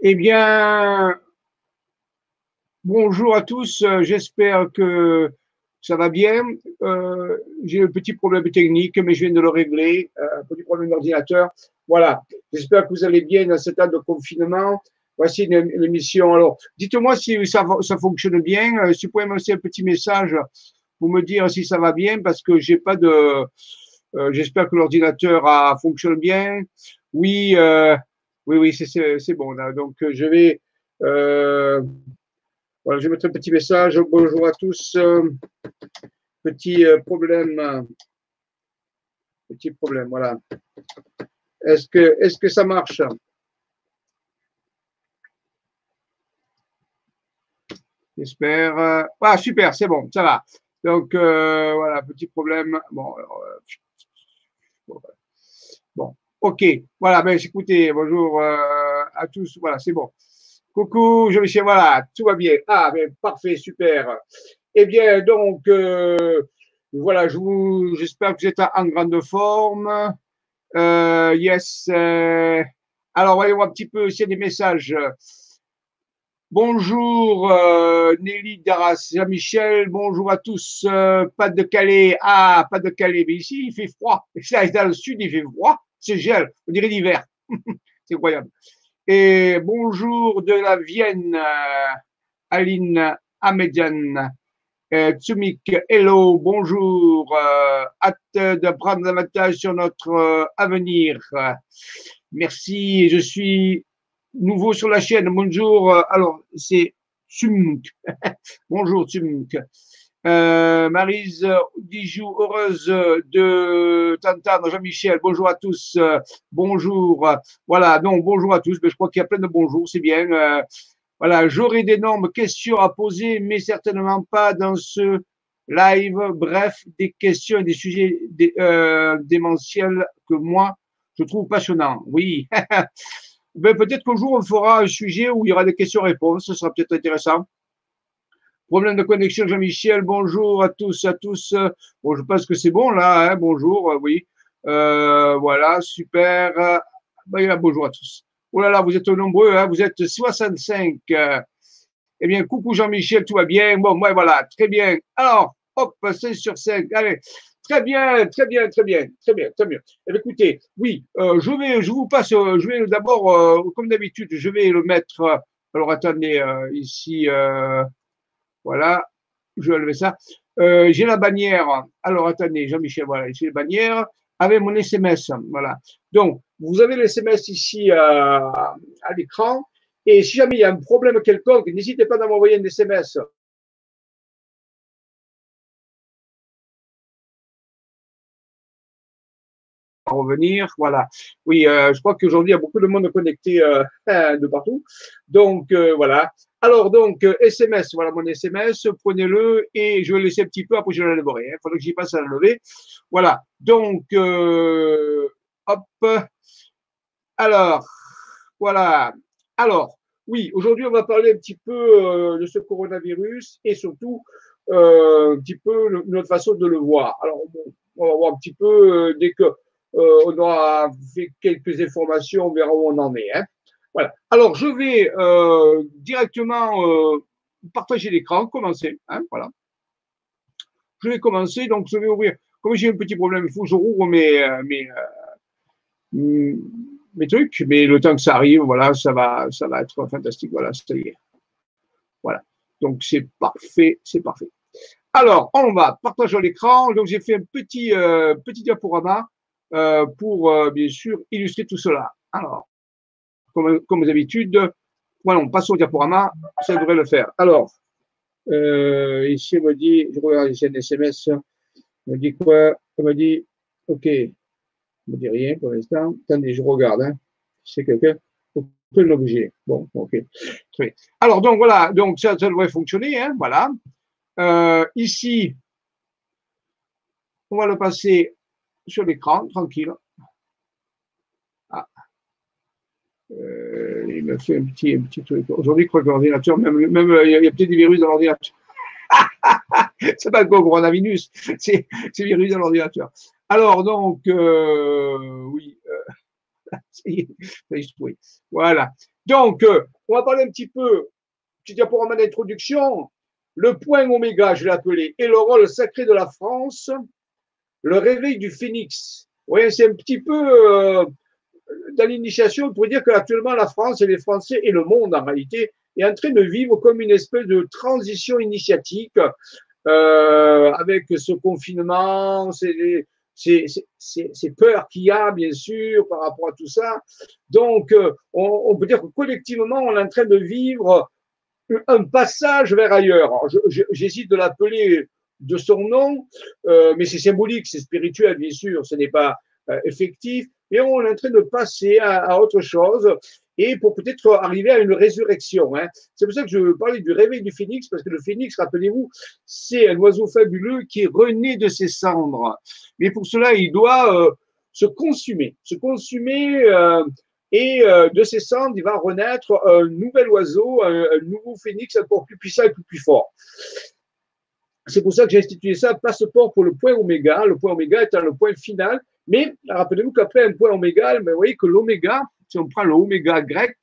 Eh bien, bonjour à tous. J'espère que ça va bien. Euh, J'ai un petit problème technique, mais je viens de le régler. Euh, un petit problème d'ordinateur. Voilà. J'espère que vous allez bien dans cet temps de confinement. Voici l'émission. Alors, dites-moi si ça, fonctionne bien. Euh, si vous pouvez me laisser un petit message pour me dire si ça va bien, parce que j'ai pas de. Euh, j'espère que l'ordinateur fonctionne bien. Oui. Euh, oui, oui, c'est bon. Donc, euh, je vais, euh, voilà, je vais mettre un petit message. Bonjour à tous. Petit euh, problème. Petit problème, voilà. Est-ce que, ça marche? J'espère. Ah, super, c'est bon, ça va. Donc, voilà, petit problème. Bon, Ok, voilà, ben écoutez, bonjour euh, à tous, voilà, c'est bon. Coucou, je suis, voilà, tout va bien. Ah, ben, parfait, super. Eh bien, donc, euh, voilà, je vous, j'espère que vous êtes en grande forme. Euh, yes. Euh, alors, voyons un petit peu s'il y a des messages. Bonjour euh, Nelly Daras, Jean-Michel, bonjour à tous. pas de Calais, ah, pas de Calais, mais ici il fait froid. Dans le sud il fait froid c'est gel, on dirait l'hiver. c'est incroyable. Et bonjour de la Vienne, euh, Aline Amedian. Euh, Tsumik, hello, bonjour. Euh, hâte de prendre davantage sur notre euh, avenir. Merci, je suis nouveau sur la chaîne. Bonjour. Alors, c'est Tsumik. bonjour, Tsumik. Euh, Marise Dijou, heureuse de t'entendre. Jean-Michel, bonjour à tous. bonjour. Voilà, donc bonjour à tous. Mais je crois qu'il y a plein de bonjours, c'est bien. Euh, voilà, j'aurai d'énormes questions à poser, mais certainement pas dans ce live. Bref, des questions et des sujets euh, démentiels que moi, je trouve passionnants. Oui. ben, peut-être qu'un jour, on fera un sujet où il y aura des questions-réponses. Ce sera peut-être intéressant. Problème de connexion, Jean-Michel. Bonjour à tous, à tous. Bon, je pense que c'est bon là. Hein, bonjour, euh, oui. Euh, voilà, super. Ben, bonjour à tous. Oh là là, vous êtes nombreux, hein, vous êtes 65. Eh bien, coucou Jean-Michel, tout va bien? Bon, moi, voilà, très bien. Alors, hop, 5 sur 5. Allez, très bien, très bien, très bien, très bien, très bien. Eh écoutez, oui, euh, je vais, je vous passe, je vais d'abord, comme d'habitude, je vais le mettre. alors attendez, ici. Voilà, je vais lever ça. Euh, j'ai la bannière. Alors, attendez, Jean-Michel, voilà, j'ai la bannière avec mon SMS. Voilà. Donc, vous avez le SMS ici euh, à l'écran. Et si jamais il y a un problème quelconque, n'hésitez pas à m'envoyer un SMS revenir. Voilà. Oui, euh, je crois qu'aujourd'hui, il y a beaucoup de monde connecté de partout. Donc, voilà. Alors, donc, SMS, voilà mon SMS, prenez-le et je vais laisser un petit peu, après je vais l'élaborer. Il hein. que j'y passe à la lever. Voilà. Donc, hop. Alors, voilà. Alors, oui, aujourd'hui, on va parler un petit peu de ce coronavirus et surtout un petit peu notre façon de le voir. Alors, on va voir un petit peu dès que euh, on aura fait quelques informations, on verra où on en est. Hein. Alors, je vais euh, directement euh, partager l'écran, commencer. Hein, voilà. Je vais commencer, donc je vais ouvrir. Comme j'ai un petit problème, il faut que je rouvre mes, mes, trucs, mais le temps que ça arrive, voilà, ça va, ça va être fantastique. Voilà, c'est Voilà. Donc, c'est parfait, c'est parfait. Alors, on va partager l'écran. Donc, j'ai fait un petit, petit diaporama euh, pour euh, bien sûr illustrer tout cela. Alors, comme, d'habitude, voilà, on passe au diaporama, ça devrait le faire. Alors, euh, ici, on me dit, je regarde ici un SMS, on me dit quoi? On me dit, OK, on me dit rien pour l'instant. Attendez, je regarde, hein. c'est quelqu'un, aucun objet. Bon, OK. Très Alors, donc voilà, donc ça, ça devrait fonctionner, hein, voilà. Euh, ici, on va le passer sur l'écran, tranquille. Ah. Euh, il me fait un petit, un petit truc. Aujourd'hui, je crois que l'ordinateur, même, même, il y a, peut-être des virus dans l'ordinateur. c'est pas le coronavirus, c'est c'est virus dans l'ordinateur. Alors, donc, euh, oui, euh, voilà. Donc, euh, on va parler un petit peu, petit diaporama d'introduction. Le point oméga, je l'ai appelé, et le rôle sacré de la France, le réveil du phénix. Oui, c'est un petit peu euh, dans l'initiation, on pourrait dire qu'actuellement la France et les Français et le monde en réalité est en train de vivre comme une espèce de transition initiatique euh, avec ce confinement, ces, peurs qu'il y a bien sûr par rapport à tout ça. Donc, euh, on, on, peut dire que collectivement, on est en train de vivre un passage vers ailleurs. J'hésite de l'appeler de son nom, euh, mais c'est symbolique, c'est spirituel, bien sûr, ce n'est pas effectif, mais on est en train de passer à, autre chose et pour peut-être arriver à une résurrection. Hein. C'est pour ça que je parlais du réveil du phénix, parce que le phénix, rappelez-vous, c'est un oiseau fabuleux qui renaît de ses cendres. Mais pour cela, il doit euh, se consumer, se consumer, euh, et euh, de ses cendres, il va renaître un nouvel oiseau, un, un nouveau phénix encore plus puissant et plus, plus fort. C'est pour ça que j'ai institué ça, passeport pour le point oméga, le point oméga étant le point final. Mais rappelez-vous qu'après un point oméga, vous voyez que l'oméga, si on prend le oméga grec,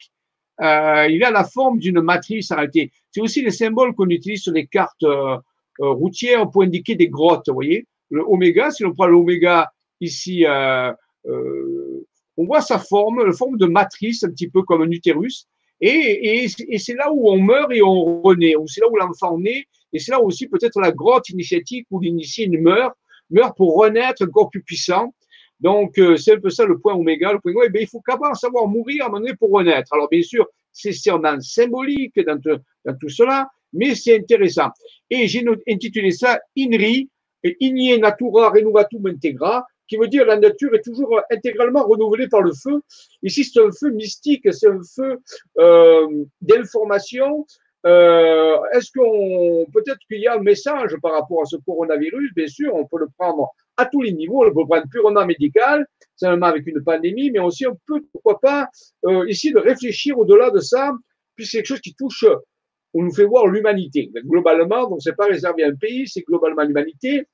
euh, il a la forme d'une matrice arrêtée. C'est aussi les symboles qu'on utilise sur les cartes euh, euh, routières pour indiquer des grottes, vous voyez. Le oméga, si on prend l'oméga ici, on voit sa forme, la forme de matrice, un petit peu comme un utérus. Et, c'est là où on meurt et on renaît, c'est là où l'enfant naît, et c'est là aussi peut-être la grotte initiatique où l'initié meurt, meurt pour renaître encore plus puissant. Donc, euh, c'est un peu ça le point oméga. Le point oméga, eh il faut même savoir mourir à un moment donné pour renaître. Alors, bien sûr, c'est sûrement symbolique dans, tout cela, mais c'est intéressant. Et j'ai intitulé ça INRI, Inie Natura Renovatum Integra, qui veut dire la nature est toujours intégralement renouvelée par le feu. Ici, c'est un feu mystique, c'est un feu euh, d'information. Euh, Est-ce qu'on peut-être qu'il y a un message par rapport à ce coronavirus? Bien sûr, on peut le prendre à tous les niveaux. On peut prendre purement médical, seulement avec une pandémie, mais aussi on peut, pourquoi pas, euh, ici de réfléchir au-delà de ça, puisque c'est quelque chose qui touche, on nous fait voir l'humanité. Globalement, donc c'est pas réservé à un pays, c'est globalement l'humanité.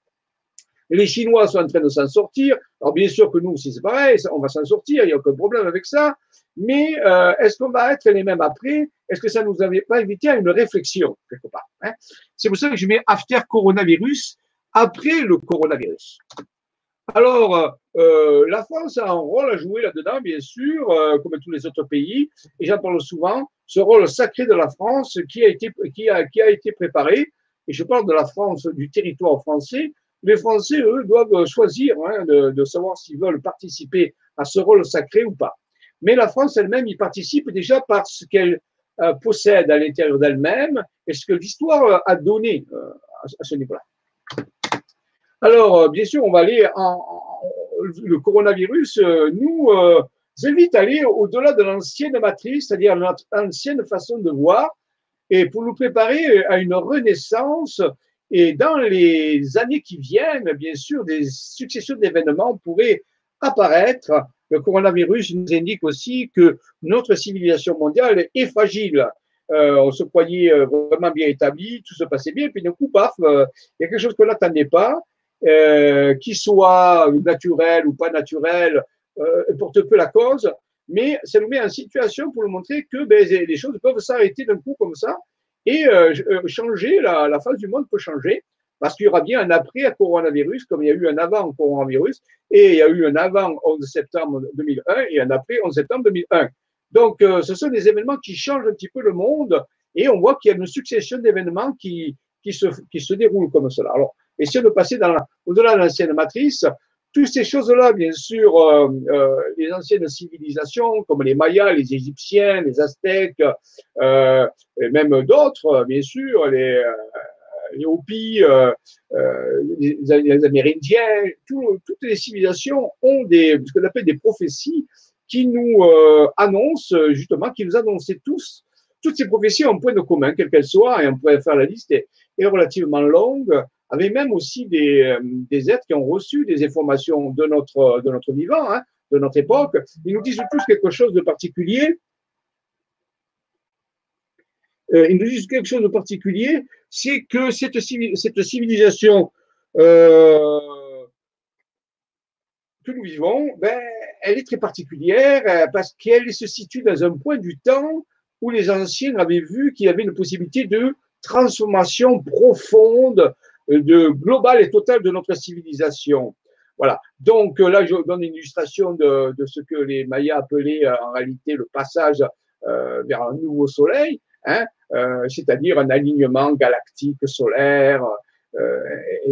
Les Chinois sont en train de s'en sortir. Alors bien sûr que nous aussi c'est pareil, on va s'en sortir, il n'y a aucun problème avec ça. Mais euh, est-ce qu'on va être les mêmes après? Est-ce que ça nous avait pas invité à une réflexion quelque part hein? C'est pour ça que je mets after coronavirus après le coronavirus. Alors, euh, la France a un rôle à jouer là-dedans, bien sûr, euh, comme tous les autres pays, et j'en parle souvent, ce rôle sacré de la France qui a été, qui a, qui a été préparé, et je parle de la France, du territoire français. Les Français, eux, doivent choisir hein, de, de, savoir s'ils veulent participer à ce rôle sacré ou pas. Mais la France elle-même y participe déjà par ce qu'elle euh, possède à l'intérieur d'elle-même et ce que l'histoire a donné euh, à ce niveau-là. Alors, euh, bien sûr, on va aller en, le coronavirus euh, nous euh, invite à aller au-delà de l'ancienne matrice, c'est-à-dire notre ancienne façon de voir, et pour nous préparer à une renaissance. Et dans les années qui viennent, bien sûr, des successions d'événements pourraient apparaître. Le coronavirus nous indique aussi que notre civilisation mondiale est fragile. Euh, on se croyait vraiment bien établi, tout se passait bien, puis d'un coup, paf, il y a quelque chose qu'on n'attendait pas, euh, qui soit naturel ou pas naturel, euh, porte peu la cause, mais ça nous met en situation pour nous montrer que ben, les choses peuvent s'arrêter d'un coup comme ça et euh, euh, changer, la, la face du monde peut changer parce qu'il y aura bien un après à coronavirus, comme il y a eu un avant coronavirus, et il y a eu un avant 11 septembre 2001 et un après 11 septembre 2001. Donc, euh, ce sont des événements qui changent un petit peu le monde, et on voit qu'il y a une succession d'événements qui, qui, se, qui se déroulent comme cela. Alors, et si on passer au-delà de l'ancienne matrice, toutes ces choses-là, bien sûr, euh, euh, les anciennes civilisations comme les Mayas, les Égyptiens, les Aztèques, euh, et même d'autres, bien sûr, les, Hopis, les, Amérindiens, tout, toutes les civilisations ont des, ce qu'on appelle des prophéties qui nous annoncent, justement, qui nous annonçaient tous. Toutes ces prophéties ont un point de commun, quelles qu'elles soient, et on pourrait faire la liste, est, est relativement longue avec même aussi des, euh, des, êtres qui ont reçu des informations de notre, de notre vivant, hein, de notre époque. Ils nous disent tous quelque chose de particulier. Euh, ils nous disent quelque chose de particulier, c'est que cette, cette civilisation euh, que nous vivons, ben, elle est très particulière parce qu'elle se situe dans un point du temps où les anciens avaient vu qu'il y avait une possibilité de transformation profonde, de globale et totale de notre civilisation. Voilà. Donc là, je donne une illustration de, ce que les Mayas appelaient en réalité le passage euh, vers un nouveau soleil, hein, euh, c'est-à-dire un alignement galactique solaire euh,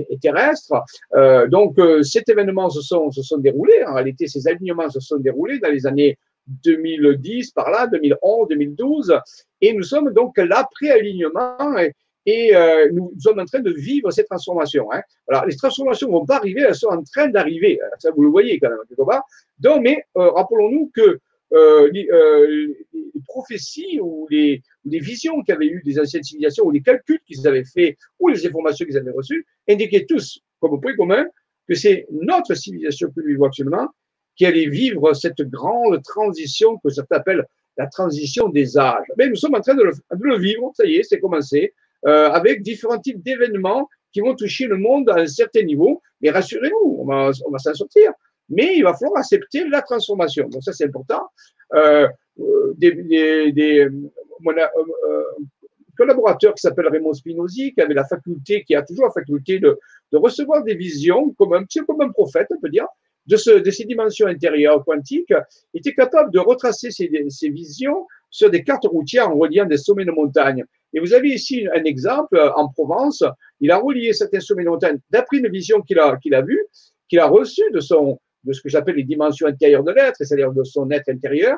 et, terrestre. Euh, donc cet événement se sont, déroulés, en réalité ces alignements se sont déroulés dans les années 2010 par là, 2011, 2012, et nous sommes donc l'après-alignement et euh, nous sommes en train de vivre ces transformations. Hein. Alors, les transformations vont pas arriver, elles sont en train d'arriver. Ça, vous le voyez quand même, quelque part. Donc, mais euh, rappelons-nous que euh, les, prophéties ou les, visions qu'avaient eues des anciennes civilisations ou les calculs qu'ils avaient faits ou les informations qu'ils avaient reçues indiquaient tous, comme point commun, que c'est notre civilisation que nous vivons actuellement qui allait vivre cette grande transition que certains appellent la transition des âges. Mais nous sommes en train de le vivre, ça y est, c'est commencé, euh, avec différents types d'événements qui vont toucher le monde à un certain niveau. Mais rassurez-vous, on va, s'en sortir mais il va falloir accepter la transformation. Donc ça, c'est important. Euh, euh des, des, euh, collaborateur qui s'appelle Raymond Spinozzi, qui avait la faculté, qui a toujours la faculté de, recevoir des visions, comme un petit comme un prophète, on peut dire, de ces dimensions intérieures quantiques, était capable de retracer ces, ces visions sur des cartes routières en reliant des sommets de montagne. Et vous avez ici un exemple en Provence. Il a relié sommets de montagne d'après une vision qu'il a, qu'il a vue, qu'il a reçue de son, de ce que j'appelle les dimensions intérieures de l'être, c'est-à-dire de son être intérieur,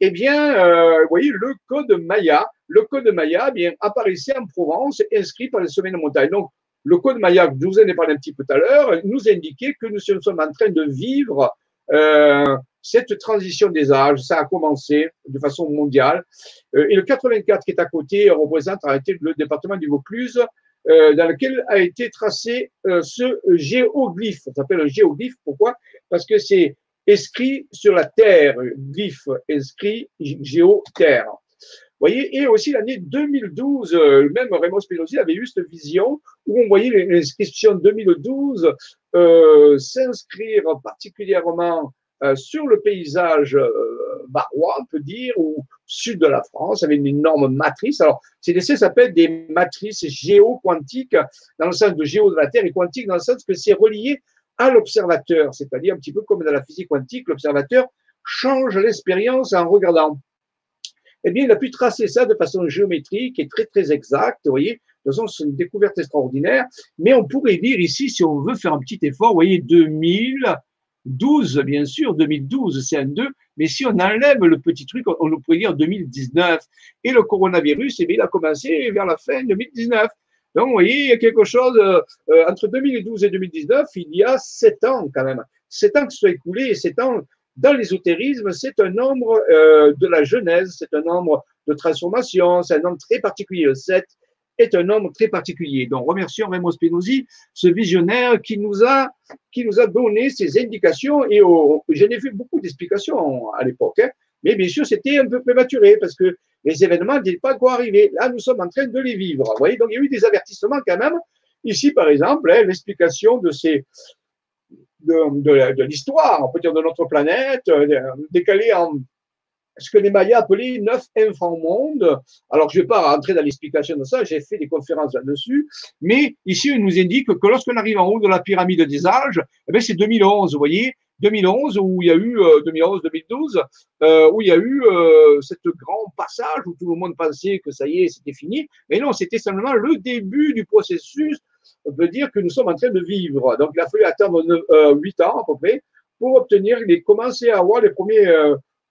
eh bien, euh, vous voyez, le code Maya, le code Maya, eh bien, apparaissait en Provence, inscrit par les sommets de montagne. Donc, le code Maya, je vous en ai parlé un petit peu tout à l'heure, nous indiquait que nous sommes en train de vivre euh, cette transition des âges. Ça a commencé de façon mondiale. Euh, et le 84 qui est à côté représente en réalité le département du Vaucluse, euh, dans lequel a été tracé euh, ce géoglyphe. Ça s'appelle un géoglyphe. Pourquoi? Parce que c'est inscrit sur la terre, glyphe inscrit géo-terre. voyez, et aussi l'année 2012, euh, même Raymond Spinozzi avait eu cette vision où on voyait l'inscription 2012 euh, s'inscrire particulièrement euh, sur le paysage euh, on peut dire, ou sud de la France, avec une énorme matrice. Alors, ces décès s'appellent des matrices géoquantiques, dans le sens de géo de la Terre et quantique dans le sens que c'est relié à l'observateur, c'est-à-dire un petit peu comme dans la physique quantique, l'observateur change l'expérience en regardant. Eh bien, il a pu tracer ça de façon géométrique et très, très exacte, vous voyez. De toute façon, c'est une découverte extraordinaire. Mais on pourrait dire ici, si on veut faire un petit effort, vous voyez, 2000, 12, bien sûr, 2012, c'est un 2, mais si on enlève le petit truc, on, pourrait dire 2019. Et le coronavirus, eh bien, il a commencé vers la fin 2019. Donc, vous voyez, il y a quelque chose, euh, euh, entre 2012 et 2019, il y a 7 ans quand même. 7 ans qui sont écoulés, et 7 ans, dans l'ésotérisme, c'est un nombre euh, de la Genèse, c'est un nombre de transformation, c'est un nombre très particulier. Le 7, est un homme très particulier. Donc, remercions Raymond Spinozzi, ce visionnaire qui nous a, qui nous a donné ces indications et j'en ai vu beaucoup d'explications à l'époque. Hein. mais bien sûr, c'était un peu prématuré parce que les événements n'étaient pas encore arrivés. Là, nous sommes en train de les vivre. Vous voyez, donc il y a eu des avertissements quand même. Ici, par exemple, hein, l'explication de ces, de, de, de l'histoire, on peut dire de notre planète, euh, décalée en ce que les Mayas appelaient neuf enfants monde. Alors, je ne vais pas rentrer dans l'explication de ça, j'ai fait des conférences là-dessus, mais ici, on nous indique que lorsqu'on arrive en haut de la pyramide des âges, eh c'est 2011, vous voyez, 2011 où il y a eu 2011-2012 euh, euh, où il y a eu euh, cette grand passage où tout le monde pensait que ça y est c'était fini. Mais non c'était simplement le début du processus on peut dire que nous sommes en train de vivre. Donc il a fallu attendre 8 ans à peu près pour obtenir commencer à avoir les premiers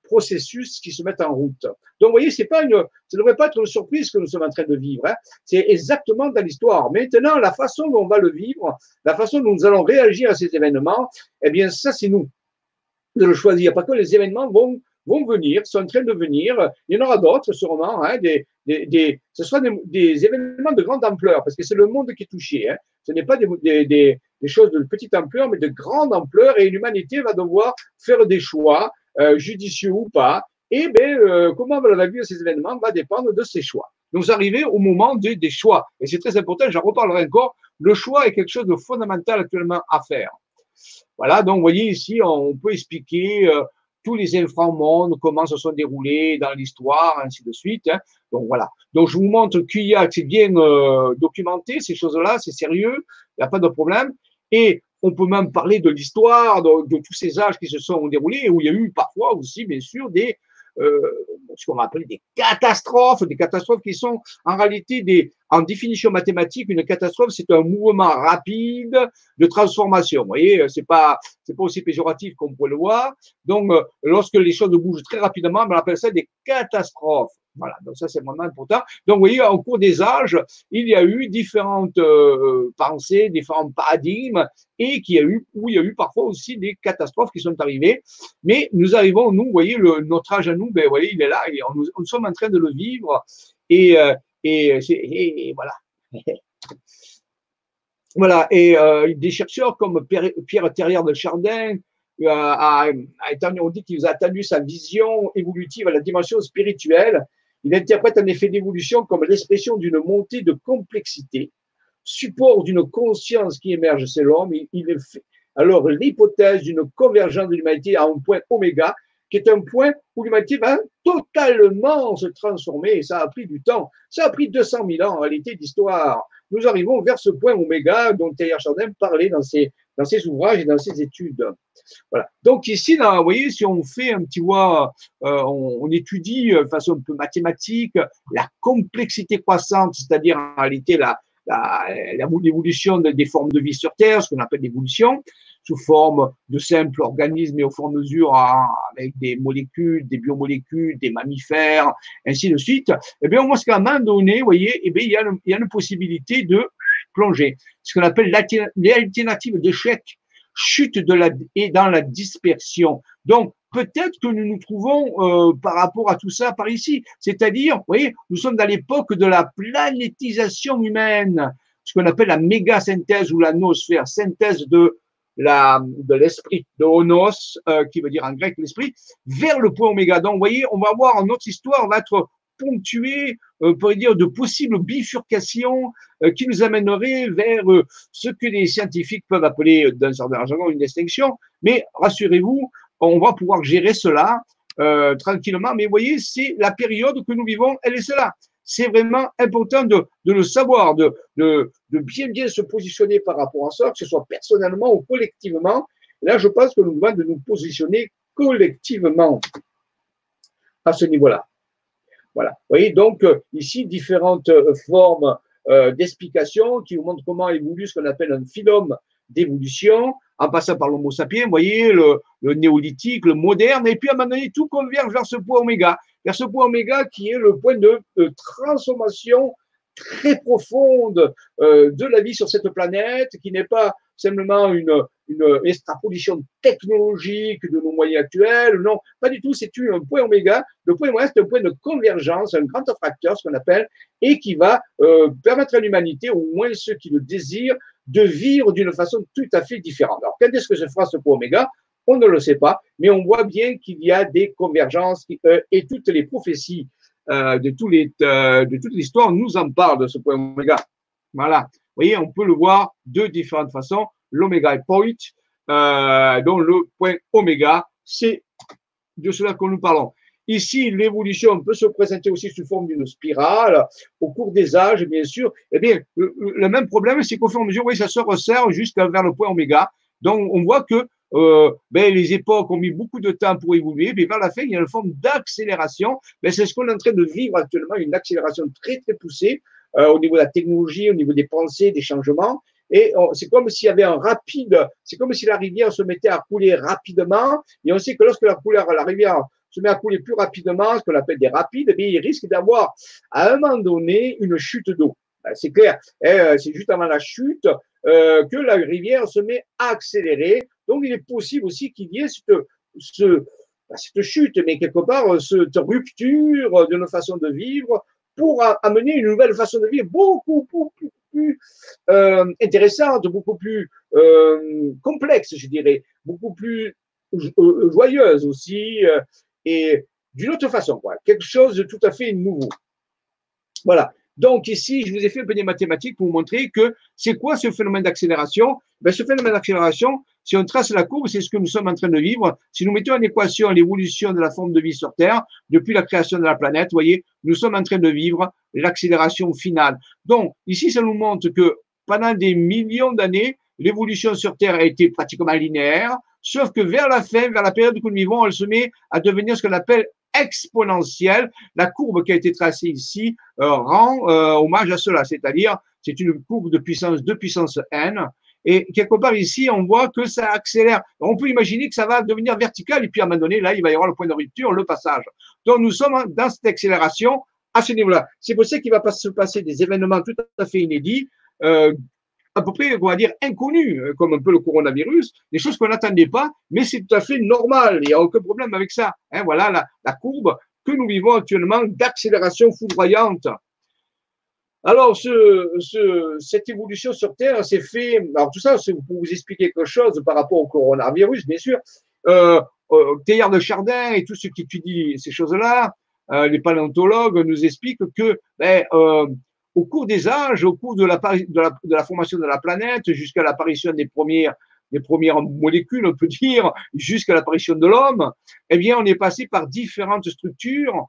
processus qui se mettent en route. Donc, vous voyez, c'est pas une, ça ne devrait pas être une surprise que nous sommes en train de vivre. Hein. C'est exactement dans l'histoire. Maintenant, la façon dont on va le vivre, la façon dont nous allons réagir à ces événements, eh bien, ça, c'est nous de le choisir. Parce que les événements vont vont venir, sont en train de venir. Il y en aura d'autres sûrement, hein, des, des, des, ce sera des, événements de grande ampleur, parce que c'est le monde qui est touché. Hein. Ce n'est pas des, choses de petite ampleur, mais de grande ampleur, et l'humanité va devoir faire des choix euh, judicieux ou pas. Et ben, euh, comment va la vivre ces événements va dépendre de ces choix. Nous arrivons au moment des, des choix. Et c'est très important, j'en reparlerai encore. Le choix est quelque chose de fondamental actuellement à faire. Voilà, donc vous voyez ici, on peut expliquer euh, tous les inframondes, comment se sont déroulés dans l'histoire, ainsi de suite. Hein. Donc voilà. Donc je vous montre qu'il y a, c'est bien euh, documenté ces choses-là, c'est sérieux, il n'y a pas de problème. Et on peut même parler de l'histoire, de, tous ces âges qui se sont déroulés, où il y a eu parfois aussi, bien sûr, des euh, ce qu'on appelle des catastrophes, des catastrophes qui sont en réalité des, en définition mathématique, une catastrophe, c'est un mouvement rapide de transformation. Vous voyez, c'est pas, c'est pas aussi péjoratif qu'on pourrait le voir. Donc, euh, lorsque les choses bougent très rapidement, on appelle ça des catastrophes. Voilà, donc ça c'est vraiment important. Donc vous voyez, au cours des âges, il y a eu différentes euh, pensées, différents paradigmes, et qu'il y a eu, où il y a eu parfois aussi des catastrophes qui sont arrivées. Mais nous arrivons, nous, vous voyez, le, notre âge à nous, ben, vous voyez, il est là, et on, nous sommes en train de le vivre, et, euh, et, et, voilà. voilà, et euh, des chercheurs comme Pierre, Pierre Terrière de Chardin, a, a, on dit qu'il a attendu sa vision évolutive à la dimension spirituelle il interprète un effet d'évolution comme l'expression d'une montée de complexité, support d'une conscience qui émerge chez l'homme. Il, fait alors l'hypothèse d'une convergence de l'humanité à un point oméga, qui est un point où l'humanité va totalement se transformer. Et ça a pris du temps. Ça a pris 200 000 ans en réalité d'histoire. Nous arrivons vers ce point oméga dont Taylor Chardin parlait dans ses, dans ses ouvrages et dans ses études. Voilà. Donc ici, vous voyez, si on fait un petit voix, euh, on, étudie euh, de façon un peu mathématique la complexité croissante, c'est-à-dire en réalité la, l'évolution des formes de vie sur Terre, ce qu'on appelle l'évolution, sous forme de simples organismes et au fur et à mesure avec des molécules, des biomolécules, des mammifères, ainsi de suite, eh bien, on voit qu'à un moment donné, vous voyez, eh bien, il y a une possibilité de plonger, ce qu'on appelle l'alternative d'échec chute et dans la dispersion. Donc, peut-être que nous nous trouvons euh, par rapport à tout ça par ici. C'est-à-dire, vous voyez, nous sommes dans l'époque de la planétisation humaine, ce qu'on appelle la méga-synthèse ou la nosphère, synthèse de l'esprit, de onos, euh, qui veut dire en grec l'esprit, vers le point oméga. Donc, vous voyez, on va voir notre histoire va être ponctuée, on pourrait dire, de possibles bifurcations euh, qui nous amèneraient vers euh, ce que les scientifiques peuvent appeler, d'un certain jargon, une distinction. Mais rassurez-vous, on va pouvoir gérer cela tranquillement. Mais vous voyez, c'est la période que nous vivons, elle est cela. C'est vraiment important de, le savoir, de, bien bien se positionner par rapport à ça, que ce soit personnellement ou collectivement. Là, je pense que nous devons de nous positionner collectivement à ce niveau-là. Voilà. Vous voyez, donc euh, ici, différentes euh, formes euh, d'explication qui vous montrent comment évolue ce qu'on appelle un phylum d'évolution, en passant par l'homo sapiens, vous voyez, le, néolithique, le moderne, et puis à un moment donné, tout converge vers ce point oméga, vers ce point oméga qui est le point de transformation très profonde euh, de la vie sur cette planète, qui n'est pas simplement une, une extrapolition technologique de nos moyens actuels. Non, pas du tout. C'est un point oméga. Le point oméga, c'est un point de convergence, un grand facteur, ce qu'on appelle, et qui va euh, permettre à l'humanité, au moins ceux qui le désirent, de vivre d'une façon tout à fait différente. Alors, quand est-ce que se fera ce point oméga? On ne le sait pas, mais on voit bien qu'il y a des convergences euh, et toutes les prophéties euh, de, tous les, euh, de toute l'histoire nous en parle de ce point oméga. Voilà. Vous voyez, on peut le voir de différentes façons. L'oméga point, euh, dont le point oméga, c'est de cela que nous parlons. Ici, l'évolution peut se présenter aussi sous forme d'une spirale au cours des âges, bien sûr. Eh bien, le, même problème, c'est qu'au fur et à mesure, oui, ça se resserre jusqu'à vers le point oméga. Donc, on voit que euh, ben, les époques ont mis beaucoup de temps pour évoluer, mais vers la fin, il y a une forme d'accélération. Ben, c'est ce qu'on est en train de vivre actuellement, une accélération très, très poussée euh, au niveau de la technologie, au niveau des pensées, des changements. Et c'est comme s'il y avait un rapide, c'est comme si la rivière se mettait à couler rapidement. Et on sait que lorsque la, couleur, la rivière se met à couler plus rapidement, ce qu'on appelle des rapides, eh il risque d'avoir à un moment donné une chute d'eau. Ben, c'est clair, eh, c'est juste avant la chute euh, que la rivière se met à accélérer. Donc, il est possible aussi qu'il y ait cette, cette chute, mais quelque part, cette rupture de nos façons de vivre pour amener une nouvelle façon de vivre beaucoup, beaucoup euh, intéressante, beaucoup plus euh, complexe, je dirais, beaucoup plus joyeuse aussi, et d'une autre façon, quoi. quelque chose de tout à fait nouveau. Voilà. Donc ici, je vous ai fait un peu des mathématiques pour vous montrer que c'est quoi ce phénomène d'accélération? Ben, Ce phénomène d'accélération, si on trace la courbe, c'est ce que nous sommes en train de vivre. Si nous mettons en équation l'évolution de la forme de vie sur Terre depuis la création de la planète, vous voyez, nous sommes en train de vivre l'accélération finale. Donc, ici, ça nous montre que pendant des millions d'années, l'évolution sur Terre a été pratiquement linéaire, sauf que vers la fin, vers la période que nous vivons, elle se met à devenir ce qu'on appelle exponentielle. La courbe qui a été tracée ici euh, rend euh, hommage à cela, c'est-à-dire c'est une courbe de puissance 2 puissance n. Et quelque part ici, on voit que ça accélère. On peut imaginer que ça va devenir vertical et puis à un moment donné, là, il va y avoir le point de rupture, le passage. Donc nous sommes dans cette accélération à ce niveau-là. C'est pour ça qu'il va se passer des événements tout à fait inédits, euh, à peu près, on va dire, inconnus, euh, comme un peu le coronavirus, des choses qu'on n'attendait pas, mais c'est tout à fait normal. Il n'y a aucun problème avec ça. Hein, voilà la, la courbe que nous vivons actuellement d'accélération foudroyante. Alors, ce, ce, cette évolution sur Terre s'est fait. Alors, tout ça, pour vous expliquer quelque chose par rapport au coronavirus, bien sûr. Euh, euh, Théard de Chardin et tous ceux qui étudient ces choses-là, euh, les paléontologues nous expliquent que ben, au cours des âges, au cours de la, formation de la planète, jusqu'à l'apparition des premières molécules, on peut dire, jusqu'à l'apparition de l'homme, eh bien, on est passé par différentes structures.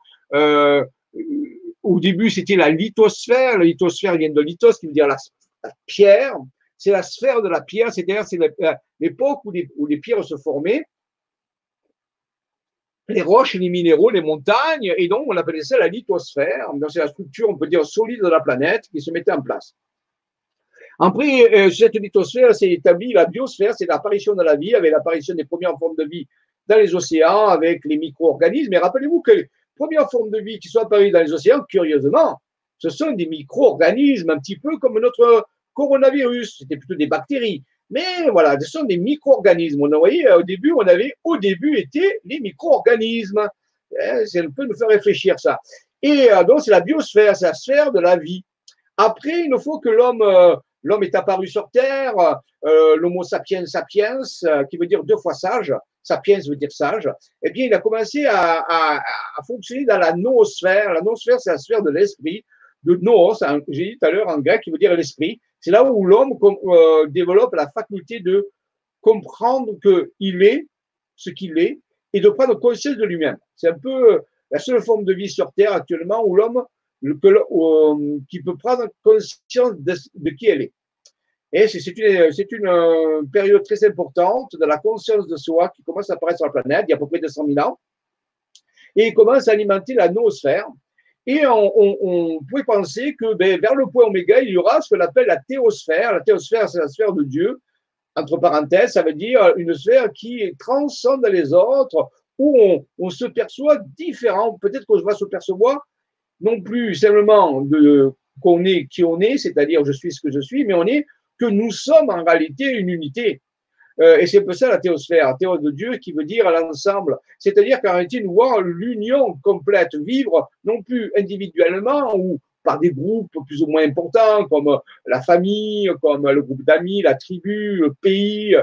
Euh, au début, c'était la lithosphère. La lithosphère vient de lithos, qui veut dire la, pierre. C'est la sphère de la pierre, c'est-à-dire c'est l'époque où les pierres se formaient les roches, les minéraux, les montagnes, et donc on appelait ça la lithosphère. C'est la structure, on peut dire, solide de la planète qui se mettait en place. Après, euh, cette lithosphère s'est établie, la biosphère, c'est l'apparition de la vie, avec l'apparition des premières formes de vie dans les océans, avec les micro-organismes. Mais rappelez-vous que premières formes de vie qui sont apparues dans les océans, curieusement, ce sont des micro-organismes, un petit peu comme notre coronavirus. C'était plutôt des bactéries. Mais voilà, ce sont des micro-organismes. On a, voyez, au début, on avait au début été les micro-organismes. Hein, c'est un peu nous faire réfléchir ça. Et euh, donc, c'est la biosphère, c'est la sphère de la vie. Après, il nous faut que l'homme, euh, l'homme est apparu sur Terre, euh, l'homo sapiens sapiens, qui veut dire deux fois sage, sapiens veut dire sage, eh bien, il a commencé à, fonctionner dans la noosphère. La noosphère, c'est la sphère de l'esprit, de noos, j'ai dit tout à l'heure en grec, qui veut dire l'esprit. C'est là où l'homme euh, développe la faculté de comprendre qu'il est ce qu'il est et de prendre conscience de lui-même. C'est un peu euh, la seule forme de vie sur Terre actuellement où l'homme euh, qui peut prendre conscience de, qui elle est. Et c'est une, une période très importante de la conscience de soi qui commence à apparaître sur la planète il y a à peu près 200 000 ans et il commence à alimenter la noosphère et on, on, on pouvait penser que ben, vers le point oméga, il y aura ce qu'on appelle la théosphère. La théosphère, c'est la sphère de Dieu. Entre parenthèses, ça veut dire une sphère qui transcende les autres, où on, on se perçoit différent. Peut-être qu'on va se percevoir non plus simplement de qu'on est qui on est, c'est-à-dire je suis ce que je suis, mais on est que nous sommes en réalité une unité. Euh, et c'est peu ça la théosphère, théo de Dieu qui veut dire l'ensemble. C'est-à-dire qu'en réalité, nous voyons l'union complète vivre, non plus individuellement ou par des groupes plus ou moins importants, comme la famille, comme le groupe d'amis, la tribu, le pays,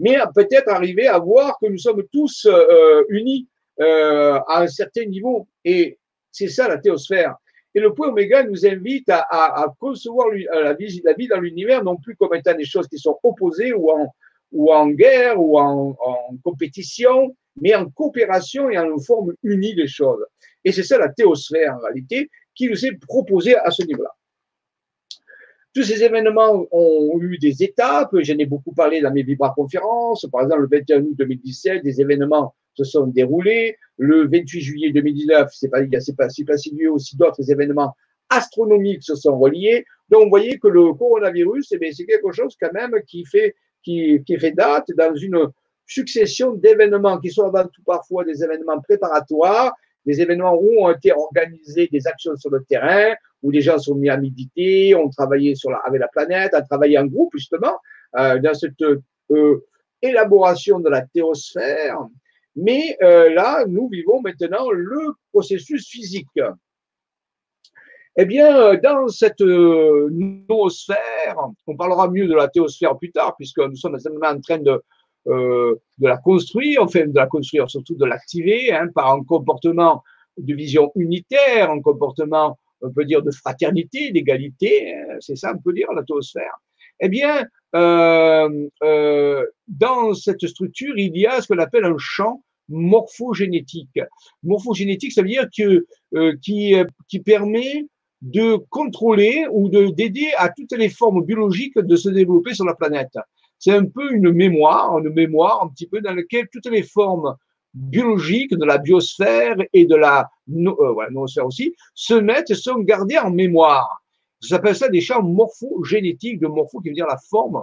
mais peut-être arriver à voir que nous sommes tous euh, unis euh, à un certain niveau. Et c'est ça la théosphère. Et le point oméga nous invite à, concevoir la vie, la vie dans l'univers non plus comme étant des choses qui sont opposées ou en, guerre ou en, compétition, mais en coopération et en forme unie des choses. Et c'est ça la théosphère en réalité qui nous est proposée à ce niveau-là. Tous ces événements ont eu des étapes. J'en ai beaucoup parlé dans mes vibra-conférences. Par exemple, le 21 août 2017, des événements se sont déroulés. Le 28 juillet 2019, c'est pas, il y a pas, passé lieu aussi d'autres événements astronomiques se sont reliés. Donc, vous voyez que le coronavirus, eh c'est quelque chose quand même qui fait qui, fait date dans une succession d'événements qui sont avant tout parfois des événements préparatoires, des événements où ont été organisées des actions sur le terrain, où des gens sont mis à méditer, ont travaillé avec la planète, ont travaillé en groupe justement euh, dans cette euh, élaboration de la théosphère. Mais euh, là, nous vivons maintenant le processus physique. Eh bien, euh, dans cette euh, noosphère, on parlera mieux de la théosphère plus tard, puisque nous sommes en train de, de la construire, enfin de la construire, surtout de l'activer, hein, par un comportement de vision unitaire, un comportement, on peut dire, de fraternité, d'égalité, hein, c'est ça, on peut dire, la théosphère. Eh bien, euh, euh, dans cette structure, il y a ce qu'on appelle un champ morphogénétique. Morphogénétique, ça veut dire que euh, qui, permet de contrôler ou de d'aider à toutes les formes biologiques de se développer sur la planète. C'est un peu une mémoire, une mémoire un petit peu dans laquelle toutes les formes biologiques de la biosphère et de la euh, noosphère aussi se mettent et sont gardées en mémoire. Ça s'appelle ça des champs morphogénétiques, de morpho qui veut dire la forme.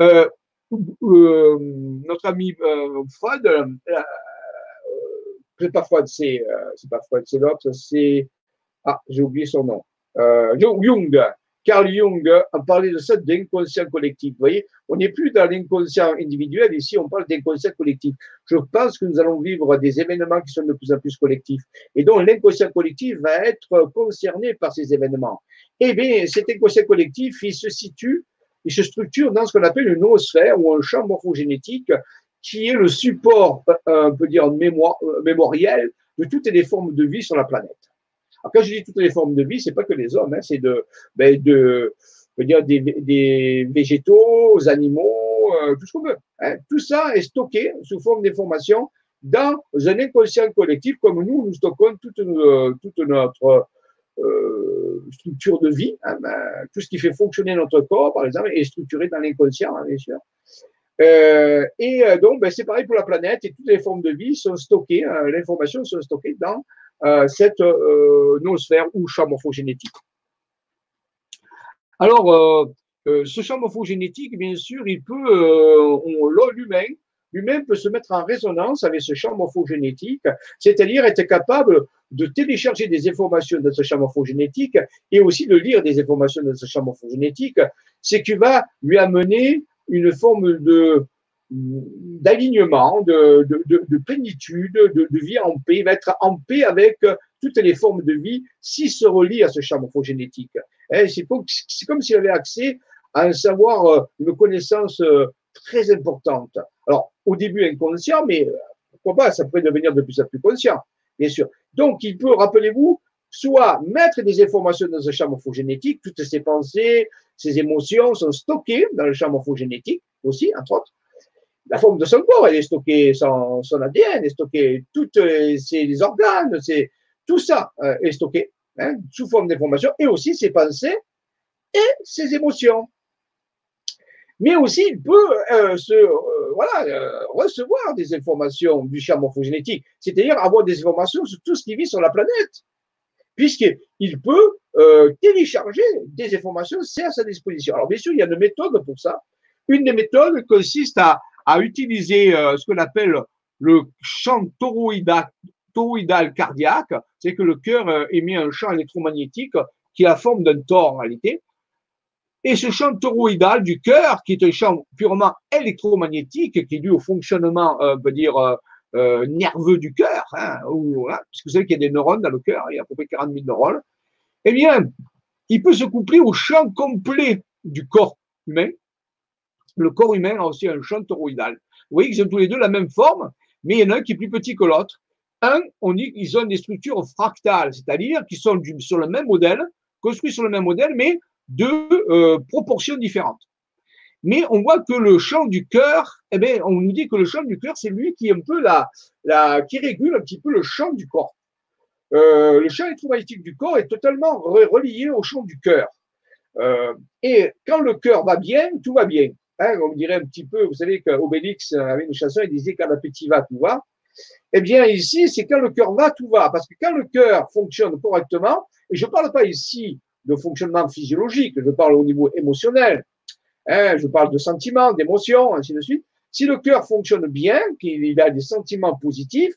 Euh, euh, notre ami euh, Freud, euh, c'est pas Freud, c'est pas Freud, c'est l'autre, c'est ah j'ai oublié son nom, Jung. Carl Jung a parlé de ça d'inconscient collectif. Vous voyez, on n'est plus dans l'inconscient individuel, ici on parle d'inconscient collectif. Je pense que nous allons vivre des événements qui sont de plus en plus collectifs. Et donc l'inconscient collectif va être concerné par ces événements. Eh bien, cet inconscient collectif, il se situe, il se structure dans ce qu'on appelle une noosphère ou un champ morphogénétique qui est le support, euh, on peut dire, euh, mémoriel de toutes les formes de vie sur la planète. Alors, quand je dis toutes les formes de vie, c'est pas que les hommes, hein, c'est de, ben de, dire des, des végétaux, animaux, euh, tout ce qu'on veut. Hein. Tout ça est stocké sous forme d'information dans un inconscient collectif comme nous, nous stockons toute, toute notre euh, structure de vie. Hein, ben, tout ce qui fait fonctionner notre corps, par exemple, est structuré dans l'inconscient, bien sûr. Euh, et donc, ben, c'est pareil pour la planète et toutes les formes de vie sont stockées, l'information sont stockées dans cette euh, noosphère ou champ. Alors, euh, ce champ morphogénétique, bien sûr, il peut, l'humain, lui-même peut se mettre en résonance avec ce champ morphogénétique, c'est-à-dire être capable de télécharger des informations de ce champ morphogénétique et aussi de lire des informations de ce champ morphogénétique, ce qui va lui amener une forme de, d'alignement, de, de, de, de, plénitude, de, vie en paix, va être en paix avec toutes les formes de vie s'il se relie à ce champ morphogénétique. Hein, c'est comme s'il avait accès à un savoir, euh, une connaissance euh, très importante. Alors, au début inconscient, mais euh, pourquoi pas, ça pourrait devenir de plus en plus conscient, bien sûr. Donc, il peut, rappelez-vous, soit mettre des informations dans ce champ morphogénétique, toutes ses pensées, ses émotions sont stockées dans le champ morphogénétique aussi, entre autres, la forme de son corps, elle est stockée, son, ADN est stocké, toutes ses organes, tout ça euh, est stocké sous forme d'information, et aussi ses pensées et ses émotions. Mais aussi, il peut euh, euh, recevoir des informations du champ morphogénétique, c'est-à-dire avoir des informations sur tout ce qui vit sur la planète, puisqu'il peut télécharger des informations, c'est à sa disposition. Alors bien sûr, il y a une méthode pour ça. Une des méthodes consiste à à utiliser euh, ce qu'on appelle le champ toroïdal, cardiaque, c'est que le cœur euh, émet un champ électromagnétique qui a la forme d'un tor en réalité. Et ce champ toroïdal du cœur, qui est un champ purement électromagnétique, qui est dû au fonctionnement, euh, peut dire, nerveux du cœur, hein, ou, parce que vous savez qu'il y a des neurones dans le cœur, il y a à peu près 40 000 neurones, eh bien, il peut se coupler au champ complet du corps humain, le corps humain a aussi un champ toroïdal. Vous voyez qu'ils ont tous les deux la même forme, mais il y en a un qui est plus petit que l'autre. Un, on dit qu'ils ont des structures fractales, c'est-à-dire qu'ils sont sur le même modèle, construits sur le même modèle, mais de euh, proportions différentes. Mais on voit que le champ du cœur, eh bien, on nous dit que le champ du cœur, c'est lui qui est un peu la, qui régule un petit peu le champ du corps. Euh, le champ électromagnétique du corps est totalement relié au champ du cœur. Euh, et quand le cœur va bien, tout va bien. Hein, on dirait un petit peu, vous savez qu'Obélix avait une chanson, il disait quand l'appétit va, tout va. Eh bien, ici, c'est quand le cœur va, tout va. Parce que quand le cœur fonctionne correctement, et je ne parle pas ici de fonctionnement physiologique, je parle au niveau émotionnel, hein, je parle de sentiments, d'émotions, ainsi de suite. Si le cœur fonctionne bien, qu'il a des sentiments positifs,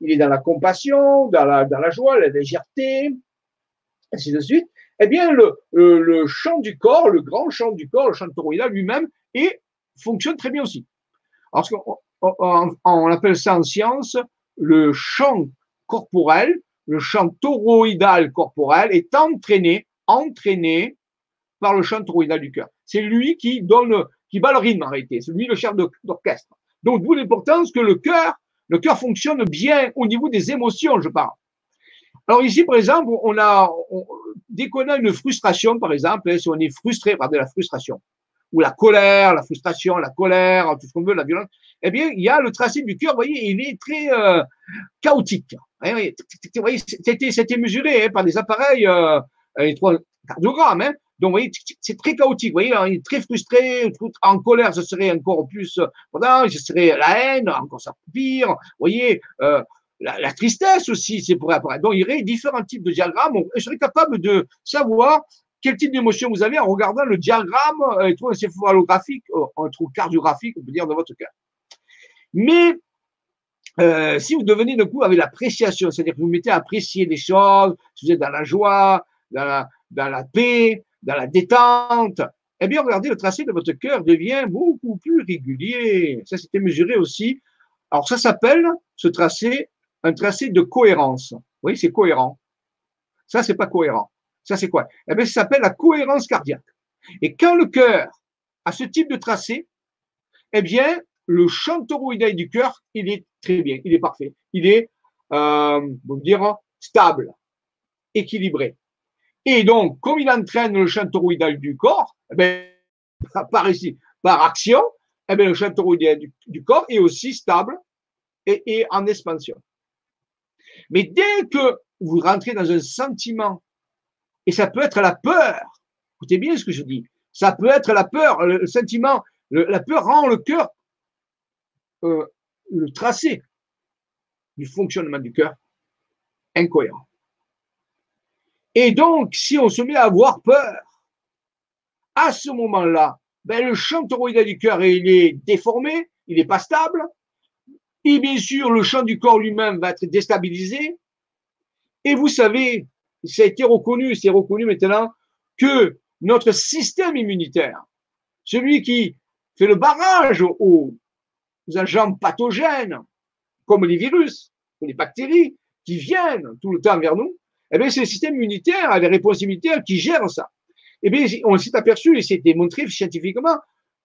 il est dans la compassion, dans la, joie, la légèreté, ainsi de suite, eh bien, le, le, le champ du corps, le grand champ du corps, le champ thyroïdal lui-même, et fonctionne très bien aussi. Alors, on, appelle ça en science le champ corporel, le champ toroïdal corporel est entraîné, entraîné par le champ toroïdal du cœur. C'est lui qui donne, qui bat le rythme en réalité. C'est lui le chef d'orchestre. Donc, d'où l'importance que le cœur, le cœur fonctionne bien au niveau des émotions, je parle. Alors ici, par exemple, on a, dès qu'on a une frustration, par exemple, hein, si on est frustré par de la frustration, ou la colère, la frustration, la colère, tout ce qu'on veut, la violence, eh bien, il y a le tracé du cœur, vous voyez, il est très euh, chaotique. Vous voyez, c'était mesuré hein, par des appareils euh, cardiogrammes. Hein. Donc, vous voyez, c'est très chaotique. Vous voyez, il est très frustré, en colère, ce serait encore plus, voilà, ce serait la haine, encore ça pire. Vous voyez, euh, la, tristesse aussi, c'est pour apparaître. Donc, il y aurait différents types de diagrammes. Je serais capable de savoir quel type d'émotion vous avez en regardant le diagramme euh, électroencéphalographique, euh, cardiographique, on peut dire, de votre cœur? Mais euh, si vous devenez d'un coup avec l'appréciation, c'est-à-dire que vous mettez à apprécier des choses, si vous êtes dans la joie, dans la, dans la paix, dans la détente, eh bien, regardez, le tracé de votre cœur devient beaucoup plus régulier. Ça, c'était mesuré aussi. Alors, ça s'appelle, ce tracé, un tracé de cohérence. Vous voyez, c'est cohérent. Ça, c'est pas cohérent. Ça, c'est quoi? Eh bien, ça s'appelle la cohérence cardiaque. Et quand le cœur a ce type de tracé, eh bien, le champ toroïdal du cœur, il est très bien, il est parfait. Il est, euh, on dire, stable, équilibré. Et donc, comme il entraîne le champ toroïdal du corps, eh bien, par ici, par action, eh bien, le champ toroïdal du, corps est aussi stable et en expansion. Mais dès que vous rentrez dans un sentiment, et ça peut être la peur, écoutez bien ce que je dis, ça peut être la peur, le, sentiment, la peur rend le cœur, euh, le tracé du fonctionnement du cœur incohérent. Et donc, si on se met à avoir peur, à ce moment-là, ben, le champ toroïdal du cœur, est déformé, il n'est pas stable, et bien sûr, le champ du corps lui-même va être déstabilisé. Et vous savez, ça a été reconnu, c'est reconnu maintenant que notre système immunitaire, celui qui fait le barrage aux, agents pathogènes, comme les virus, les bactéries, qui viennent tout le temps vers nous, eh bien, c'est le système immunitaire, les réponses immunitaires qui gèrent ça. Eh bien, on s'est aperçu, et c'est démontré scientifiquement,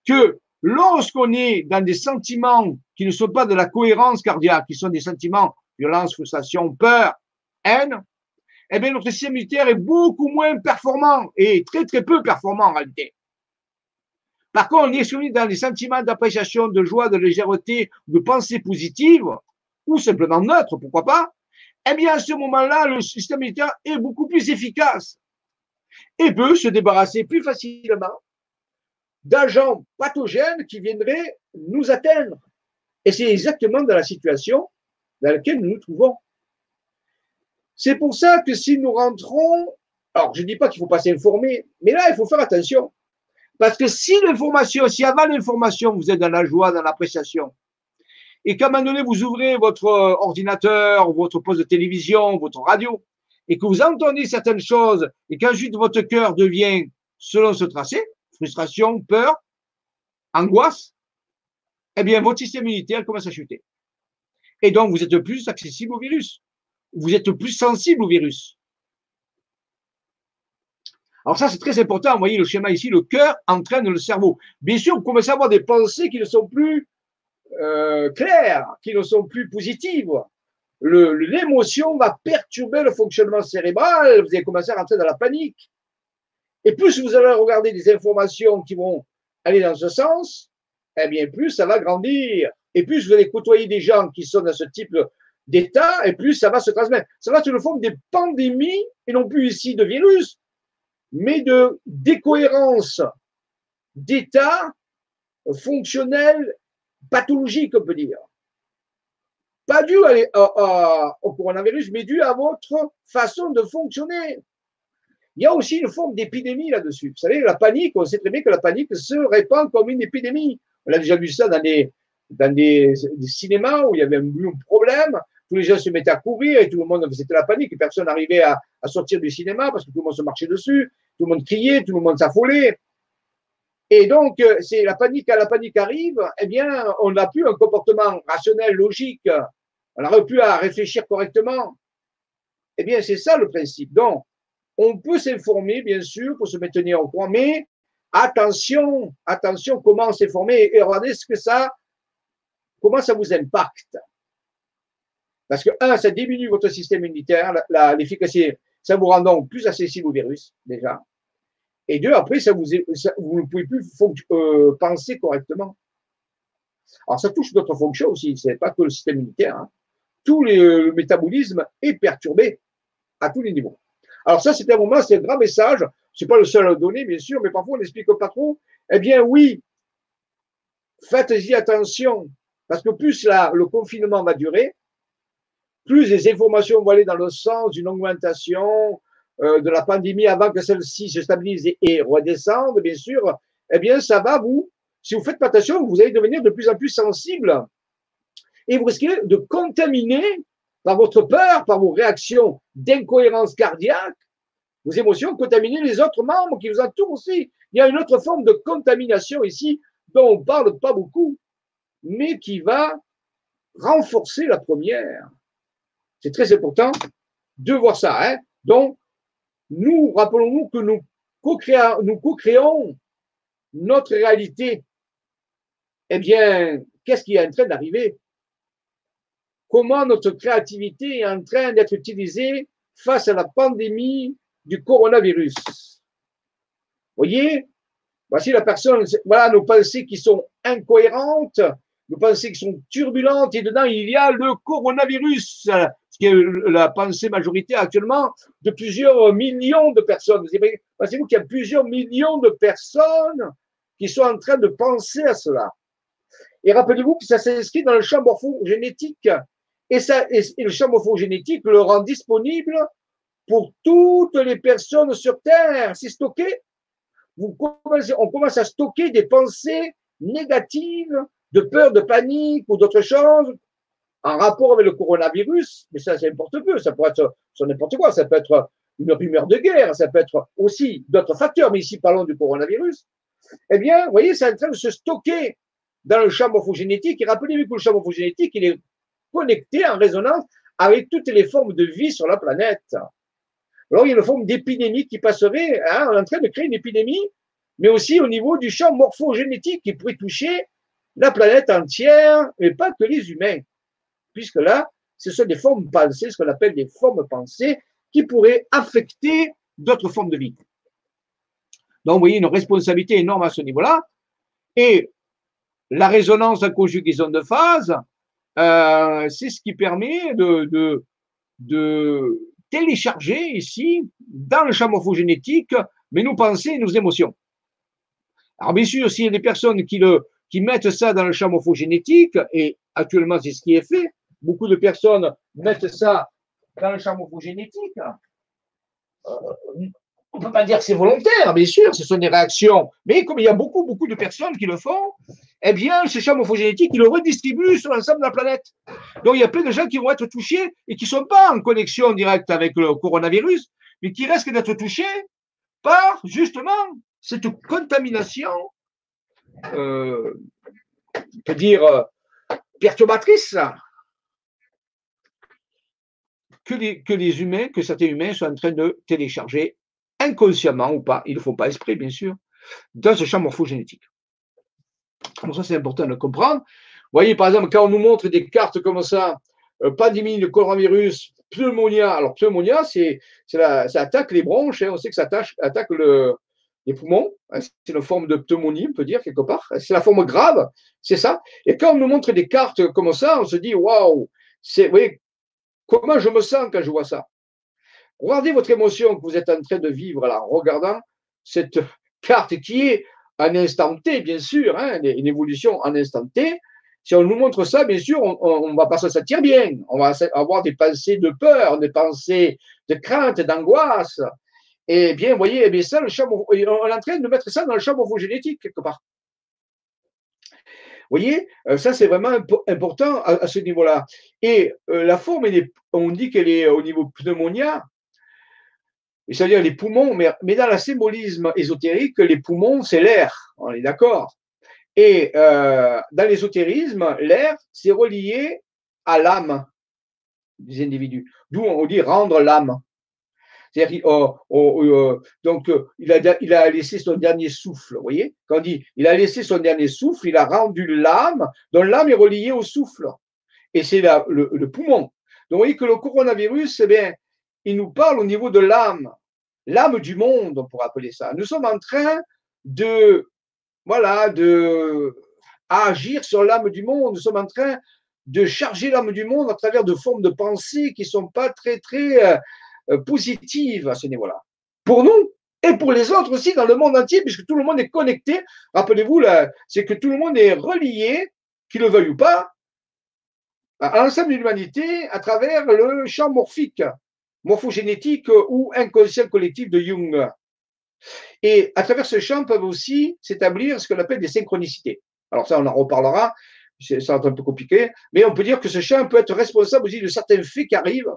que Lorsqu'on est dans des sentiments qui ne sont pas de la cohérence cardiaque, qui sont des sentiments violence, frustration, peur, haine, eh bien, notre système immunitaire est beaucoup moins performant et très, très peu performant en réalité. Par contre, on est soumis dans des sentiments d'appréciation, de joie, de légèreté, de pensée positive, ou simplement neutre, pourquoi pas, eh bien, à ce moment-là, le système immunitaire est beaucoup plus efficace et peut se débarrasser plus facilement d'agents pathogènes qui viendraient nous atteindre. Et c'est exactement dans la situation dans laquelle nous nous trouvons. C'est pour ça que si nous rentrons, alors je ne dis pas qu'il faut pas s'informer, mais là, il faut faire attention. Parce que si l'information, si avant l'information, vous êtes dans la joie, dans l'appréciation, et qu'à un moment donné, vous ouvrez votre ordinateur, votre poste de télévision, votre radio, et que vous entendez certaines choses, et qu'ensuite votre cœur devient selon ce tracé, frustration, peur, angoisse, eh bien, votre système immunitaire commence à chuter. Et donc, vous êtes plus accessible au virus. Vous êtes plus sensible au virus. Alors ça, c'est très important. Vous voyez le schéma ici, le cœur entraîne le cerveau. Bien sûr, vous commencez à avoir des pensées qui ne sont plus euh, claires, qui ne sont plus positives. L'émotion va perturber le fonctionnement cérébral. Vous allez commencer à rentrer dans la panique. Et plus vous allez regarder des informations qui vont aller dans ce sens, eh bien, plus ça va grandir. Et plus vous allez côtoyer des gens qui sont dans ce type d'état, et plus ça va se transmettre. Ça va sous la forme des pandémies, et non plus ici de virus, mais de décohérence d'état fonctionnel pathologique, on peut dire. Pas dû au coronavirus, mais dû à votre façon de fonctionner. Il y a aussi une forme d'épidémie là-dessus. Vous savez, la panique, on sait très bien que la panique se répand comme une épidémie. On a déjà vu ça dans des, dans des, cinémas où il y avait un, problème, tous les gens se mettaient à courir et tout le monde, c'était la panique, personne n'arrivait à, à, sortir du cinéma parce que tout le monde se marchait dessus, tout le monde criait, tout le monde s'affolait. Et donc, euh, c'est la panique, quand la panique arrive, eh bien, on n'a plus un comportement rationnel, logique, on n'aurait plus à réfléchir correctement. Eh bien, c'est ça le principe. Donc, on peut s'informer, bien sûr, pour se maintenir au courant, mais attention, attention comment s'informer et regardez ce que ça, comment ça vous impacte. Parce que, un, ça diminue votre système immunitaire, l'efficacité, ça vous rend donc plus accessible au virus, déjà. Et deux, après, ça vous, ne pouvez plus euh, penser correctement. Alors, ça touche d'autres fonctions aussi. Ce n'est pas que le système immunitaire. Hein. Tout le métabolisme est perturbé à tous les niveaux. Alors ça, c'est un moment, c'est un grand message. C'est pas le seul à donner, bien sûr, mais parfois on n'explique pas trop. Eh bien, oui, faites-y attention, parce que plus le confinement va durer, plus les informations vont aller dans le sens d'une augmentation euh, de la pandémie avant que celle-ci se stabilise et, redescende, bien sûr, eh bien, ça va vous, si vous faites pas attention, vous allez devenir de plus en plus sensible et vous risquez de contaminer par votre peur, par vos réactions d'incohérence cardiaque, vos émotions, contaminer les autres membres qui vous entourent aussi. Il y a une autre forme de contamination ici dont on ne parle pas beaucoup, mais qui va renforcer la première. C'est très important de voir ça. Hein. Donc, nous, rappelons-nous que nous co-créons, notre réalité. Eh bien, qu'est-ce qui est en train d'arriver? Comment notre créativité est en train d'être utilisée face à la pandémie du coronavirus? Voyez, voici la personne, voilà nos pensées qui sont incohérentes, nos pensées qui sont turbulentes, et dedans il y a le coronavirus, qui est la pensée majoritaire actuellement de plusieurs millions de personnes. Pensez-vous qu'il y a plusieurs millions de personnes qui sont en train de penser à cela? Et rappelez-vous que ça s'inscrit dans le champ morphogénétique. Et, ça, et, le champ morphogénétique le rend disponible pour toutes les personnes sur Terre. C'est stocké. On commence à stocker des pensées négatives, de peur, de panique ou d'autres choses en rapport avec le coronavirus, mais ça, c'est n'importe peu, ça pourrait être sur n'importe quoi, ça peut être une rumeur de guerre, ça peut être aussi d'autres facteurs, mais ici, parlons du coronavirus. Eh bien, vous voyez, c'est en train de se stocker dans le champ morphogénétique, et rappelez-vous que le champ morphogénétique, il est connecté en résonance avec toutes les formes de vie sur la planète. Alors, il y a une forme d'épidémie qui passerait, hein, on est en train de créer une épidémie, mais aussi au niveau du champ morphogénétique qui pourrait toucher la planète entière, et pas que les humains puisque là, ce sont des formes pensées, ce qu'on appelle des formes pensées, qui pourraient affecter d'autres formes de vie. Donc, vous voyez une responsabilité énorme à ce niveau-là. Et la résonance à conjugaison de phase, euh, c'est ce qui permet de, télécharger ici, dans le champ morphogénétique, mais nos pensées et nos émotions. Alors, bien sûr, s'il y a des personnes qui, le, mettent ça dans le champ morphogénétique, et actuellement, c'est ce qui est fait, beaucoup de personnes mettent ça dans le champ morphogénétique. Euh, on ne peut pas dire que c'est volontaire, bien sûr, ce sont des réactions. Mais comme il y a beaucoup, beaucoup de personnes qui le font, eh bien, ce champ morphogénétique, il le redistribue sur l'ensemble de la planète. Donc, il y a plein de gens qui vont être touchés et qui ne sont pas en connexion directe avec le coronavirus, mais qui risquent d'être touchés par, justement, cette contamination, euh, on peut dire, euh, perturbatrice que les, humains, que certains humains sont en train de télécharger, inconsciemment ou pas, ils ne font pas esprit, bien sûr, dans ce champ morphogénétique. Alors ça, c'est important de comprendre. Vous voyez, par exemple, quand on nous montre des cartes comme ça, euh, pandémie de coronavirus, pneumonia. Alors, pneumonia, c'est, ça attaque les bronches, hein. on sait que ça attaque le, les poumons. Hein. c'est une forme de pneumonie, on peut dire, quelque part. C'est la forme grave, c'est ça. Et quand on nous montre des cartes comme ça, on se dit, waouh, c'est, vous voyez, Comment je me sens quand je vois ça? Regardez votre émotion que vous êtes en train de vivre là, en regardant cette carte qui est un instant T, bien sûr, hein, une évolution en instant T. Si on nous montre ça, bien sûr, on ne va pas se sentir bien. On va avoir des pensées de peur, des pensées de crainte, d'angoisse. Et bien, vous voyez, eh bien ça, on est en train de mettre ça dans le champ morphogénétique, quelque part voyez, euh, ça c'est vraiment important à, ce niveau-là. Et euh, la forme, on dit qu'elle est au niveau pneumonia, c'est-à-dire les poumons, mais, dans le symbolisme ésotérique, les poumons, c'est l'air, on est d'accord. Et euh, dans l'ésotérisme, l'air, c'est relié à l'âme des individus. D'où on dit rendre l'âme. C'est-à-dire, oh, oh, oh, euh, donc, euh, il a, laissé son dernier souffle, vous voyez? Quand on dit, il a laissé son dernier souffle, il a rendu l'âme, dont l'âme est reliée au souffle. Et c'est le, le, poumon. Donc, vous voyez que le coronavirus, eh bien, il nous parle au niveau de l'âme. l'âme du monde, on pourrait appeler ça. Nous sommes en train de, voilà, de agir sur l'âme du monde. Nous sommes en train de charger l'âme du monde à travers de formes de pensée qui ne sont pas très, très euh, positives à ce niveau-là. Pour nous et pour les autres aussi dans le monde entier, puisque tout le monde est connecté. Rappelez-vous, c'est que tout le monde est relié, qu'il le veuille ou pas, à l'ensemble de l'humanité à travers le champ morphique, morphogénétique ou inconscient collectif de Jung. Et à travers ce champ peuvent aussi s'établir ce qu'on appelle des synchronicités. Alors ça, on en reparlera, c'est un peu compliqué, mais on peut dire que ce champ peut être responsable aussi de certains faits qui arrivent,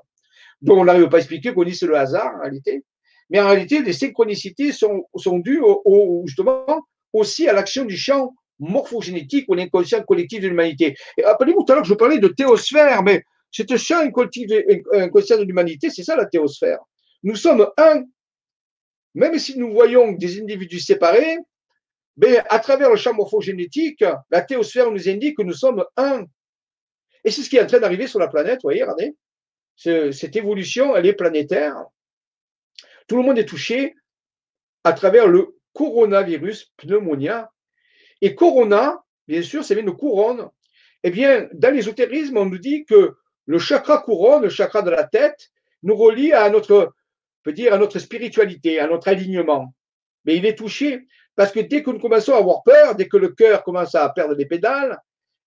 dont on n'arrive pas à expliquer, qu'on dit c'est le hasard en réalité. Mais en réalité, les synchronicités sont, sont dues au, justement aussi à l'action du champ morphogénétique ou l'inconscient collectif de l'humanité. Et rappelez-vous tout à l'heure que je parlais de théosphère, mais c'est champ inconscient de l'humanité, c'est ça la théosphère. Nous sommes un, même si nous voyons des individus séparés, mais à travers le champ morphogénétique, la théosphère nous indique que nous sommes un. Et c'est ce qui est en train d'arriver sur la planète, vous voyez, regardez. Cette évolution, elle est planétaire. Tout le monde est touché à travers le coronavirus pneumonia. Et corona, bien sûr, ça vient de couronne. Eh bien, dans l'ésotérisme, on nous dit que le chakra couronne, le chakra de la tête, nous relie à notre, peut dire, à notre spiritualité, à notre alignement. Mais il est touché parce que dès que nous commençons à avoir peur, dès que le cœur commence à perdre les pédales,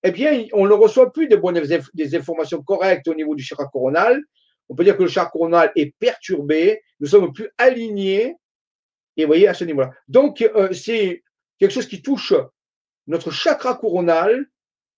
eh bien, on ne reçoit plus des bonnes informations correctes au niveau du chakra coronal. On peut dire que le chakra coronal est perturbé, nous sommes plus alignés. Et vous voyez, à ce niveau-là. Donc, euh, c'est quelque chose qui touche notre chakra coronal,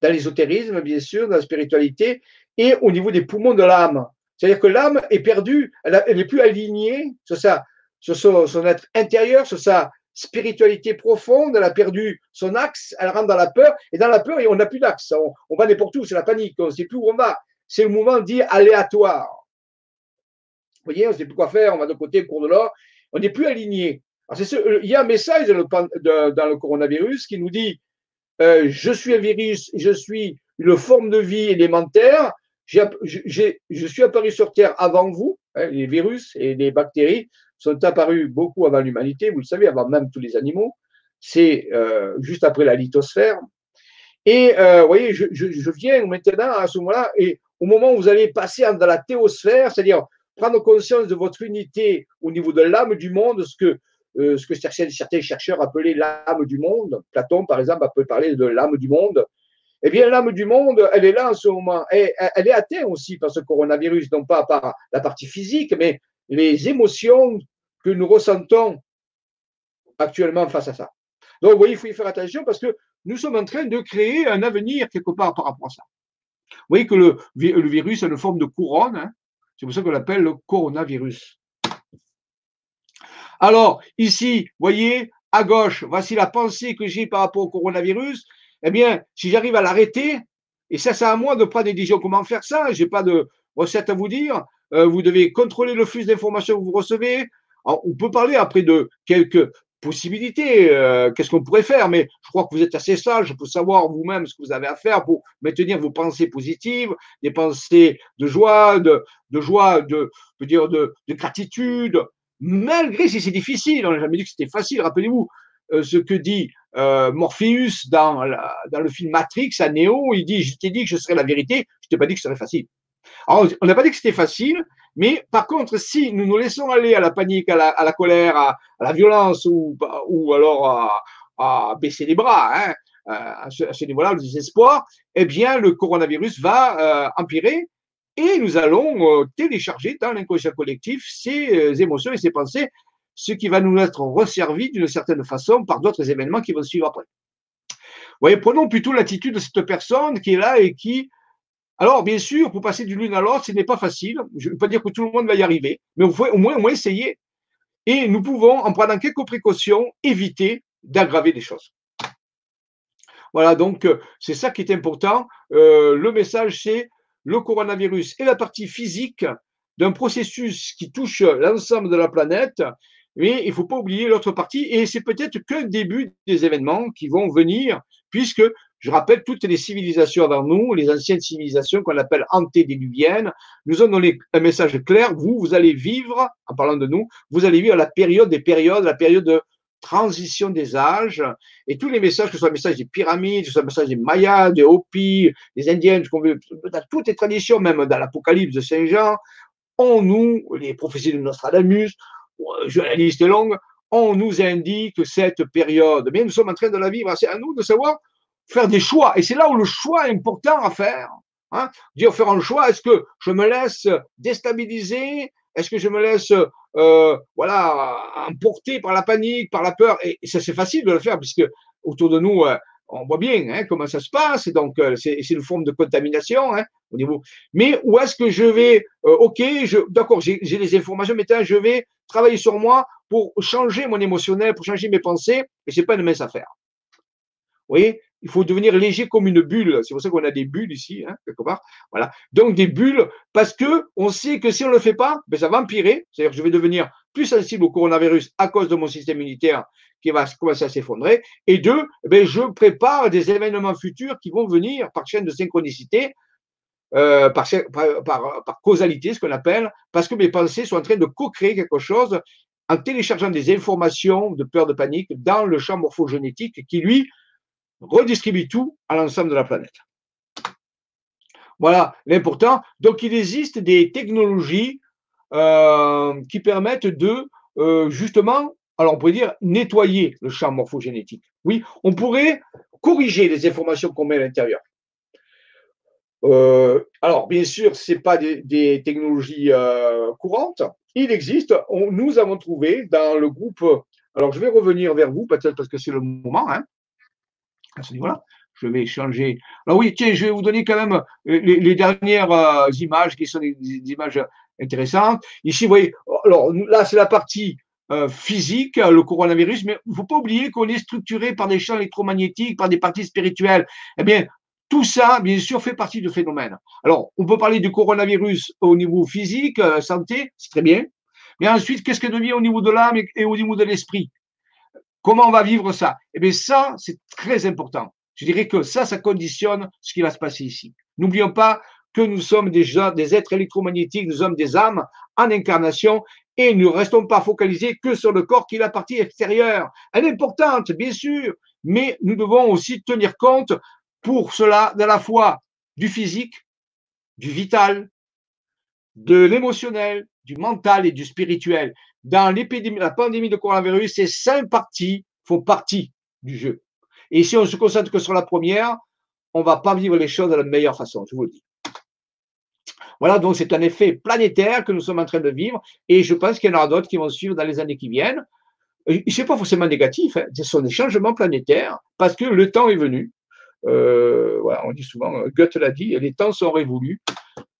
dans l'ésotérisme, bien sûr, dans la spiritualité, et au niveau des poumons de l'âme. C'est-à-dire que l'âme est perdue, elle n'est plus alignée sur, ça, sur son, son, être intérieur, sur sa spiritualité profonde, elle a perdu son axe, elle rentre dans la peur, et dans la peur, on n'a plus d'axe, on, va n'importe où, c'est la panique, on ne sait plus où on va. C'est le mouvement dit aléatoire. Vous voyez, on ne sait plus quoi faire, on va de côté, cours de l'or, on n'est plus aligné. il y a un message dans le, dans le coronavirus qui nous dit euh, je suis un virus, je suis une forme de vie élémentaire, je suis apparu sur Terre avant vous, hein, les virus et les bactéries sont apparus beaucoup avant l'humanité, vous le savez, avant même tous les animaux. C'est euh, juste après la lithosphère. Et euh, vous voyez, je, viens maintenant à ce moment-là, et au moment où vous allez passer dans la théosphère, c'est-à-dire prendre conscience de votre unité au niveau de l'âme du monde, ce que, euh, certains chercheurs appelaient l'âme du monde. Platon, par exemple, peut parler de l'âme du monde. Eh bien, l'âme du monde, elle est là en ce moment. Elle est atteinte aussi par ce coronavirus, non pas par la partie physique, mais les émotions que nous ressentons actuellement face à ça. Donc, vous voyez, il faut y faire attention parce que nous sommes en train de créer un avenir quelque part par rapport à ça. Vous voyez que le, virus a une forme de couronne, hein. c'est pour ça qu'on l'appelle le coronavirus. Alors, ici, vous voyez, à gauche, voici la pensée que j'ai par rapport au coronavirus. Eh bien, si j'arrive à l'arrêter, et ça, c'est à moi de prendre des décisions. Comment faire ça? Je n'ai pas de recette à vous dire. Euh, vous devez contrôler le flux d'informations que vous recevez. on peut parler après de quelques possibilités. Euh, qu'est-ce qu'on pourrait faire Mais je crois que vous êtes assez sage pour savoir vous-même ce que vous avez à faire pour maintenir vos pensées positives, des pensées de joie, de, joie, de, de dire de, de gratitude, malgré si c'est difficile. On n'a jamais dit que c'était facile. Rappelez-vous euh, ce que dit Morpheus dans, dans le film Matrix à Neo. Il dit Je t'ai dit que je serais la vérité, je t'ai pas dit que ce serait facile. On n'a pas dit que c'était facile, mais par contre, si nous nous laissons aller à la panique, à la, colère, à, la violence ou, alors à, baisser les bras, hein, euh, à ce, ce niveau-là, le désespoir, eh bien, le coronavirus va empirer et nous allons euh, télécharger dans l'inconscient collectif ces euh, émotions et ces pensées, ce qui va nous être resservi d'une certaine façon par d'autres événements qui vont suivre après. Vous voyez, prenons plutôt l'attitude de cette personne qui est là et qui, alors bien sûr, pour passer d'une l'une à l'autre, ce n'est pas facile. Je ne veux pas dire que tout le monde va y arriver, mais au moins, essayer. Et nous pouvons, en prenant quelques précautions, éviter d'aggraver des choses. Voilà, donc euh, c'est ça qui est important. le message, c'est le coronavirus et la partie physique d'un processus qui touche l'ensemble de la planète, mais il ne faut pas oublier l'autre partie, et c'est peut-être qu'un début des événements qui vont venir, puisque Je rappelle toutes les civilisations avant nous, les anciennes civilisations qu'on appelle antédiluviennes, nous ont donné un message clair. Vous, vous allez vivre, en parlant de nous, vous allez vivre la période des périodes, la période de transition des âges, et tous les messages, que ce soit le message des pyramides, que ce soit le message des Mayas, des Hopis, des Indiens, dans toutes les traditions, même dans l'Apocalypse de Saint Jean, on nous, les prophéties de Nostradamus, euh, la liste est longue, on nous indique cette période. Mais nous sommes en train de la vivre. C'est à nous de savoir faire des choix. Et c'est là où le choix est important à faire. Hein. Dire faire un choix, est-ce que je me laisse déstabiliser? Est-ce que je me laisse euh, voilà, emporter par la panique, par la peur? Et, ça, c'est facile de le faire puisque autour de nous, euh, on voit bien hein, comment ça se passe. Et donc, euh, c'est une forme de contamination hein, au niveau. Mais où est-ce que je vais euh, Ok, d'accord, j'ai les informations, mais je vais travailler sur moi pour changer mon émotionnel, pour changer mes pensées. Et c'est pas une mince affaire. Vous voyez? Il faut devenir léger comme une bulle. C'est pour ça qu'on a des bulles ici, hein, quelque part. Voilà. Donc des bulles, parce que on sait que si on ne le fait pas, ben, ça va empirer. C'est-à-dire que je vais devenir plus sensible au coronavirus à cause de mon système immunitaire qui va commencer à s'effondrer. Et deux, ben, je prépare des événements futurs qui vont venir par chaîne de synchronicité, euh, par, par, par, causalité, ce qu'on appelle, parce que mes pensées sont en train de co-créer quelque chose en téléchargeant des informations de peur, de panique dans le champ morphogénétique qui, lui, redistribue tout à l'ensemble de la planète. Voilà l'important. Donc, il existe des technologies euh, qui permettent de, euh, justement, alors on pourrait dire nettoyer le champ morphogénétique. Oui, on pourrait corriger les informations qu'on met à l'intérieur. Euh, alors, bien sûr, ce n'est pas des, technologies courantes. Il existe, nous avons trouvé dans le groupe, alors je vais revenir vers vous, peut-être parce que c'est le moment, hein, à ce niveau-là. Je vais changer. Alors oui, tiens, je vais vous donner quand même les, dernières euh, images qui sont des, images intéressantes. Ici, vous voyez, alors là, c'est la partie euh, physique, le coronavirus, mais il ne faut pas oublier qu'on est structuré par des champs électromagnétiques, par des parties spirituelles. Eh bien, tout ça, bien sûr, fait partie du phénomène. Alors, on peut parler du coronavirus au niveau physique, euh, santé, c'est très bien. Mais ensuite, qu'est-ce que devient au niveau de l'âme et au niveau de l'esprit? Comment on va vivre ça? Eh bien, ça, c'est très important. Je dirais que ça, ça conditionne ce qui va se passer ici. N'oublions pas que nous sommes déjà des êtres électromagnétiques, nous sommes des âmes en incarnation et ne restons pas focalisés que sur le corps qui est la partie extérieure. Elle est importante, bien sûr, mais nous devons aussi tenir compte pour cela de la fois du physique, du vital, de l'émotionnel, du mental et du spirituel dans l'épidémie, la pandémie de coronavirus, ces cinq parties font partie du jeu. Et si on se concentre que sur la première, on va pas vivre les choses de la meilleure façon, je vous le dis. Voilà, donc c'est un effet planétaire que nous sommes en train de vivre, et je pense qu'il y en aura d'autres qui vont suivre dans les années qui viennent. Ce n'est pas forcément négatif, hein. ce sont des changements planétaires, parce que le temps est venu. Euh, voilà, on dit souvent, Goethe l'a dit, les temps sont révolus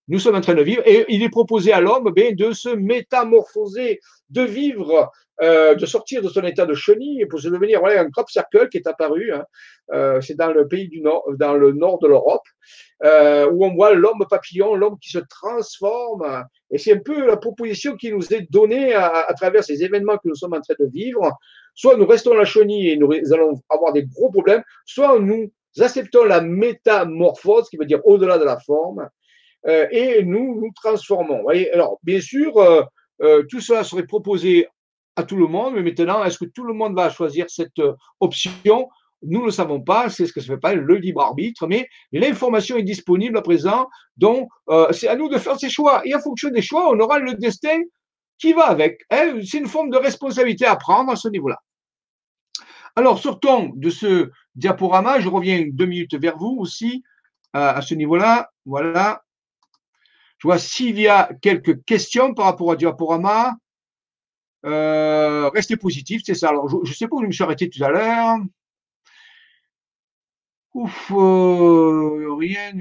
nous sommes en train de vivre. Et il est proposé à l'homme ben, de se métamorphoser, de vivre, euh, de sortir de son état de chenille pour se devenir voilà, un crop circle qui est apparu. Hein. Euh, c'est dans le pays du nord, dans le nord de l'Europe, euh, où on voit l'homme papillon, l'homme qui se transforme. Et c'est un peu la proposition qui nous est donnée à, à, travers ces événements que nous sommes en train de vivre. Soit nous restons la chenille et nous allons avoir des gros problèmes, soit nous acceptons la métamorphose, qui veut dire au-delà de la forme, euh, et nous nous transformons. Alors, bien sûr, euh, euh, tout cela serait proposé à tout le monde, mais maintenant, est-ce que tout le monde va choisir cette option? Nous ne le savons pas, c'est ce que se fait pas le libre arbitre, mais l'information est disponible à présent, donc c'est à nous de faire ces choix. Et en fonction des choix, on aura le destin qui va avec. Hein. C'est une forme de responsabilité à prendre à ce niveau-là. Alors, sortons de ce diaporama, je reviens deux minutes vers vous aussi à ce niveau-là. Voilà. Je vois s'il y a quelques questions par rapport à Diaporama. Euh, restez positif, c'est ça. Alors, je ne sais pas où je me suis arrêté tout à l'heure. Ouf, euh, rien,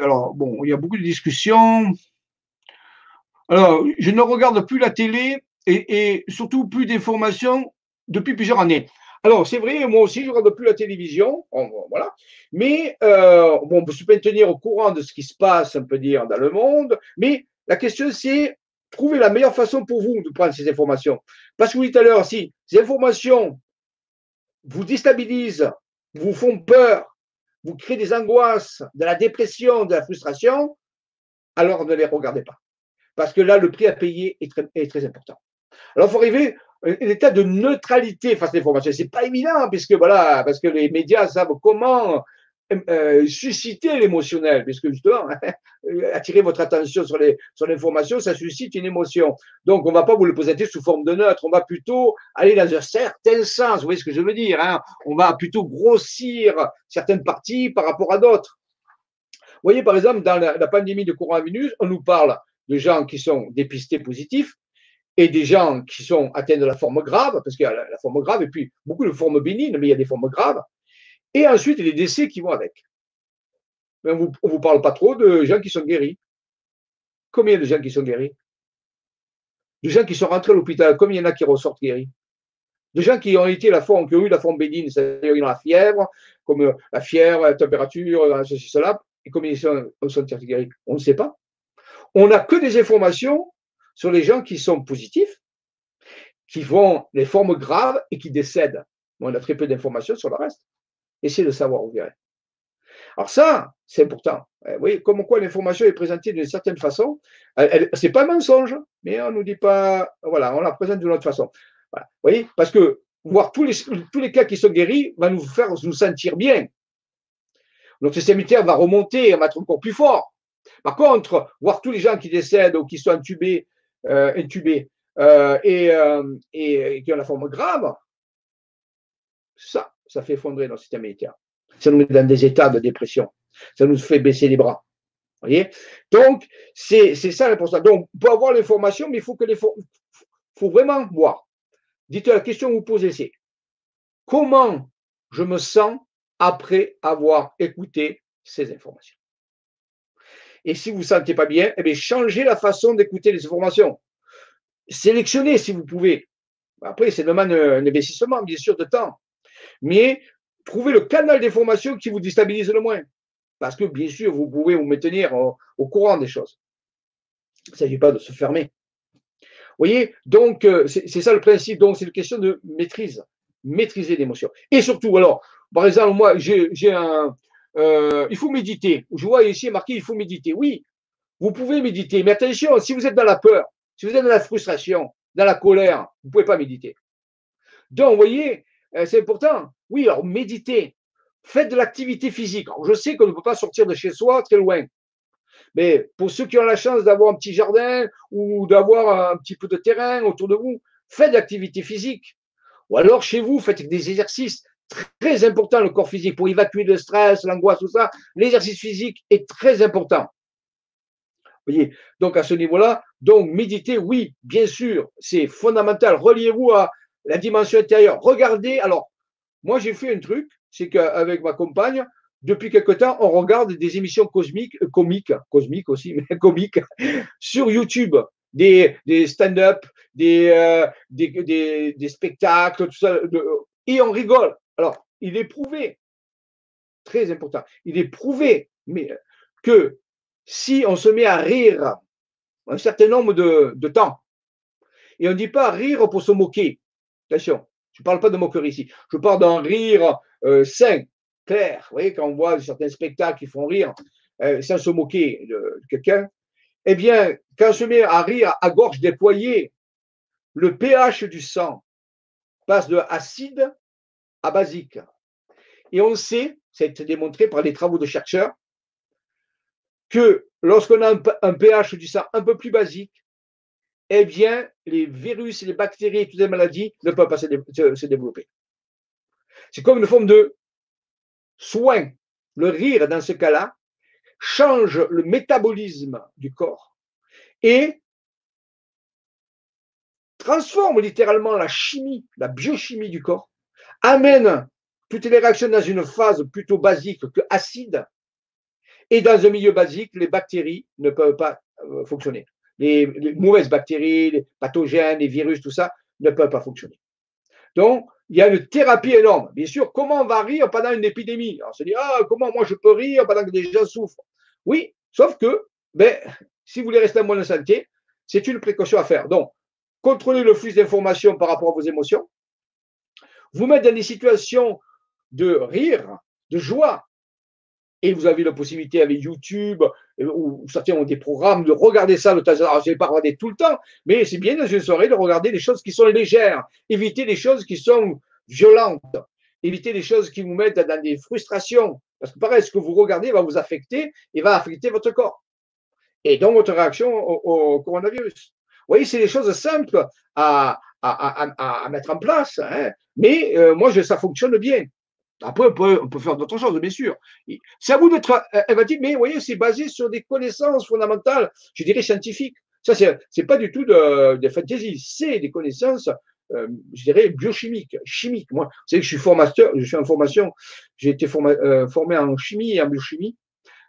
Alors, bon, il y a beaucoup de discussions. Alors, je ne regarde plus la télé et surtout plus d'informations depuis plusieurs années. Alors, c'est vrai, moi aussi, je ne regarde plus la télévision, voilà. Mais euh, bon, on peut se maintenir au courant de ce qui se passe, on peut dire, dans le monde. Mais la question, c'est trouver la meilleure façon pour vous de prendre ces informations. Parce que vous dites à l'heure, si ces informations vous déstabilisent, vous font peur, vous créez des angoisses, de la dépression, de la frustration, alors ne les regardez pas. Parce que là, le prix à payer est très, est très important. Alors, il faut arriver un état de neutralité face à l'information. C'est pas évident, puisque voilà, parce que les médias savent comment euh, susciter l'émotionnel, puisque justement, attirer votre attention sur, les, sur l'information, ça suscite une émotion. Donc, on ne va pas vous le présenter sous forme de neutre, on va plutôt aller dans un certain sens, vous voyez ce que je veux dire, hein on va plutôt grossir certaines parties par rapport à d'autres. Vous voyez, par exemple, dans la, la pandémie de coronavirus, on nous parle de gens qui sont dépistés positifs et des gens qui sont atteints de la forme grave, parce qu'il y a la, forme grave et puis beaucoup de formes bénignes, mais il y a des formes graves. Et ensuite, les décès qui vont avec. Mais on ne vous, parle pas trop de gens qui sont guéris. Combien de gens qui sont guéris? De gens qui sont rentrés à l'hôpital, combien il y en a qui ressortent guéris? De gens qui ont été la forme, qui ont eu la forme bénigne, c'est-à-dire la fièvre, comme la fièvre, la température, ceci, cela, et combien ils sont, sont guéris? On ne sait pas. On n'a que des informations sur les gens qui sont positifs, qui font les formes graves et qui décèdent. On a très peu d'informations sur le reste. Essayez de savoir, vous verrez. Alors ça, c'est important. Eh, vous voyez, comme quoi l'information est présentée d'une certaine façon. Ce n'est pas un mensonge, mais on ne nous dit pas, voilà, on la présente d'une autre façon. Vous voyez, parce que voir tous les, tous les cas qui sont guéris va nous faire nous sentir bien. Notre système immunitaire va remonter, on va être encore plus fort. Par contre, voir tous les gens qui décèdent ou qui sont intubés, intubés euh, et, euh, qui ont la forme grave, ça, ça fait effondrer notre système immunitaire. Ça nous met dans des états de dépression. Ça nous fait baisser les bras. Voyez? Donc, c'est ça l'important. Donc, pour avoir l'information, mais il faut que les faut vraiment voir. Dites la question que vous posez, c'est comment je me sens après avoir écouté ces informations? Et si vous ne vous sentez pas bien, eh bien, changez la façon d'écouter les informations. Sélectionnez si vous pouvez. Après, c'est demande un investissement, bien sûr, de temps mais trouvez le canal d'information qui vous déstabilise le moins. Parce que, bien sûr, vous pouvez vous maintenir au, courant des choses. Il ne s'agit pas de se fermer. Vous voyez Donc, euh, c'est ça le principe. Donc, c'est une question de maîtrise. Maîtriser l'émotion. Et surtout, alors, par exemple, moi, j'ai un. Euh, il faut méditer. Je vois ici marqué il faut méditer. Oui, vous pouvez méditer. Mais attention, si vous êtes dans la peur, si vous êtes dans la frustration, dans la colère, vous ne pouvez pas méditer. Donc, vous voyez, euh, c'est important. Oui, alors méditez. Faites de l'activité physique. je sais qu'on ne peut pas sortir de chez soi très loin. Mais pour ceux qui ont la chance d'avoir un petit jardin ou d'avoir un petit peu de terrain autour de vous, faites de l'activité physique. Ou alors chez vous, faites des exercices très importants, le corps physique, pour évacuer le stress, l'angoisse, tout ça. L'exercice physique est très important. Vous voyez, donc à ce niveau-là, donc méditer, oui, bien sûr, c'est fondamental. Reliez-vous à, la dimension intérieure. Regardez, alors, moi j'ai fait un truc, c'est qu'avec ma compagne, depuis quelque temps, on regarde des émissions cosmiques, euh, comiques, cosmiques aussi, mais comiques, sur YouTube, des, stand-up, euh, des, spectacles, tout ça, et on rigole. Alors, il est prouvé, très important, il est prouvé mais, que si on se met à rire un certain nombre de, de temps, et on ne dit pas rire pour se moquer, Attention, je ne parle pas de moquerie ici. Je parle d'un rire euh, sain, clair. Vous voyez, quand on voit certains spectacles qui font rire euh, sans se moquer de, quelqu'un, eh bien, quand on se met à rire à gorge déployée, le pH du sang passe de acide basique. Et on sait, c'est démontré par les travaux de chercheurs, que lorsqu'on a un pH du sang un peu plus basique, eh bien, les virus, les bactéries et toutes les maladies ne peuvent pas se, développer. C'est comme une forme de soin. Le rire, dans ce cas-là, change le métabolisme du corps et transforme littéralement la chimie, la biochimie du corps, amène toutes les réactions dans une phase plutôt basique que acide, et dans un milieu basique, les bactéries ne peuvent pas euh, fonctionner les, mauvaises bactéries, les pathogènes, les virus, tout ça, ne peuvent pas fonctionner. Donc, il y a une thérapie énorme. Bien sûr, comment on va rire pendant une épidémie? On se dit, ah, comment moi je peux rire pendant que des gens souffrent? Oui, sauf que, ben, si vous voulez rester en bonne santé, c'est une précaution à faire. Donc, contrôlez le flux d'informations par rapport à vos émotions, vous mettre dans des situations de rire, de joie, et vous avez la possibilité avec YouTube, euh, ou certains ont des programmes, de regarder ça de temps Alors, je ne vais pas regarder tout le temps, mais c'est bien dans une soirée de regarder des choses qui sont légères, éviter les choses qui sont violentes, éviter les choses qui vous mettent dans des frustrations. Parce que pareil, ce que vous regardez va vous affecter et va affecter votre corps. Et donc votre réaction au, coronavirus. Vous voyez, c'est des choses simples à, à, mettre en place, hein. mais euh, moi, ça fonctionne bien. Après, on peut, faire d'autres choses, bien sûr. C'est à vous d'être inventif, mais vous voyez, c'est basé sur des connaissances fondamentales, je dirais scientifiques. Ça, c'est n'est pas du tout de, de fantaisie, c'est des connaissances, euh, je dirais, biochimiques, chimiques. Moi, vous savez que je suis formateur, je suis en formation, j'ai été euh, formé en chimie et en biochimie,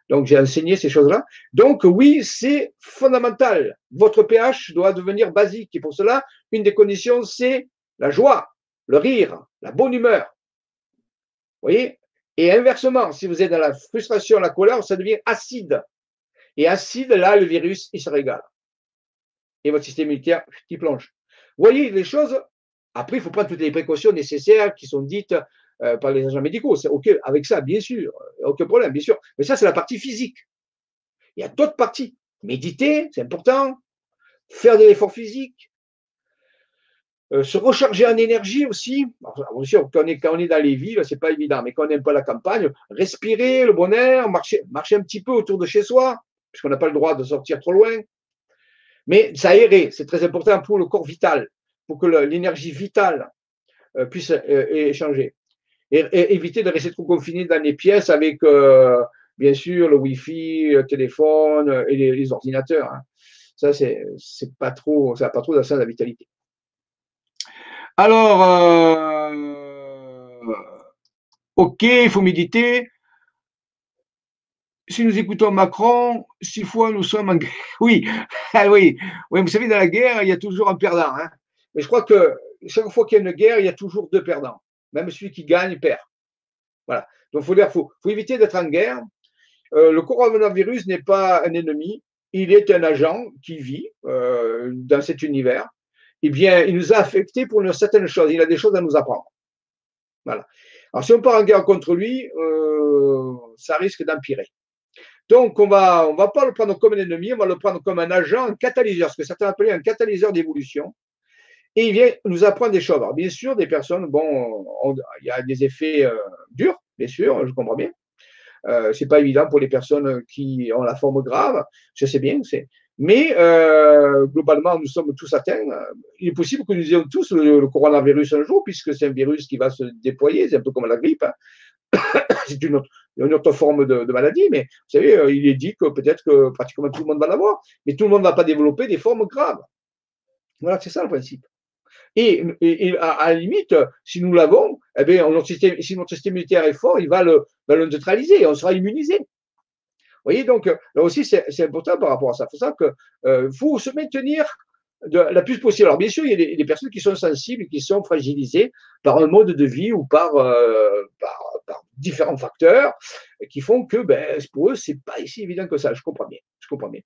donc j'ai enseigné ces choses-là. Donc oui, c'est fondamental. Votre pH doit devenir basique, et pour cela, une des conditions, c'est la joie, le rire, la bonne humeur voyez? Et inversement, si vous êtes dans la frustration, la colère, ça devient acide. Et acide, là, le virus, il se régale. Et votre système immunitaire, il plonge. Vous voyez les choses Après, il faut prendre toutes les précautions nécessaires qui sont dites euh, par les agents médicaux. C'est OK avec ça, bien sûr. Aucun problème, bien sûr. Mais ça, c'est la partie physique. Il y a d'autres parties. Méditer, c'est important. Faire de l'effort physique, euh, se recharger en énergie aussi. Alors, quand, on est, quand on est dans les villes, c'est pas évident, mais quand on peu à la campagne, respirer le bon air, marcher, marcher un petit peu autour de chez soi, puisqu'on n'a pas le droit de sortir trop loin. Mais s'aérer, c'est très important pour le corps vital, pour que l'énergie vitale euh, puisse échanger. Et, éviter de rester trop confiné dans les pièces avec, bien sûr, le Wi-Fi, le téléphone et les, ordinateurs. Hein. Ça, c'est pas trop, ça n'a pas trop de la vitalité. Alors, euh, ok, il faut méditer. Si nous écoutons Macron, six fois nous sommes en guerre. Oui, ah oui, oui, vous savez, dans la guerre, il y a toujours un perdant. Hein. Mais je crois que chaque fois qu'il y a une guerre, il y a toujours deux perdants. Même celui qui gagne perd. Voilà. Donc, il faut, éviter d'être en guerre. Euh, le coronavirus n'est pas un ennemi. Il est un agent qui vit euh, dans cet univers eh bien, il nous a affectés pour une certaine chose. Il a des choses à nous apprendre. Voilà. Alors, si on part en guerre contre lui, euh, ça risque d'empirer. Donc, on va, va pas le prendre comme un ennemi, on va le prendre comme un agent, un catalyseur, ce que certains appellent un catalyseur d'évolution. Et il vient nous apprendre des choses. Alors, bien sûr, des personnes, bon, il y a des effets euh, durs, bien sûr, je comprends bien. Euh, c'est pas évident pour les personnes qui ont la forme grave. Je sais bien, c'est, mais euh, globalement, nous sommes tous atteints. Il est possible que nous ayons tous le, coronavirus un jour, puisque c'est un virus qui va se déployer, c'est un peu comme la grippe. C'est une autre, forme de, maladie, mais vous savez, euh, il est dit que peut-être que pratiquement tout le monde va l'avoir, mais tout le monde ne va pas développer des formes graves. Voilà, c'est ça le principe. Et, à, la limite, si nous l'avons, eh bien, si notre système immunitaire est fort, il va le, neutraliser, on sera immunisé voyez, donc là aussi, c'est important par rapport à ça. Il faut ça que euh, faut se maintenir la plus possible. Alors, bien sûr, il y a des, personnes qui sont sensibles, qui sont fragilisées par un mode de vie ou par, euh, par, différents facteurs qui font que ben, pour eux, c'est pas si évident que ça. Je comprends bien. Je comprends bien.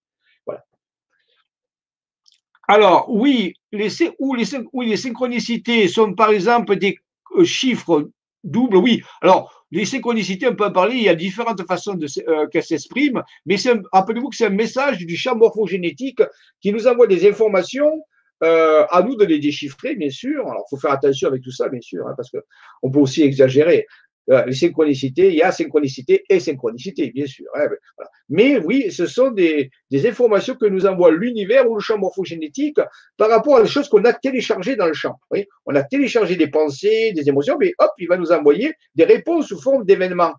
Alors, oui, les, ou les, synchronicités sont par exemple des euh, chiffres doubles. Oui, alors les synchronicités, on peut en parler, il y a différentes façons euh, qu'elles s'expriment, mais rappelez-vous que c'est un message du champ morphogénétique qui nous envoie des informations euh, à nous de les déchiffrer, bien sûr. Alors, il faut faire attention avec tout ça, bien sûr, hein, parce qu'on peut aussi exagérer. Euh, les synchronicités, il y a synchronicité et synchronicité, bien sûr. Hein, ben, Mais oui, ce sont des, informations que nous envoie l'univers ou le champ morphogénétique par rapport à des choses qu'on a téléchargées dans le champ. On a téléchargé des pensées, des émotions, mais hop, il va nous envoyer des réponses sous forme d'événements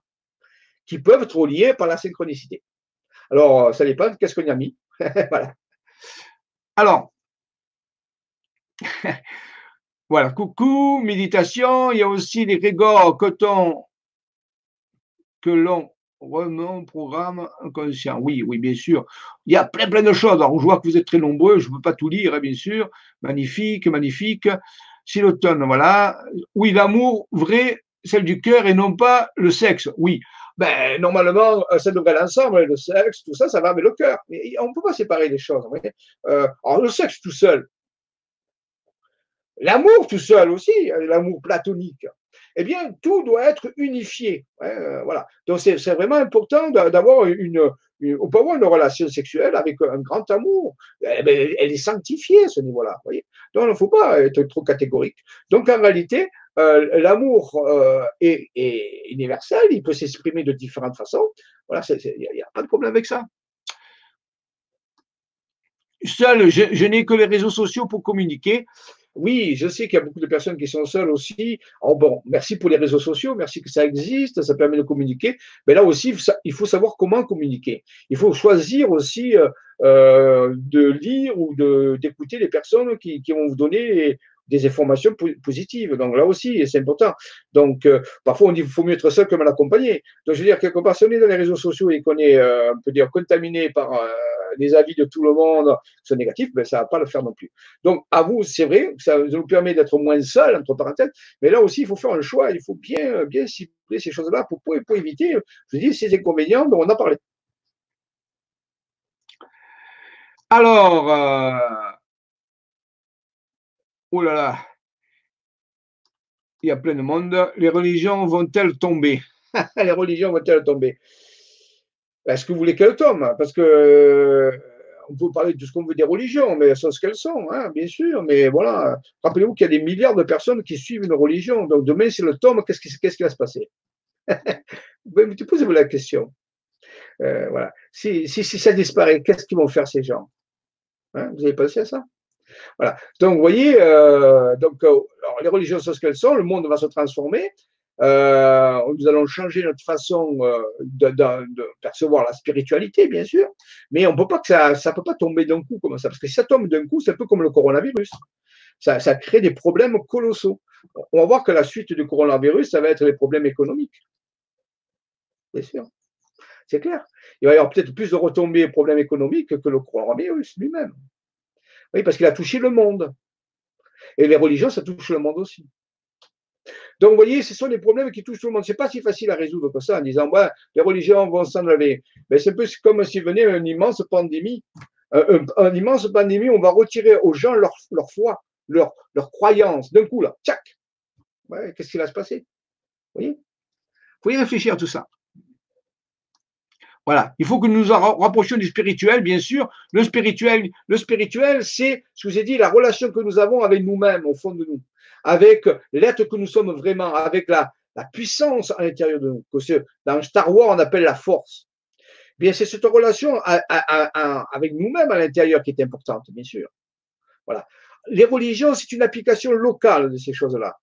qui peuvent être liés par la synchronicité. Alors, ça dépend, qu'est-ce qu'on y a mis? Voilà. Alors, Voilà, coucou, méditation. Il y a aussi les coton que l'on remet programme inconscient. Oui, oui, bien sûr. Il y a plein, plein de choses. Alors, je vois que vous êtes très nombreux. Je ne peux pas tout lire, hein, bien sûr. Magnifique, magnifique. C'est l'automne, voilà. Oui, l'amour vrai, celle du cœur et non pas le sexe. Oui. Ben, normalement, euh, ça devrait l'ensemble, le sexe, tout ça, ça va avec le cœur. On ne peut pas séparer les choses. Euh, le sexe tout seul, L'amour tout seul aussi, l'amour platonique. eh bien, tout doit être unifié. Euh, voilà. Donc, c'est vraiment important d'avoir une, On peut avoir une relation sexuelle avec un grand amour. Eh ben, elle est sanctifiée à ce niveau-là. Donc, il ne faut pas être trop catégorique. Donc, en réalité, euh, l'amour euh, est, universel. Il peut s'exprimer de différentes façons. Voilà, il n'y a, pas de problème avec ça. Seul, je n'ai que les réseaux sociaux pour communiquer. Oui, je sais qu'il y a beaucoup de personnes qui sont seules aussi. Bon, merci pour les réseaux sociaux, merci que ça existe, ça permet de communiquer. Mais là aussi, il faut savoir comment communiquer. Il faut choisir aussi euh, euh, de lire ou d'écouter les personnes qui, vont vous donner des informations positives. Donc là aussi, c'est important. Donc euh, parfois on dit qu'il faut mieux être seul que mal accompagné. Donc je veux dire, quelque part, si on est dans les réseaux sociaux et qu'on est, on peut dire, contaminé par les avis de tout le monde sont négatifs, ben, ça ne va pas le faire non plus. Donc, à vous, c'est vrai, ça nous permet d'être moins seul, entre parenthèses, mais là aussi, il faut faire un choix, il faut bien, bien cibler ces choses-là pour, pour, éviter, je dis, ces inconvénients dont on a parlé. Alors, euh, oh là là, il y a plein de monde. Les religions vont-elles tomber? Les religions vont-elles tomber? Est-ce que vous voulez qu'elles tombent Parce que euh, on peut parler de ce qu'on veut des religions, mais elles sont ce qu'elles sont, hein, bien sûr. Mais voilà, rappelez-vous qu'il y a des milliards de personnes qui suivent une religion. Donc demain, si le tombe, qu'est-ce qui, va se passer? Tu posez-vous la question. Euh, voilà. Si, si, ça disparaît, qu'est-ce qu'ils vont faire ces gens? Hein, Vous avez pensé à ça? Voilà. Donc, vous voyez, euh, donc, les religions sont ce qu'elles sont, le monde va se transformer, euh, nous allons changer notre façon euh, de, percevoir la spiritualité, bien sûr, mais on peut pas que ça, ça peut pas tomber d'un coup comme ça, parce que si ça tombe d'un coup, c'est un peu comme le coronavirus. Ça, ça crée des problèmes colossaux. On va voir que la suite du coronavirus, ça va être les problèmes économiques. Bien sûr. C'est clair. Il va y avoir peut-être plus de retombées et problèmes économiques que le coronavirus lui-même. Oui, parce qu'il a touché le monde. Et les religions, ça touche le monde aussi. Donc, vous voyez, ce sont des problèmes qui touchent tout le monde. Ce n'est pas si facile à résoudre que ça en disant, ouais, les religions vont s'enlever. Mais c'est peu comme si venait une immense pandémie. Une immense pandémie, on va retirer aux gens leur, foi, leur, leur croyance. D'un coup, là, tchac ouais, Qu'est-ce qui va se passer? Vous voyez? Faut y réfléchir à tout ça. Voilà. Il faut que nous nous rapprochions du spirituel, bien sûr. Le spirituel, le spirituel, c'est, je vous ai dit, la relation que nous avons avec nous-mêmes, au fond de nous avec l'être que nous sommes vraiment, avec la, puissance à l'intérieur de nous, que dans Star Wars on appelle la force. Bien, c'est cette relation avec nous-mêmes à l'intérieur qui est importante, bien sûr. Voilà. Les religions, c'est une application locale de ces choses-là.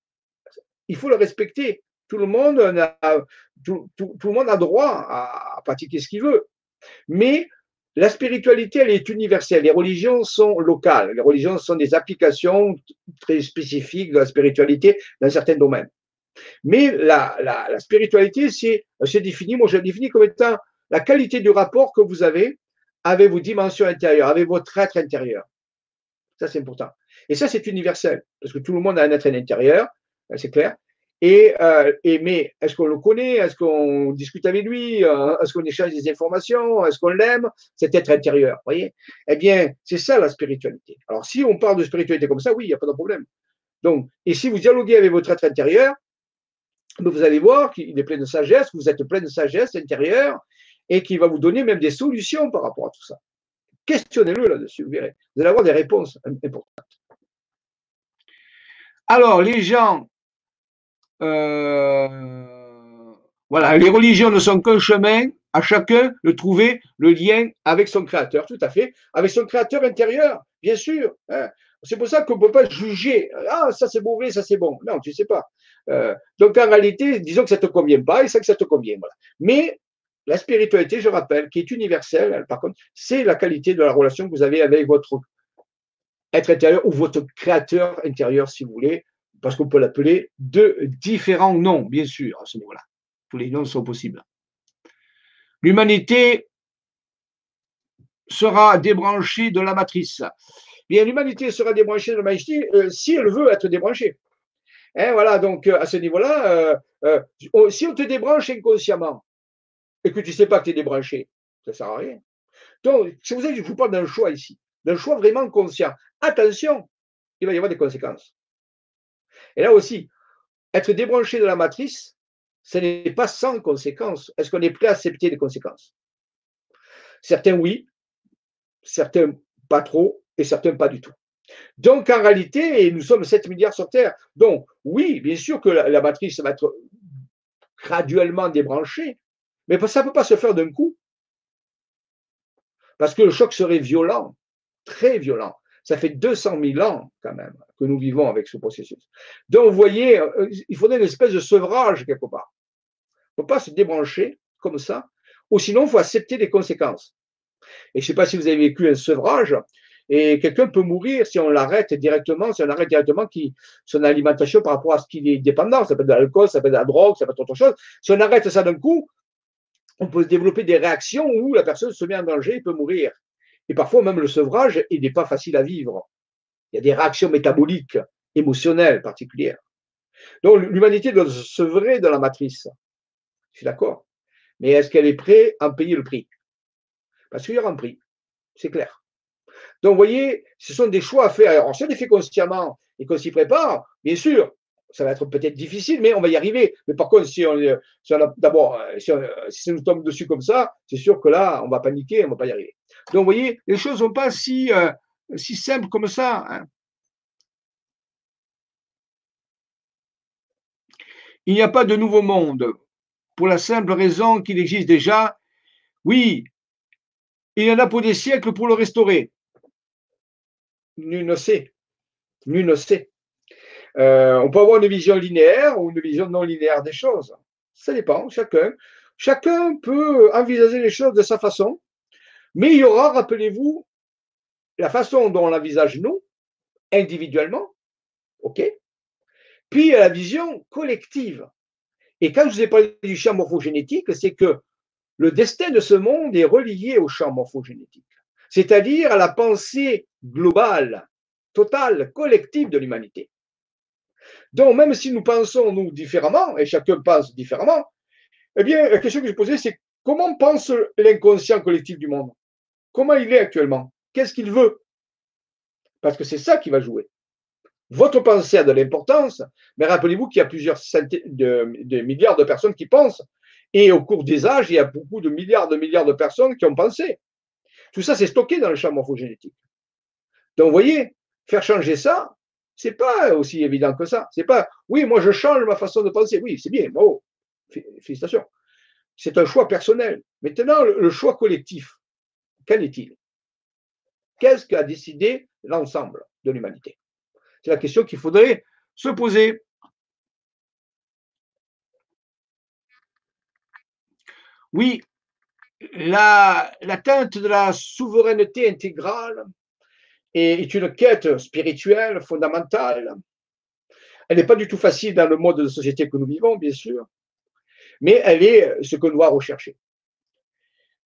Il faut le respecter. Tout le monde a, droit à pratiquer ce qu'il veut. Mais la spiritualité, elle est universelle. Les religions sont locales. Les religions sont des applications très spécifiques de la spiritualité dans certains domaines. Mais la, spiritualité, c'est, défini, moi je la définis comme étant la qualité du rapport que vous avez avec vos dimensions intérieures, avec votre être intérieur. Ça, c'est important. Et ça, c'est universel, parce que tout le monde a un être intérieur, c'est clair. Euh, et, mais est-ce qu'on le connaît? Est-ce qu'on discute avec lui? Euh, Est-ce qu'on échange des informations? Est-ce qu'on l'aime? Cet être intérieur, voyez? Eh bien, c'est ça la spiritualité. Alors, si on parle de spiritualité comme ça, oui, il n'y a pas de problème. Donc, et si vous dialoguez avec votre être intérieur, ben, vous allez voir qu'il est plein de sagesse, vous êtes plein de sagesse intérieure et qu'il va vous donner même des solutions par rapport à tout ça. Questionnez-le là-dessus, vous verrez. Vous allez avoir des réponses importantes. Alors, les gens voilà, les religions ne sont qu'un chemin à chacun de trouver le lien avec son créateur, tout à fait, avec son créateur intérieur, bien sûr. Hein. C'est pour ça qu'on ne peut pas juger. Ah, ça c'est mauvais, ça c'est bon. Non, tu ne sais pas. Euh, donc en réalité, disons que ça te convient pas et ça que ça te convient. Mais la spiritualité, je rappelle, qui est universelle, par contre, c'est la qualité de la relation que vous avez avec votre être intérieur ou votre créateur intérieur, si vous voulez, parce qu'on peut l'appeler de différents noms, bien sûr, à ce niveau-là. Tous les noms sont possibles. L'humanité sera débranchée de la matrice. Bien, l'humanité sera débranchée de la matrice euh, si elle veut être débranchée. Hein, voilà, donc euh, à ce niveau-là, euh, si on te débranche inconsciemment et que tu ne sais pas que tu es débranché, ça ne sert à rien. Donc, si vous je vous parle d'un choix ici, d'un choix vraiment conscient. Attention, il va y avoir des conséquences. Et là aussi, être débranché de la matrice, ce n'est pas sans conséquences. Est-ce qu'on est prêt à accepter les conséquences? Certains oui, certains pas trop, et certains pas du tout. Donc en réalité, nous sommes 7 milliards sur Terre. Donc oui, bien sûr que la, matrice va être graduellement débranchée, mais ça ne peut pas se faire d'un coup. Parce que le choc serait violent, très violent. Ça fait 200 000 ans quand même que nous vivons avec ce processus. Donc vous voyez, euh, il faudrait une espèce de sevrage quelque part. Il ne faut pas se débrancher comme ça, ou sinon il faut accepter les conséquences. Et je ne sais pas si vous avez vécu un sevrage, et quelqu'un peut mourir si on l'arrête directement, si on arrête directement son alimentation par rapport à ce qu'il est dépendant. Ça peut être de l'alcool, ça peut être de la drogue, ça peut être autre chose. Si on arrête ça d'un coup, on peut développer des réactions où la personne se met en danger et peut mourir. Et parfois, même le sevrage, il n'est pas facile à vivre. Il y a des réactions métaboliques, émotionnelles particulières. Donc, l'humanité doit se sevrer de la matrice. Je suis d'accord. Mais est-ce qu'elle est prête à en payer le prix? Parce qu'il y aura un prix. C'est clair. Donc, vous voyez, ce sont des choix à faire. Alors, si on les fait consciemment et qu'on s'y prépare, bien sûr, ça va être peut-être difficile, mais on va y arriver. Mais par contre, si on, d'abord, si, si, ça nous tombe dessus comme ça, c'est sûr que là, on va paniquer, on ne va pas y arriver. Donc, vous voyez, les choses ne sont pas si, euh, si simples comme ça. Hein. Il n'y a pas de nouveau monde, pour la simple raison qu'il existe déjà. Oui, il y en a pour des siècles pour le restaurer. Nul ne sait. Nul ne sait. Euh, on peut avoir une vision linéaire ou une vision non linéaire des choses. Ça dépend, chacun. Chacun peut envisager les choses de sa façon, mais il y aura, rappelez-vous, la façon dont on l'envisage nous, individuellement, ok? Puis la vision collective. Et quand je vous ai parlé du champ morphogénétique, c'est que le destin de ce monde est relié au champ morphogénétique, c'est-à-dire à la pensée globale, totale, collective de l'humanité. Donc, même si nous pensons, nous, différemment, et chacun pense différemment, eh bien, la question que je posais, c'est comment pense l'inconscient collectif du monde? Comment il est actuellement? Qu'est-ce qu'il veut? Parce que c'est ça qui va jouer. Votre pensée a de l'importance, mais rappelez-vous qu'il y a plusieurs centaines de, milliards de personnes qui pensent, et au cours des âges, il y a beaucoup de milliards de milliards de personnes qui ont pensé. Tout ça, c'est stocké dans le champ morphogénétique. Donc, vous voyez, faire changer ça, c'est pas aussi évident que ça. C'est pas, oui, moi je change ma façon de penser. Oui, c'est bien, bravo, félicitations. C'est un choix personnel. Maintenant, le choix collectif, quel est-il? Qu'est-ce qu'a décidé l'ensemble de l'humanité? C'est la question qu'il faudrait se poser. Oui, l'atteinte de la souveraineté intégrale est une quête spirituelle fondamentale. Elle n'est pas du tout facile dans le mode de société que nous vivons, bien sûr, mais elle est ce que doit rechercher.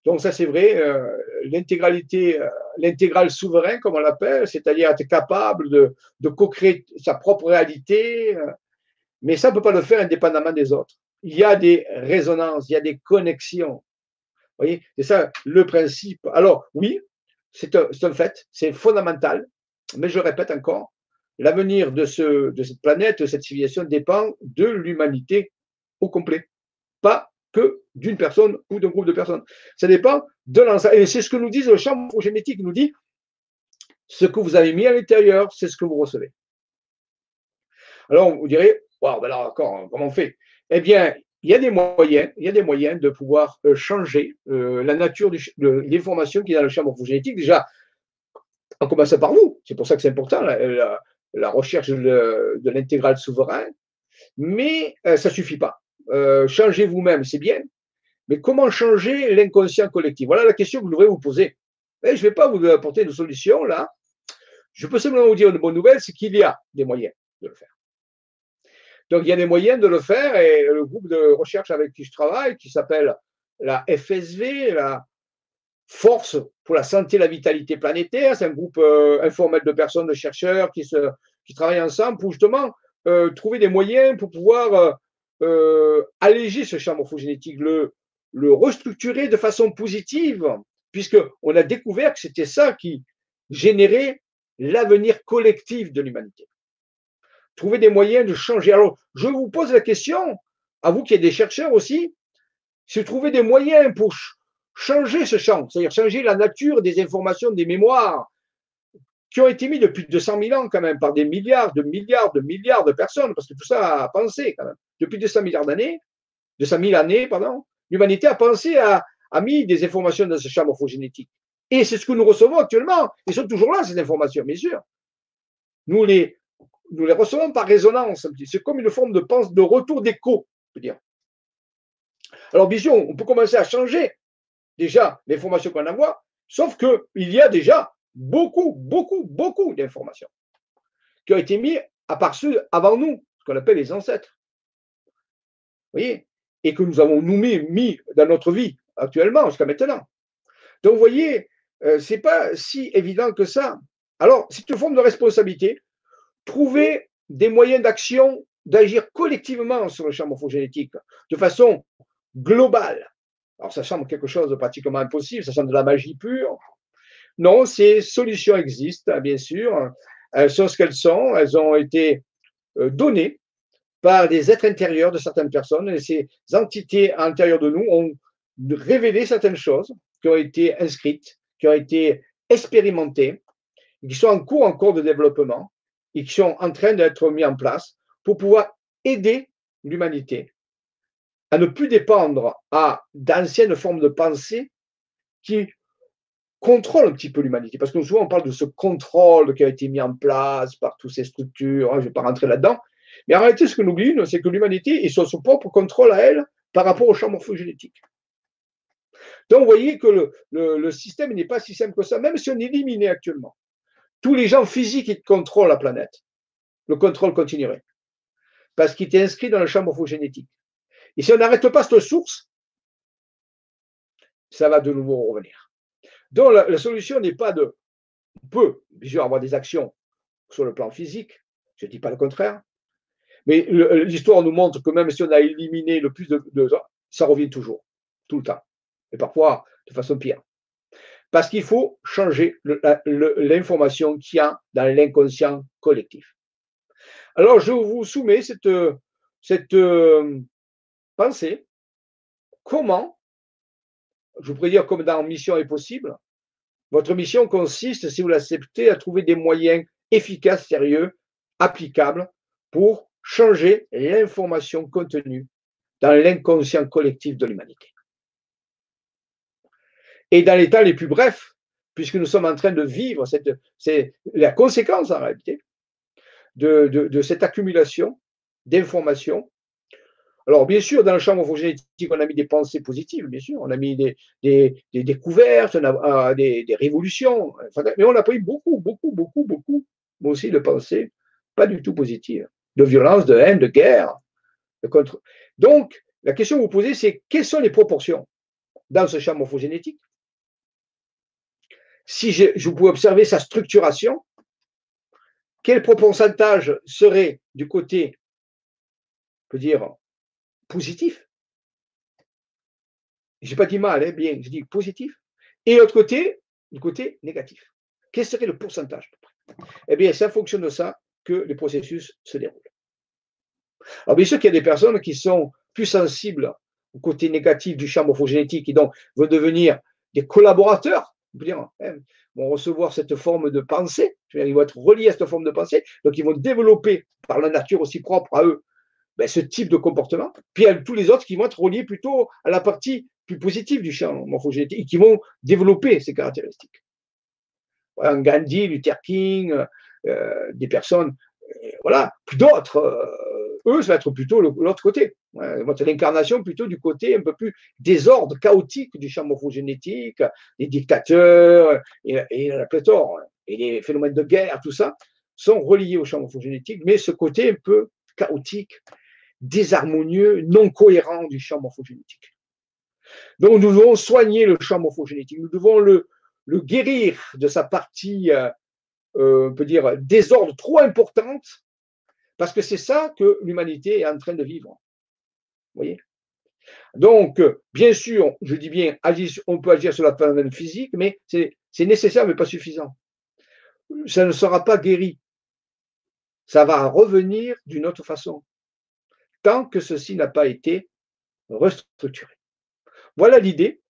Donc ça c'est vrai, euh, l'intégralité, euh, l'intégral souverain comme on l'appelle, c'est-à-dire être capable de, co-créer sa propre réalité, euh, mais ça ne peut pas le faire indépendamment des autres. Il y a des résonances, il y a des connexions. Vous voyez, c'est ça le principe. Alors oui, c'est un, un, fait, c'est fondamental, mais je répète encore, l'avenir de, ce, de cette planète, de cette civilisation dépend de l'humanité au complet, pas que d'une personne ou d'un groupe de personnes. Ça dépend de l'ensemble. Et c'est ce que nous dit le champ morphogénétique, nous dit ce que vous avez mis à l'intérieur, c'est ce que vous recevez. Alors, vous direz, ben alors, comment on fait? Eh bien, il y a des moyens, il y a des moyens de pouvoir euh, changer euh, la nature de l'information qui est dans le champ morphogénétique. Déjà, en commençant par vous, c'est pour ça que c'est important, la, recherche de, l'intégral souverain, mais euh, ça ne suffit pas. Changez vous-même, c'est bien, mais comment changer l'inconscient collectif? Voilà la question que je voudrais vous poser. Et je ne vais pas vous apporter une solution là. Je peux simplement vous dire une bonne nouvelle, c'est qu'il y a des moyens de le faire. Donc, il y a des moyens de le faire et le groupe de recherche avec qui je travaille, qui s'appelle la FSV, la Force pour la santé et la vitalité planétaire, c'est un groupe euh, informel de personnes, de chercheurs qui, travaillent ensemble pour justement euh, trouver des moyens pour pouvoir euh, alléger ce champ morphogénétique, le, restructurer de façon positive, puisqu'on a découvert que c'était ça qui générait l'avenir collectif de l'humanité. trouver des moyens de changer. Alors, je vous pose la question, à vous qui êtes des chercheurs aussi, c'est trouver des moyens pour changer ce champ, c'est-à-dire changer la nature des informations, des mémoires, qui ont été mis depuis 200 000 ans quand même par des milliards, de milliards, de milliards de personnes, parce que tout ça a pensé quand même. Depuis 200 milliards d'années, 200 000 années, pardon, l'humanité a pensé à, a mis des informations dans ce champ morphogénétique. Et c'est ce que nous recevons actuellement. Ils sont toujours là, ces informations, bien sûr. Nous les, nous les recevons par résonance. C'est comme une forme de de retour d'écho, dire. Alors, bien sûr, on peut commencer à changer déjà l'information qu'on envoie, sauf qu'il y a déjà beaucoup, beaucoup, beaucoup d'informations qui ont été mises à part ceux avant nous, ce qu'on appelle les ancêtres. Vous voyez? Et que nous avons nous mis dans notre vie actuellement, jusqu'à maintenant. Donc, vous voyez, euh, ce n'est pas si évident que ça. Alors, c'est une forme de responsabilité. Trouver des moyens d'action, d'agir collectivement sur le champ morphogénétique de façon globale. Alors, ça semble quelque chose de pratiquement impossible, ça semble de la magie pure. Non, ces solutions existent, bien sûr. Elles sont ce qu'elles sont. Elles ont été euh, données par des êtres intérieurs de certaines personnes. Et ces entités à l'intérieur de nous ont révéler certaines choses qui ont été inscrites, qui ont été expérimentées, qui sont en cours encore de développement et qui sont en train d'être mis en place pour pouvoir aider l'humanité à ne plus dépendre à d'anciennes formes de pensée qui contrôlent un petit peu l'humanité. Parce que souvent, on parle de ce contrôle qui a été mis en place par toutes ces structures, hein, je ne vais pas rentrer là-dedans. Mais en réalité, ce que nous oublions, c'est que l'humanité est sur son propre contrôle à elle par rapport au champ morphogénétique. Donc, vous voyez que le, système n'est pas si simple que ça, même si on éliminait actuellement tous les gens physiques qui contrôlent la planète, le contrôle continuerait. Parce qu'il est inscrit dans le champ morphogénétique. Et si on n'arrête pas cette source, ça va de nouveau revenir. Donc, la, solution n'est pas de. On peut, bien sûr, avoir des actions sur le plan physique, je ne dis pas le contraire, mais l'histoire nous montre que même si on a éliminé le plus de, de ça revient toujours, tout le temps et parfois de façon pire. Parce qu'il faut changer l'information qu'il y a dans l'inconscient collectif. Alors, je vous soumets cette, cette euh, pensée. Comment, je pourrais dire comme dans Mission est possible, votre mission consiste, si vous l'acceptez, à trouver des moyens efficaces, sérieux, applicables pour changer l'information contenue dans l'inconscient collectif de l'humanité. Et dans les temps les plus brefs, puisque nous sommes en train de vivre, c'est la conséquence en réalité de, cette accumulation d'informations. Alors, bien sûr, dans le champ morphogénétique, on a mis des pensées positives, bien sûr, on a mis des, découvertes, on a, euh, des, révolutions, mais on a pris beaucoup, beaucoup, beaucoup, beaucoup, aussi, de pensées pas du tout positives, de violence, de haine, de guerre. De contre... Donc, la question que vous posez, c'est quelles sont les proportions dans ce champ morphogénétique? Si je, pouvais observer sa structuration, quel pourcentage serait du côté, on peut dire, positif? Je n'ai pas dit mal, hein, bien, je dis positif. Et l'autre côté, du côté négatif. Quel serait le pourcentage? Eh bien, c'est en fonction de ça que les processus se déroulent. Alors, bien sûr qu'il y a des personnes qui sont plus sensibles au côté négatif du champ morphogénétique et donc vont devenir des collaborateurs Hein, vont recevoir cette forme de pensée, ils vont être reliés à cette forme de pensée, donc ils vont développer par la nature aussi propre à eux ben, ce type de comportement. Puis a tous les autres qui vont être reliés plutôt à la partie plus positive du champ morphogénétique et qui vont développer ces caractéristiques. Voilà, Gandhi, Luther King, des personnes, euh, voilà, d'autres. Euh, eux, ça va être plutôt l'autre côté. Votre incarnation plutôt du côté un peu plus désordre, chaotique du champ morphogénétique, les dictateurs et, la pléthore, et les phénomènes de guerre, tout ça, sont reliés au champ morphogénétique, mais ce côté un peu chaotique, désharmonieux, non cohérent du champ morphogénétique. Donc nous devons soigner le champ morphogénétique, nous devons le, guérir de sa partie, euh, euh, on peut dire, désordre trop importante parce que c'est ça que l'humanité est en train de vivre. Vous voyez? Donc, bien sûr, je dis bien, on peut agir sur la phénomène physique, mais c'est nécessaire, mais pas suffisant. Ça ne sera pas guéri. ça va revenir d'une autre façon, tant que ceci n'a pas été restructuré. Voilà l'idée.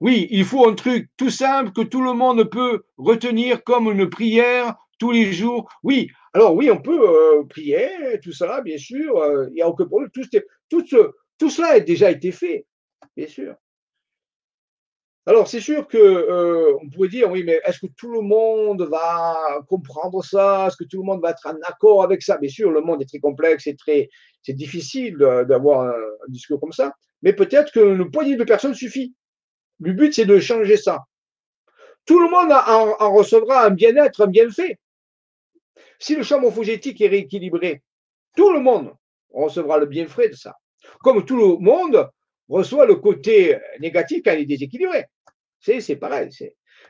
Oui, il faut un truc tout simple que tout le monde peut retenir comme une prière tous les jours. Oui, alors oui, on peut euh, prier, tout ça, bien sûr, euh, il n'y a aucun problème. Tout, tout, tout cela a déjà été fait, bien sûr. Alors, c'est sûr que euh, on pourrait dire, oui, mais est-ce que tout le monde va comprendre ça? Est-ce que tout le monde va être en accord avec ça? Bien sûr, le monde est très complexe et très, c'est difficile d'avoir un, discours comme ça, mais peut-être que le poignée de personnes suffit. Le but, c'est de changer ça. Tout le monde en, recevra un bien-être, un bienfait. Si le champ morphogétique est rééquilibré, tout le monde recevra le bienfait de ça. Comme tout le monde reçoit le côté négatif quand il est déséquilibré. C'est pareil.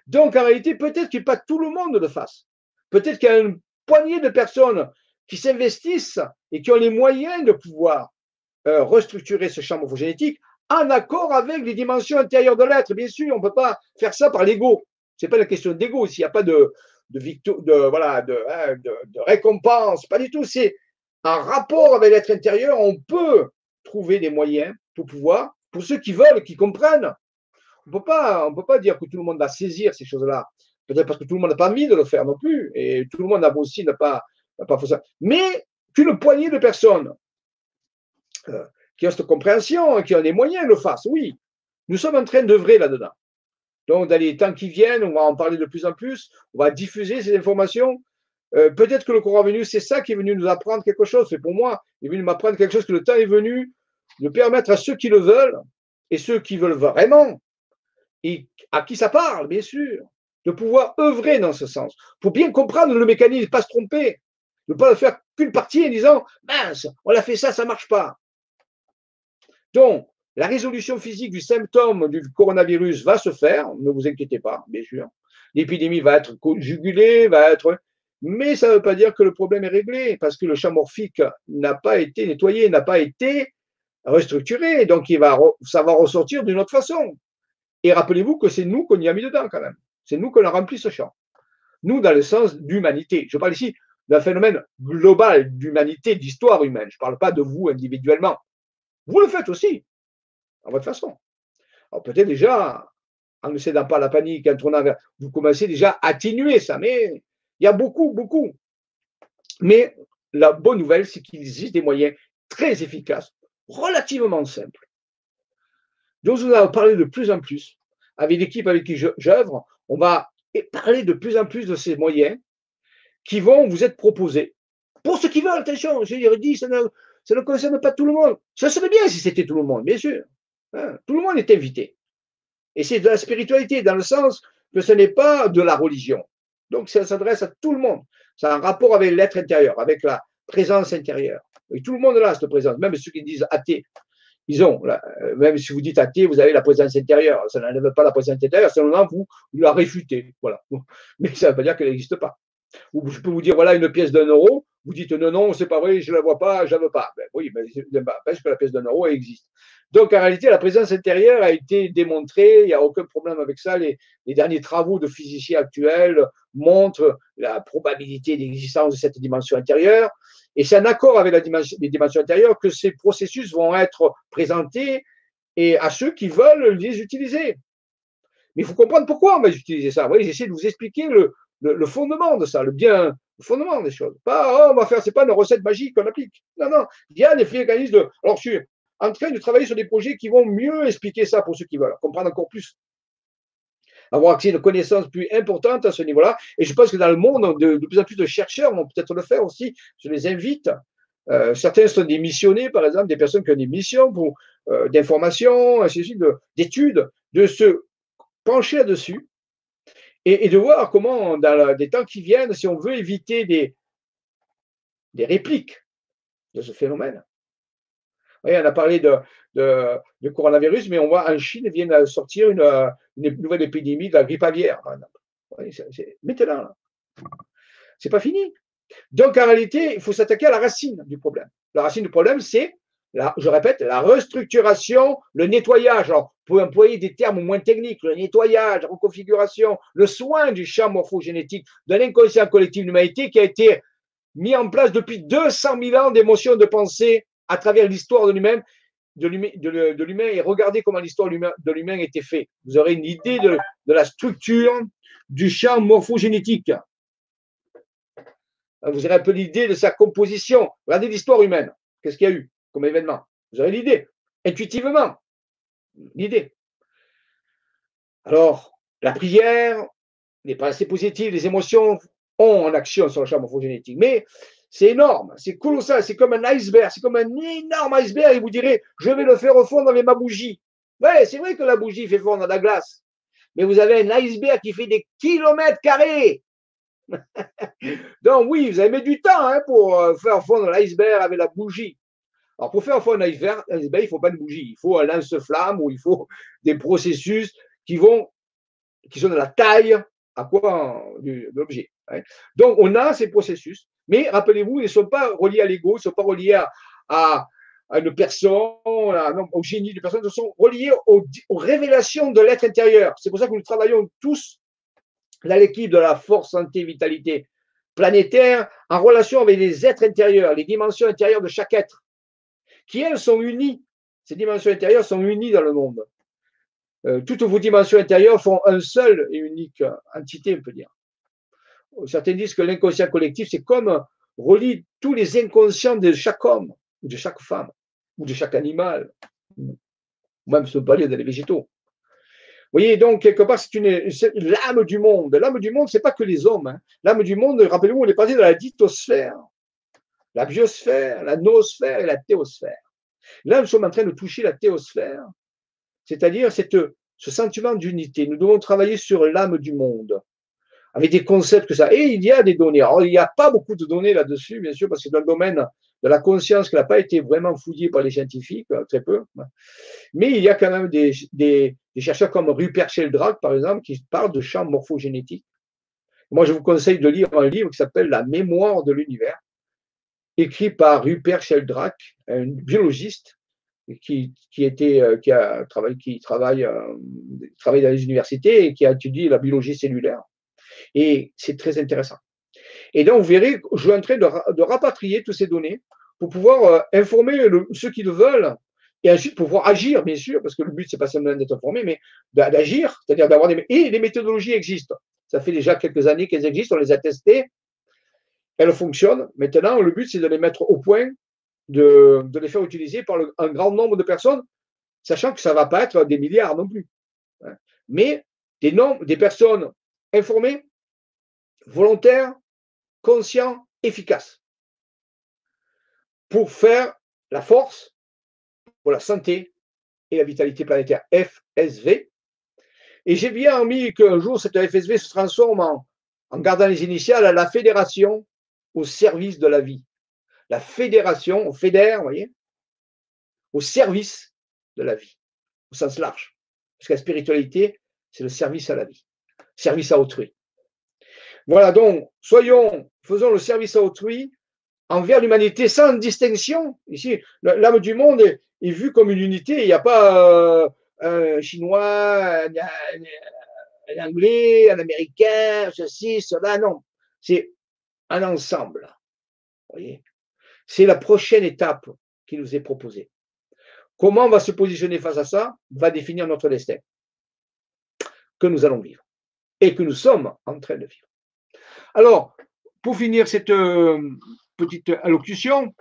Donc, en réalité, peut-être que pas tout le monde le fasse. Peut-être qu'il y a une poignée de personnes qui s'investissent et qui ont les moyens de pouvoir euh, restructurer ce champ morphogénétique en accord avec les dimensions intérieures de l'être. Bien sûr, on ne peut pas faire ça par l'ego. Ce n'est pas la question d'ego. S'il n'y a pas de, de, de, voilà, hein, de, récompense, pas du tout. C'est en rapport avec l'être intérieur, on peut trouver des moyens pour pouvoir, pour ceux qui veulent, qui comprennent, on on peut pas dire que tout le monde va saisir ces choses-là. Peut-être parce que tout le monde n'a pas envie de le faire non plus, et tout le monde a aussi n'a pas, pas fait ça. Mais qu'une poignée de personnes euh, qui ont cette compréhension, qui ont les moyens le fassent, oui. Nous sommes en train d'œuvrer là-dedans. Donc, dans les temps qui viennent, on va en parler de plus en plus, on va diffuser ces informations. Euh, peut-être que le coronavirus, c'est ça qui est venu nous apprendre quelque chose. C'est pour moi, il est venu m'apprendre quelque chose que le temps est venu de permettre à ceux qui le veulent et ceux qui veulent vraiment et à qui ça parle, bien sûr, de pouvoir œuvrer dans ce sens, pour bien comprendre le mécanisme, pas se tromper, ne pas faire qu'une partie en disant mince, on a fait ça, ça marche pas. Donc, la résolution physique du symptôme du coronavirus va se faire, ne vous inquiétez pas, bien sûr. L'épidémie va être jugulée, va être. Mais ça ne veut pas dire que le problème est réglé, parce que le champ morphique n'a pas été nettoyé, n'a pas été restructuré. Donc, il va, ça va ressortir d'une autre façon. Et rappelez-vous que c'est nous qu'on y a mis dedans quand même. C'est nous qu'on a rempli ce champ. Nous, dans le sens d'humanité. Je parle ici d'un phénomène global d'humanité, d'histoire humaine. Je ne parle pas de vous individuellement. Vous le faites aussi, à votre façon. Alors peut-être déjà, en ne cédant pas à la panique, en tournant vous commencez déjà à atténuer ça, mais il y a beaucoup, beaucoup. Mais la bonne nouvelle, c'est qu'il existe des moyens très efficaces, relativement simples, dont nous allons parler de plus en plus avec l'équipe avec qui j'œuvre. On va parler de plus en plus de ces moyens qui vont vous être proposés. Pour ceux qui veulent, attention, je ça ne, ça ne concerne pas tout le monde. Ça serait bien si c'était tout le monde, bien sûr. Hein. tout le monde est invité. Et c'est de la spiritualité, dans le sens que ce n'est pas de la religion. Donc ça s'adresse à tout le monde. Ça a un rapport avec l'être intérieur, avec la présence intérieure. Et tout le monde a cette présence, même ceux qui disent athées ils ont, euh, même si vous dites athée, vous avez la présence intérieure. Ça n'enlève pas la présence intérieure, seulement vous, vous la réfutez. Voilà. Mais ça ne veut pas dire qu'elle n'existe pas. Ou je peux vous dire, voilà une pièce d'un euro, vous dites non, non, c'est pas vrai, je ne la vois pas, je ne la veux pas. Ben, oui, mais parce que la pièce d'un euro existe. Donc en réalité, la présence intérieure a été démontrée, il n'y a aucun problème avec ça. Les, derniers travaux de physiciens actuels montrent la probabilité d'existence de cette dimension intérieure. Et c'est en accord avec la dimension, les dimensions intérieures que ces processus vont être présentés et à ceux qui veulent les utiliser. Mais il faut comprendre pourquoi on va utiliser ça. Vous voyez, j'essaie de vous expliquer le, fondement de ça, le bien, le fondement des choses. Pas, oh, on va faire, c'est pas une recette magique qu'on applique. Non, non, il y a des mécanismes de. Alors, je suis en train de travailler sur des projets qui vont mieux expliquer ça pour ceux qui veulent, comprendre encore plus avoir accès à une connaissance plus importante à ce niveau-là. Et je pense que dans le monde, de, plus en plus de chercheurs vont peut-être le faire aussi. Je les invite. Euh, certains sont des missionnés, par exemple, des personnes qui ont des missions pour euh, d'information, d'études, de se pencher là-dessus et, de voir comment, dans les temps qui viennent, si on veut éviter des, des répliques de ce phénomène, on a parlé de, coronavirus, mais on voit en Chine vient de sortir une, nouvelle épidémie de la grippe aviaire, par exemple. maintenant, c'est pas fini. Donc en réalité, il faut s'attaquer à la racine du problème. La racine du problème, c'est je répète, la restructuration, le nettoyage. Vous pouvez employer des termes moins techniques, le nettoyage, la reconfiguration, le soin du champ morphogénétique de l'inconscient collectif de l'humanité qui a été mis en place depuis 200 000 ans d'émotions, de pensée à travers l'histoire de l'humain de l'humain et regardez comment l'histoire de l'humain était faite. Vous aurez une idée de, la structure du champ morphogénétique. Vous aurez un peu l'idée de sa composition. Regardez l'histoire humaine. Qu'est-ce qu'il y a eu? Comme événement Vous aurez l'idée, intuitivement. L'idée. Alors, la prière, les pensées positives, les émotions ont en action sur le champ morphogénétique. Mais c'est énorme, c'est colossal, c'est comme un iceberg, c'est comme un énorme iceberg et vous direz, je vais le faire fondre avec ma bougie. Ouais, c'est vrai que la bougie fait fondre la glace, mais vous avez un iceberg qui fait des kilomètres carrés. Donc oui, vous avez mis du temps hein, pour euh, faire fondre l'iceberg avec la bougie. Alors pour faire un iceberg, il ne faut pas de bougie, il faut un lance-flamme ou il faut des processus qui vont, qui sont de la taille à quoi de l'objet. Hein. Donc on a ces processus mais rappelez-vous, ils ne sont pas reliés à l'ego, ils ne sont pas reliés à, une personne, au génie de personne, ils sont reliés aux, révélations de l'être intérieur. C'est pour ça que nous travaillons tous, là, l'équipe de la force, santé, vitalité planétaire, en relation avec les êtres intérieurs, les dimensions intérieures de chaque être, qui elles sont unies. Ces dimensions intérieures sont unies dans le monde. Euh, toutes vos dimensions intérieures font un seul et unique entité, on peut dire certains disent que l'inconscient collectif, c'est comme relie tous les inconscients de chaque homme, ou de chaque femme, ou de chaque animal, ou même ce pas dans les végétaux. Vous voyez, donc, quelque part, c'est l'âme du monde. L'âme du monde, ce n'est pas que les hommes. Hein. L'âme du monde, rappelez-vous, on est passé de la dithosphère, la biosphère, la noosphère et la théosphère. Là, nous sommes en train de toucher la théosphère, c'est-à-dire ce sentiment d'unité. Nous devons travailler sur l'âme du monde avec des concepts que ça. Et il y a des données. Alors, il n'y a pas beaucoup de données là-dessus, bien sûr, parce que c'est un domaine de la conscience qui n'a pas été vraiment fouillé par les scientifiques, euh, très peu. Mais il y a quand même des, des, chercheurs comme Rupert Sheldrake, par exemple, qui parlent de champs morphogénétiques. Moi, je vous conseille de lire un livre qui s'appelle La mémoire de l'univers, écrit par Rupert Sheldrake, un biologiste qui, qui, était, euh, qui, a qui travaille, euh, travaille dans les universités et qui a étudié la biologie cellulaire. Et c'est très intéressant. Et donc, vous verrez, je suis en train de, rapatrier toutes ces données pour pouvoir euh, informer ceux qui le veulent et ensuite pouvoir agir, bien sûr, parce que le but, c'est pas seulement d'être informé, mais d'agir, c'est-à-dire d'avoir des... Et les méthodologies existent. Ça fait déjà quelques années qu'elles existent, on les a testées, elles fonctionnent. Maintenant, le but, c'est de les mettre au point, de, les faire utiliser par un grand nombre de personnes, sachant que ça ne va pas être des milliards non plus. Hein. Mais des, nombres, des personnes informées volontaire, conscient, efficace pour faire la force, pour la santé et la vitalité planétaire, FSV. Et j'ai bien mis qu'un jour, cette FSV se transforme en, en gardant les initiales à la fédération au service de la vie. La fédération, on fédère, vous voyez, au service de la vie, au sens large. Parce que la spiritualité, c'est le service à la vie, service à autrui. Voilà, donc, soyons, faisons le service à autrui envers l'humanité sans distinction. Ici, l'âme du monde est, vue comme une unité. Il n'y a pas euh, un chinois, un, anglais, un américain, ceci, cela, non. C'est un ensemble. voyez C'est la prochaine étape qui nous est proposée. Comment on va se positionner face à ça va définir notre destin que nous allons vivre et que nous sommes en train de vivre. Alors, pour finir cette euh, petite allocution,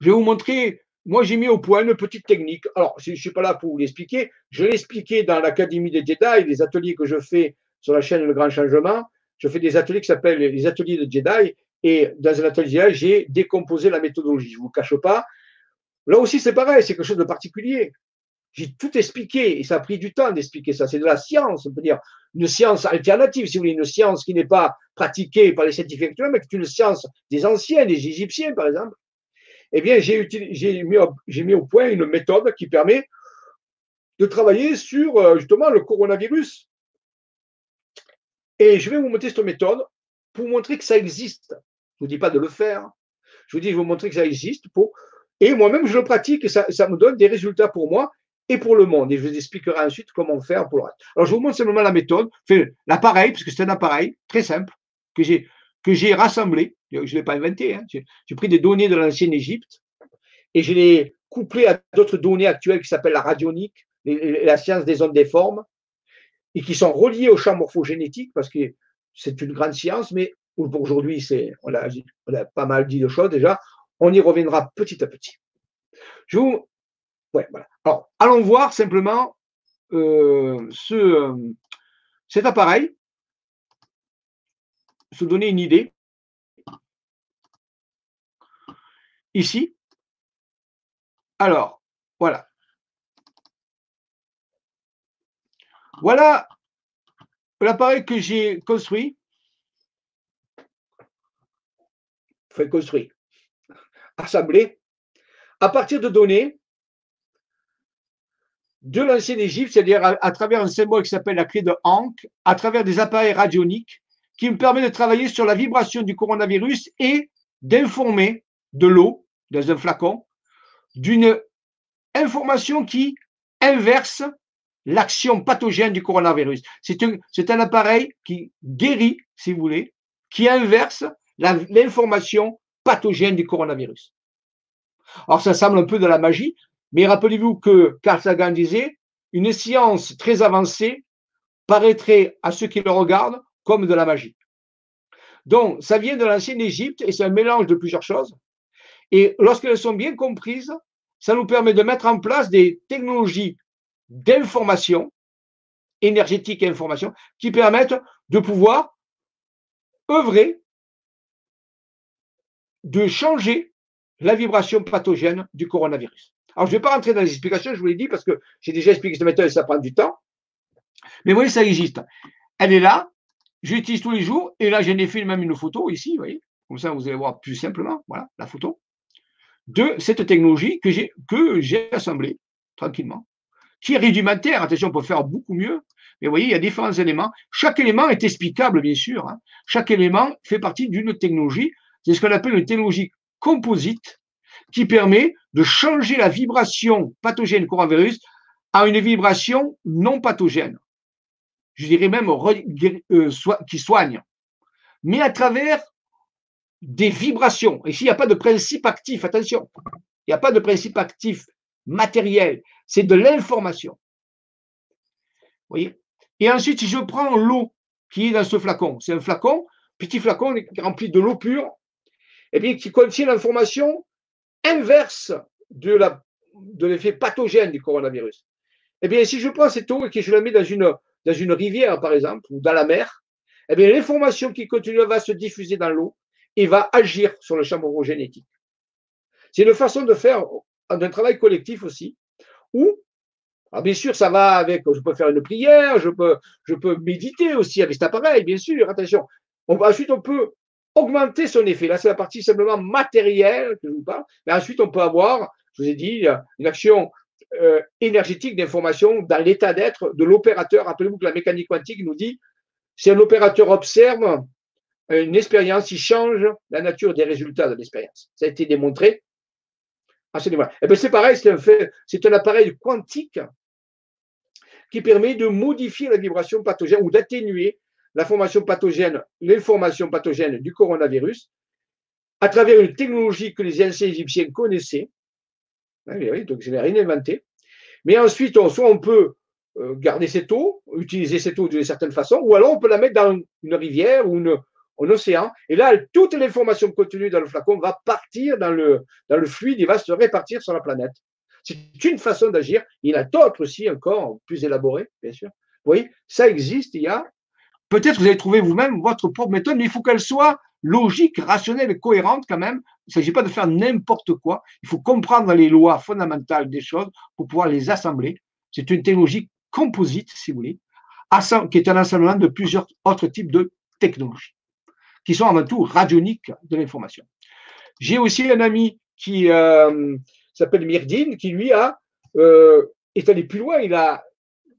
je vais vous montrer, moi j'ai mis au point une petite technique. Alors, je ne suis pas là pour vous l'expliquer, je l'ai expliqué dans l'Académie des Jedi, les ateliers que je fais sur la chaîne Le Grand Changement. Je fais des ateliers qui s'appellent les ateliers de Jedi, et dans un atelier, j'ai décomposé la méthodologie. Je ne vous cache pas. Là aussi, c'est pareil, c'est quelque chose de particulier. J'ai tout expliqué et ça a pris du temps d'expliquer ça. C'est de la science, on peut dire une science alternative, si vous voulez, une science qui n'est pas pratiquée par les scientifiques actuels, mais qui est une science des anciens, des Égyptiens, par exemple. Eh bien, j'ai mis, mis, au point une méthode qui permet de travailler sur euh, justement le coronavirus. Et je vais vous montrer cette méthode pour montrer que ça existe. Je ne vous dis pas de le faire. Je vous dis, je vais vous montrer que ça existe pour Et moi-même, je le pratique et ça, me donne des résultats pour moi et pour le monde. Et je vous expliquerai ensuite comment faire pour le reste. Alors, je vous montre simplement la méthode, l'appareil, parce que c'est un appareil très simple que j'ai que j'ai rassemblé. Je ne l'ai pas inventé. Hein. J'ai pris des données de l'ancienne Égypte et je les couplé à d'autres données actuelles qui s'appellent la radionique, la science des ondes des formes, et qui sont reliées au champ morphogénétique parce que c'est une grande science, mais aujourd'hui, on, a, pas mal dit de choses déjà. On y reviendra petit à petit. Je vous. Alors, allons voir simplement euh, euh, cet appareil, se donner une idée. Ici, alors, voilà. Voilà l'appareil que j'ai construit. Fait construit, assemblé, à partir de données de l'ancienne Égypte, c'est-à-dire à, travers un symbole qui s'appelle la clé de Hank, à travers des appareils radioniques qui me permet de travailler sur la vibration du coronavirus et d'informer de l'eau dans un flacon d'une information qui inverse l'action pathogène du coronavirus. C'est un, un, appareil qui guérit, si vous voulez, qui inverse l'information pathogène du coronavirus. Alors ça semble un peu de la magie, mais rappelez-vous que Carl Sagan disait, une science très avancée paraîtrait à ceux qui le regardent comme de la magie. Donc, ça vient de l'ancienne Égypte et c'est un mélange de plusieurs choses. Et lorsqu'elles sont bien comprises, ça nous permet de mettre en place des technologies d'information, énergétique et information, qui permettent de pouvoir œuvrer, de changer la vibration pathogène du coronavirus. Alors, je ne vais pas rentrer dans les explications, je vous l'ai dit, parce que j'ai déjà expliqué cette méthode et ça prend du temps. Mais vous voyez, ça existe. Elle est là, je l'utilise tous les jours, et là, j'en ai fait même une photo ici, vous voyez. Comme ça, vous allez voir plus simplement, voilà, la photo de cette technologie que j'ai assemblée tranquillement, qui est rudimentaire. Attention, on peut faire beaucoup mieux. Mais vous voyez, il y a différents éléments. Chaque élément est explicable, bien sûr. Hein. Chaque élément fait partie d'une technologie. C'est ce qu'on appelle une technologie composite qui permet de changer la vibration pathogène coronavirus à une vibration non pathogène. Je dirais même euh, qui soigne. Mais à travers des vibrations. Ici, il n'y a pas de principe actif, attention. Il n'y a pas de principe actif matériel. C'est de l'information. Vous voyez? Et ensuite, si je prends l'eau qui est dans ce flacon, c'est un flacon, petit flacon rempli de l'eau pure, et eh bien, qui contient l'information inverse de l'effet pathogène du coronavirus. Eh bien, si je prends cette eau et que je la mets dans une, rivière, par exemple, ou dans la mer, eh bien, l'information qui continue va se diffuser dans l'eau et va agir sur le champ morphogénétique. C'est une façon de faire un travail collectif aussi, où, ah, bien sûr, ça va avec, je peux faire une prière, je peux, méditer aussi avec cet appareil, bien sûr, attention. On, ensuite, on peut augmenter son effet. Là, c'est la partie simplement matérielle que je vous parle. Mais ensuite, on peut avoir, je vous ai dit, une action euh, énergétique d'information dans l'état d'être de l'opérateur. Rappelez-vous que la mécanique quantique nous dit, si un opérateur observe, une expérience, il change la nature des résultats de l'expérience. Ça a été démontré Et bien c'est pareil, c'est un, appareil quantique qui permet de modifier la vibration pathogène ou d'atténuer la formation pathogène, l'information pathogène du coronavirus à travers une technologie que les anciens égyptiens connaissaient. donc je n'ai rien inventé. Mais ensuite, soit on peut euh, garder cette eau, utiliser cette eau d'une certaine façon, ou alors on peut la mettre dans une rivière ou une, en océan. Et là, toute l'information contenue dans le flacon va partir dans le, dans le fluide et va se répartir sur la planète. C'est une façon d'agir. Il y en a d'autres aussi encore plus élaborées, bien sûr. Vous voyez, ça existe. Il y a peut-être vous allez trouver vous-même votre propre méthode, mais il faut qu'elle soit logique, rationnelle et cohérente quand même. Il ne s'agit pas de faire n'importe quoi. Il faut comprendre les lois fondamentales des choses pour pouvoir les assembler. C'est une technologie composite, si vous voulez, qui est un assemblement de plusieurs autres types de technologies qui sont avant tout radioniques de l'information. J'ai aussi un ami qui euh, s'appelle Myrdine, qui lui a euh, est allé plus loin. Il a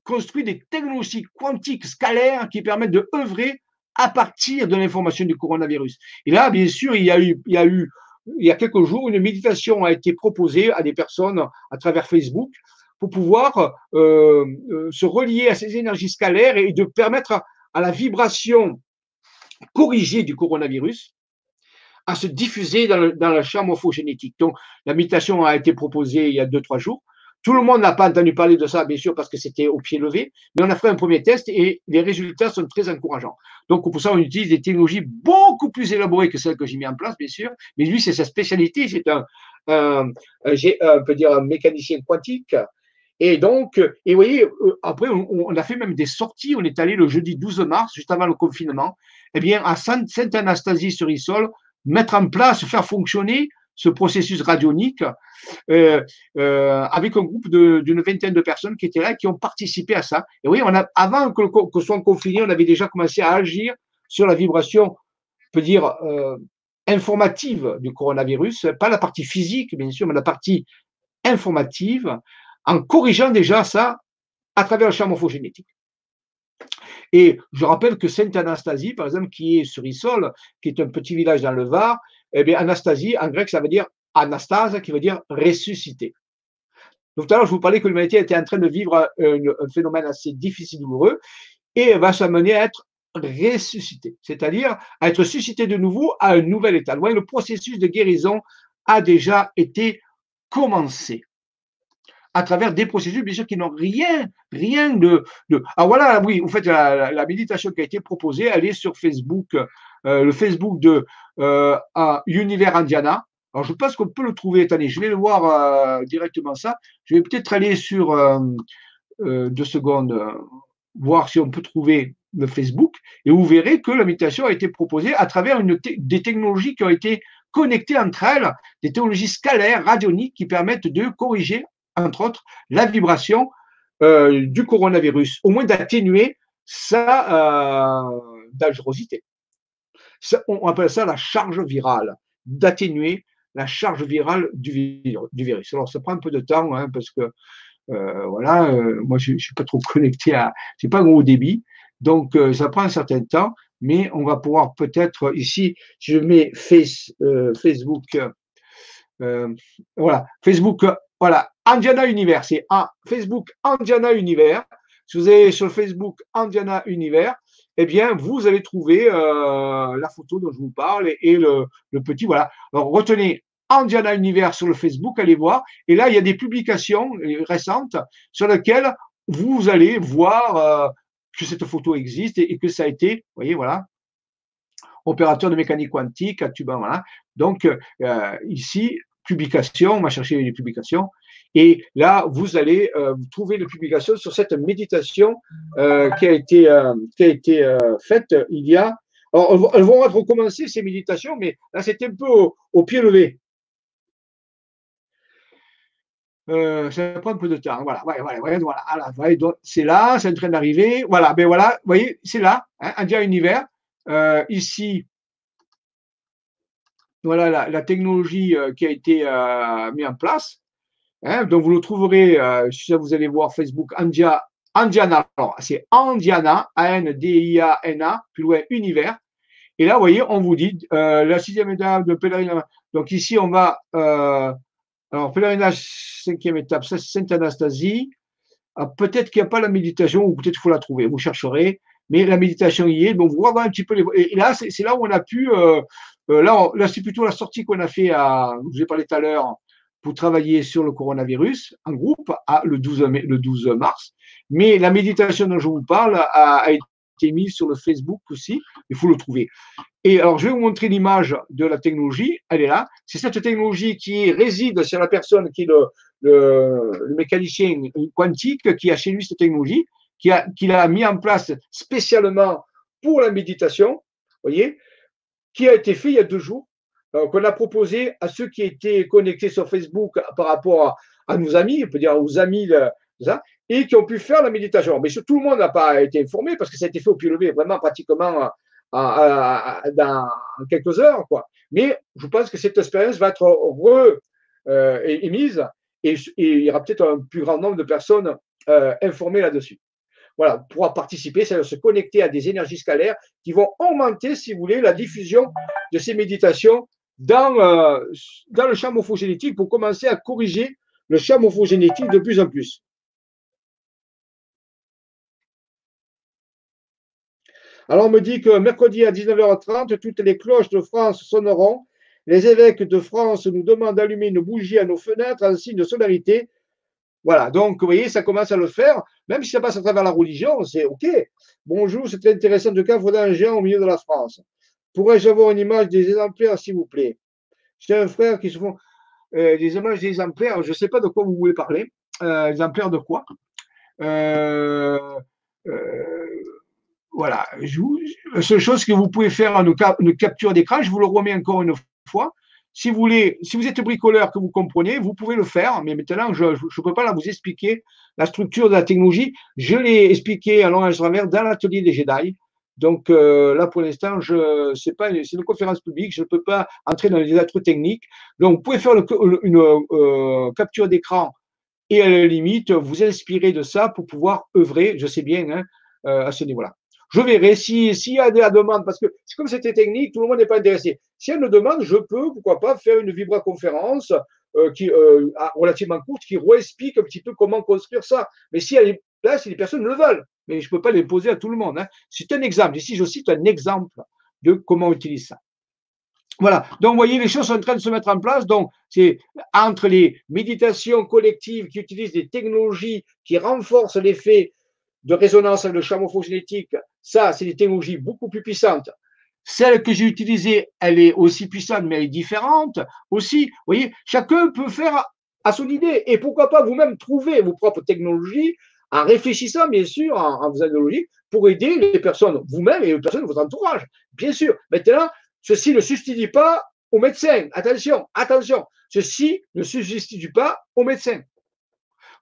construit des technologies quantiques scalaires qui permettent de œuvrer à partir de l'information du coronavirus. Et là, bien sûr, il y a eu, il y a eu il y a quelques jours, une méditation a été proposée à des personnes à travers Facebook pour pouvoir euh, euh, se relier à ces énergies scalaires et de permettre à, la vibration corrigée du coronavirus à se diffuser dans, la chambre morphogénétique. Donc, la méditation a été proposée il y a deux, trois jours. Tout le monde n'a pas entendu parler de ça, bien sûr, parce que c'était au pied levé, mais on a fait un premier test et les résultats sont très encourageants. Donc, pour ça, on utilise des technologies beaucoup plus élaborées que celles que j'ai mis en place, bien sûr, mais lui, c'est sa spécialité, c'est un, peut un mécanicien quantique. Et donc, et vous voyez, euh, après, on, a fait même des sorties. On est allé le jeudi 12 mars, juste avant le confinement, eh bien, à Sainte-Anastasie-sur-Isole, mettre en place, faire fonctionner ce processus radionique euh, euh, avec un groupe d'une vingtaine de personnes qui étaient là, qui ont participé à ça. Et oui, on a, avant que, que soit confiné, on avait déjà commencé à agir sur la vibration, on peut dire, euh, informative du coronavirus, pas la partie physique, bien sûr, mais la partie informative, en corrigeant déjà ça à travers le champ morphogénétique. Et je rappelle que Sainte-Anastasie, par exemple, qui est sur Isole, qui est un petit village dans le Var, eh bien, Anastasie, en grec, ça veut dire Anastase, qui veut dire ressusciter. Donc, tout à l'heure, je vous parlais que l'humanité était en train de vivre un, phénomène assez difficile, douloureux, et va s'amener à être ressuscité, c'est-à-dire à être suscité de nouveau à un nouvel état. le processus de guérison a déjà été commencé à travers des processus, bien sûr, qui n'ont rien, rien de, de, Ah voilà, oui, vous faites la, méditation qui a été proposée, est sur Facebook, euh, le Facebook de euh, Univers Indiana. Alors, je pense qu'on peut le trouver. Attendez, je vais le voir euh, directement ça. Je vais peut-être aller sur deux secondes, voir si on peut trouver le Facebook, et vous verrez que la méditation a été proposée à travers une des technologies qui ont été connectées entre elles, des technologies scalaires, radioniques, qui permettent de corriger entre autres, la vibration euh, du coronavirus, au moins d'atténuer sa euh, dangerosité. on appelle ça la charge virale, d'atténuer la charge virale du, virus. Alors, ça prend un peu de temps, hein, parce que, euh, voilà, moi, je ne suis pas trop connecté à, c'est pas un gros débit, donc ça prend un certain temps, mais on va pouvoir peut-être, ici, je mets face, Facebook, voilà, Facebook voilà, Andiana Univers, c'est Facebook Andiana Univers. Si vous allez sur le Facebook Andiana Univers, eh bien, vous allez trouver euh, la photo dont je vous parle et, le, petit, voilà. Alors, retenez Andiana Univers sur le Facebook, allez voir. Et là, il y a des publications euh, récentes sur lesquelles vous allez voir euh, que cette photo existe et, que ça a été, vous voyez, voilà, opérateur de mécanique quantique à Tuban, voilà. Donc, ici, publications, on va chercher les publications, et là, vous allez euh, trouver les publications sur cette méditation euh, qui a été, euh, qui a été faite il y a. Alors, elles vont être recommencées, ces méditations, mais là, c'était un peu au, pied levé. ça prend un peu de temps. Voilà, voilà, voilà, c'est là, c'est en train d'arriver. Voilà, ben voilà, vous voyez, c'est là, hein, India Univers. ici, voilà la, technologie qui a été mise en place. Hein. donc, vous le trouverez, euh, si vous allez voir Facebook, Andia, Andiana. Alors, c'est Andiana, A-N-D-I-A-N-A, plus loin, univers. Et là, vous voyez, on vous dit la sixième étape de pèlerinage. Donc, ici, on va. alors, pèlerinage, cinquième étape, c'est Sainte-Anastasie. Ah, peut-être qu'il n'y a pas la méditation, ou peut-être qu'il faut la trouver. Vous chercherez mais la méditation y est. Donc, vous voyez un petit peu les. Et là, c'est là où on a pu euh, là, là c'est plutôt la sortie qu'on a fait je vous ai parlé tout à l'heure, pour travailler sur le coronavirus en groupe à, le, 12 le 12 mars. Mais la méditation dont je vous parle a, été mise sur le Facebook aussi. Il faut le trouver. Et alors, je vais vous montrer l'image de la technologie. Elle est là. C'est cette technologie qui réside sur la personne qui est le, le, mécanicien quantique qui a chez lui cette technologie, qui a, qui l'a mis en place spécialement pour la méditation. Voyez, qui a été fait il y a deux jours, qu'on a proposé à ceux qui étaient connectés sur Facebook par rapport à, nos amis, on peut dire aux amis, ça, et qui ont pu faire la méditation. Mais tout le monde n'a pas été informé parce que ça a été fait au pied levé, vraiment pratiquement dans quelques heures. Quoi. Mais je pense que cette expérience va être re, euh, et, il y aura peut-être un plus grand nombre de personnes euh, informées là-dessus voilà, pouvoir participer, c'est-à-dire se connecter à des énergies scalaires qui vont augmenter, si vous voulez, la diffusion de ces méditations dans, euh, dans le champ morphogénétique pour commencer à corriger le champ morphogénétique de plus en plus. Alors on me dit que mercredi à 19h30, toutes les cloches de France sonneront. Les évêques de France nous demandent d'allumer une bougie à nos fenêtres en signe de solidarité. Voilà, donc vous voyez, ça commence à le faire, même si ça passe à travers la religion, c'est OK. Bonjour, c'est intéressant de cas d'un géant au milieu de la France. Pourrais-je avoir une image des exemplaires, s'il vous plaît? J'ai un frère qui se font euh, des images des exemplaires, je ne sais pas de quoi vous voulez parler. Euh, exemplaires de quoi? Euh, voilà. la seule chose que vous pouvez faire, une capture d'écran, je vous le remets encore une fois. Si vous voulez, si vous êtes bricoleur que vous comprenez, vous pouvez le faire. Mais maintenant, je ne peux pas là vous expliquer la structure de la technologie. Je l'ai expliqué à et travers dans l'atelier des Jedi. Donc euh, là, pour l'instant, c'est pas c'est une conférence publique, je ne peux pas entrer dans les détails techniques. Donc, vous pouvez faire une euh, capture d'écran et à la limite vous inspirer de ça pour pouvoir œuvrer. Je sais bien hein, euh, à ce niveau-là. Je verrai s'il y a de la demande, parce que c'est comme c'était technique, tout le monde n'est pas intéressé. Y a une demande, je peux, pourquoi pas, faire une vibra-conférence euh, relativement courte qui réexplique un petit peu comment construire ça. Mais si elle est là, si les personnes le veulent, mais je ne peux pas les poser à tout le monde. Hein. C'est un exemple. Ici, je cite un exemple de comment utiliser ça. Voilà. Donc, vous voyez, les choses sont en train de se mettre en place. Donc, c'est entre les méditations collectives qui utilisent des technologies qui renforcent l'effet de résonance avec le champ morphogénétique, ça, c'est des technologies beaucoup plus puissantes. Celle que j'ai utilisée, elle est aussi puissante, mais elle est différente aussi. Vous voyez, chacun peut faire à son idée. Et pourquoi pas vous-même trouver vos propres technologies en réfléchissant, bien sûr, en, en faisant logique, pour aider les personnes, vous-même et les personnes de votre entourage. Bien sûr. Maintenant, ceci ne substitue pas aux médecins. Attention, attention. Ceci ne substitue pas aux médecins.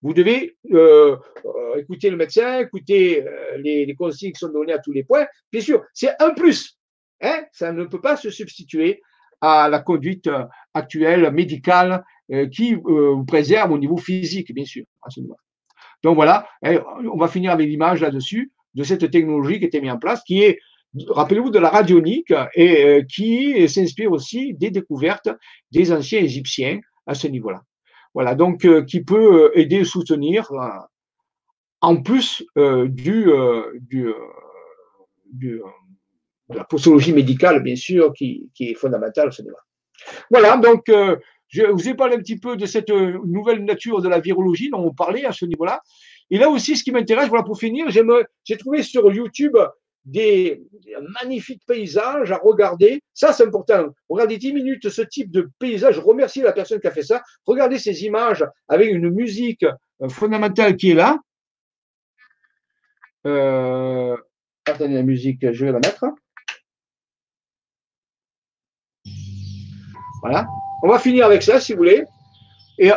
Vous devez euh, euh, écouter le médecin, écouter euh, les, consignes qui sont données à tous les points. Bien sûr, c'est un plus. Hein ça ne peut pas se substituer à la conduite actuelle médicale qui vous préserve au niveau physique, bien sûr. Donc voilà, hein, on va finir avec l'image là-dessus de cette technologie qui été mise en place, qui est, rappelez-vous, de la radionique et qui s'inspire aussi des découvertes des anciens Égyptiens à ce niveau-là. Voilà, donc euh, qui peut euh, aider, soutenir, euh, en plus du, de la postologie médicale, bien sûr, qui, est fondamentale ce débat. Voilà, donc je vous ai parlé un petit peu de cette nouvelle nature de la virologie dont on parlait à ce niveau-là. Et là aussi, ce qui m'intéresse, voilà, pour finir, j'ai trouvé sur YouTube des, magnifiques paysages à regarder. Ça, c'est important. Regardez 10 minutes ce type de paysage. Je remercie la personne qui a fait ça. Regardez ces images avec une musique euh, fondamentale qui est là. Euh, attendez la musique, je vais la mettre. Voilà. On va finir avec ça, si vous voulez. Et,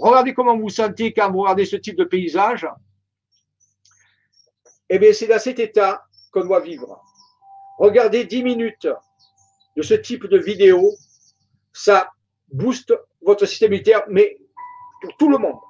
regardez comment vous vous sentez quand vous regardez ce type de paysage. Eh bien, c'est dans cet état qu'on doit vivre. Regardez 10 minutes de ce type de vidéo, ça booste votre système immunitaire, mais pour tout le monde.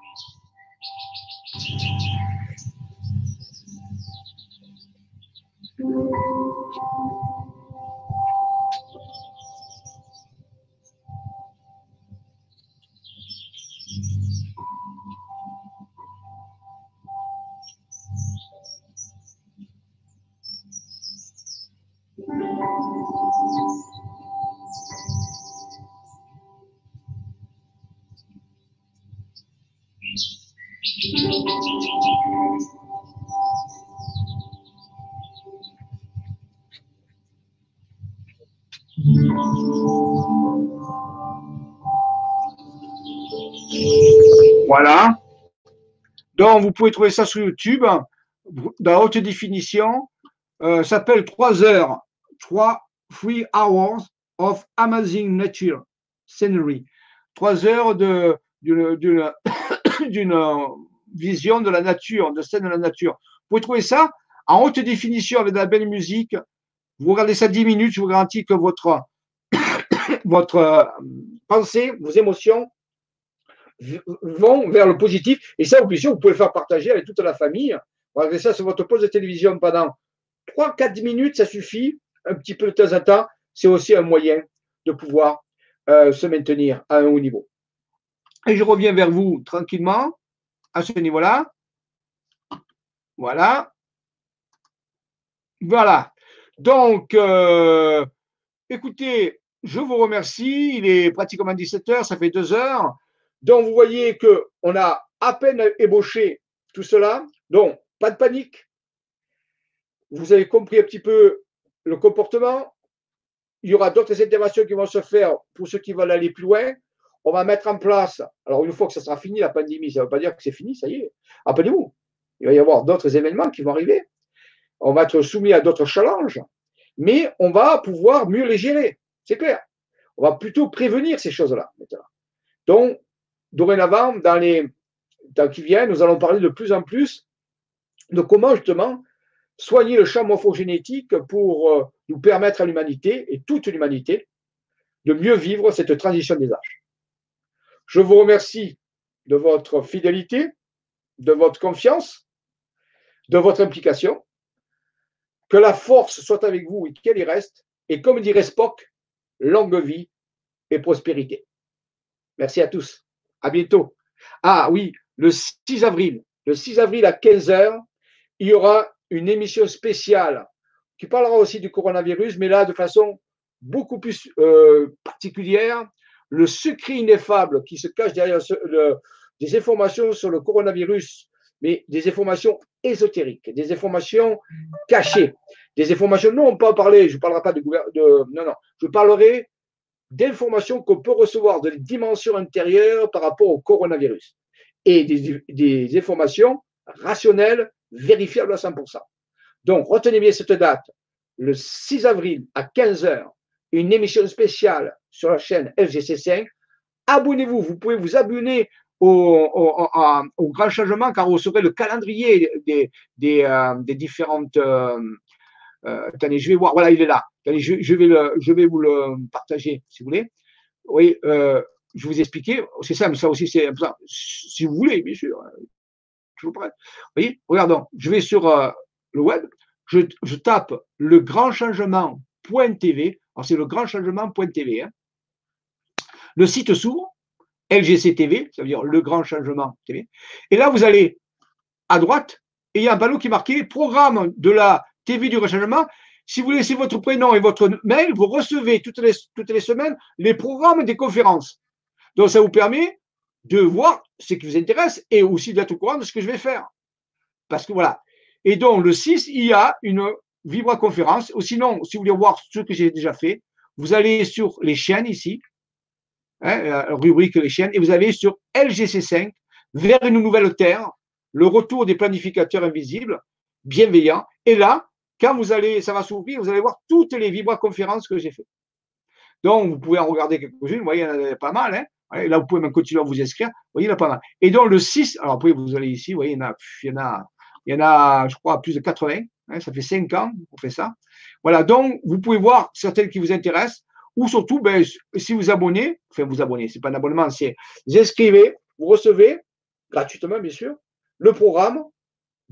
Voilà. Donc, vous pouvez trouver ça sur YouTube, dans haute définition. Euh, s'appelle 3 heures, 3 free hours of amazing nature scenery. 3 heures de, d'une, vision de la nature, de scène de la nature. Vous pouvez trouver ça en haute définition avec de la belle musique. Vous regardez ça 10 minutes, je vous garantis que votre, votre euh, pensée, vos émotions vont vers le positif. Et ça, vous pouvez le faire partager avec toute la famille. Regardez ça sur votre poste de télévision pendant 3-4 minutes, ça suffit. Un petit peu de temps en temps, c'est aussi un moyen de pouvoir euh, se maintenir à un haut niveau. Et je reviens vers vous tranquillement à ce niveau-là. Voilà. Voilà. Donc, euh, écoutez, je vous remercie. Il est pratiquement 17 heures, ça fait deux heures. Donc, vous voyez qu'on a à peine ébauché tout cela. Donc, pas de panique. Vous avez compris un petit peu le comportement. Il y aura d'autres interventions qui vont se faire pour ceux qui veulent aller plus loin. On va mettre en place, alors une fois que ça sera fini, la pandémie, ça ne veut pas dire que c'est fini, ça y est. Appelez-vous, il va y avoir d'autres événements qui vont arriver. On va être soumis à d'autres challenges, mais on va pouvoir mieux les gérer, c'est clair. On va plutôt prévenir ces choses-là. Donc, dorénavant, dans les temps qui viennent, nous allons parler de plus en plus de comment justement soigner le champ morphogénétique pour euh, nous permettre à l'humanité et toute l'humanité de mieux vivre cette transition des âges. Je vous remercie de votre fidélité, de votre confiance, de votre implication. Que la force soit avec vous et qu'elle y reste. Et comme dirait Spock, longue vie et prospérité. Merci à tous. À bientôt. Ah oui, le 6 avril, le 6 avril à 15h, il y aura une émission spéciale qui parlera aussi du coronavirus, mais là de façon beaucoup plus euh, particulière. Le secret ineffable qui se cache derrière des informations sur le coronavirus, mais des informations ésotériques, des informations cachées, des informations. Non, on peut en parler. Je ne parlerai pas de, de non, non. Je parlerai d'informations qu'on peut recevoir de dimensions intérieures par rapport au coronavirus et des, informations rationnelles vérifiable à 100%. Donc, retenez bien cette date, le 6 avril à 15h, une émission spéciale sur la chaîne FGC5. Abonnez-vous, vous pouvez vous abonner au, grand changement car vous saurez le calendrier des, euh, différentes. Euh, euh, je vais voir, voilà, il est là. Je, vais vous le partager si vous voulez. Oui, je vous expliquer, c'est mais ça aussi c'est si vous voulez, bien sûr. Vous voyez, regardons, je vais sur euh, le web, je, tape le grand changement.tv. Alors, c'est le grand changement.tv. Hein. Le site s'ouvre, LGC TV, ça veut dire le grand changement TV. Et là, vous allez à droite, et il y a un panneau qui est marqué programme de la TV du changement. Si vous laissez votre prénom et votre mail, vous recevez toutes les, semaines les programmes des conférences. Donc, ça vous permet de voir ce qui vous intéresse et aussi d'être au courant de ce que je vais faire. Parce que voilà. Et donc, le 6, il y a une vibra-conférence. Ou sinon, si vous voulez voir ce que j'ai déjà fait, vous allez sur les chaînes ici, hein, rubrique les chaînes, et vous allez sur LGC5, vers une nouvelle terre, le retour des planificateurs invisibles, bienveillants. Et là, quand vous allez, ça va s'ouvrir, vous allez voir toutes les vibra-conférences que j'ai faites. Donc, vous pouvez en regarder quelques-unes. Vous voyez, il y en a pas mal. Hein là, vous pouvez même continuer à vous inscrire. Vous voyez, il y en a pas mal. Et donc, le 6, alors après, vous allez ici, vous voyez, il y en a, il y en a, il y en a je crois, plus de 80. Hein, ça fait 5 ans qu'on fait ça. Voilà, donc, vous pouvez voir certaines qui vous intéressent. Ou surtout, ben, si vous abonnez, enfin, vous abonnez, c'est pas un abonnement, c'est vous inscrivez, vous recevez, gratuitement, bien sûr, le programme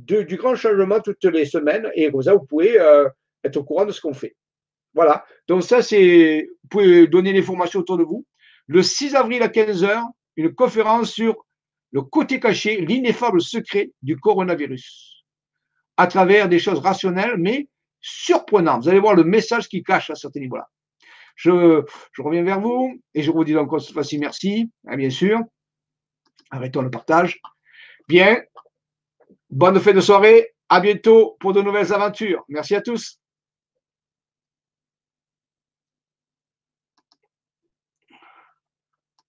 du grand changement toutes les semaines. Et comme vous pouvez euh, être au courant de ce qu'on fait. Voilà. Donc, ça, c'est, vous pouvez donner l'information autour de vous le 6 avril à 15h, une conférence sur le côté caché, l'ineffable secret du coronavirus, à travers des choses rationnelles, mais surprenantes. Vous allez voir le message qui cache à certains niveaux-là. Je, reviens vers vous et je vous dis encore cette fois-ci merci, hein, bien sûr. Arrêtons le partage. Bien, bonne fin de soirée. À bientôt pour de nouvelles aventures. Merci à tous.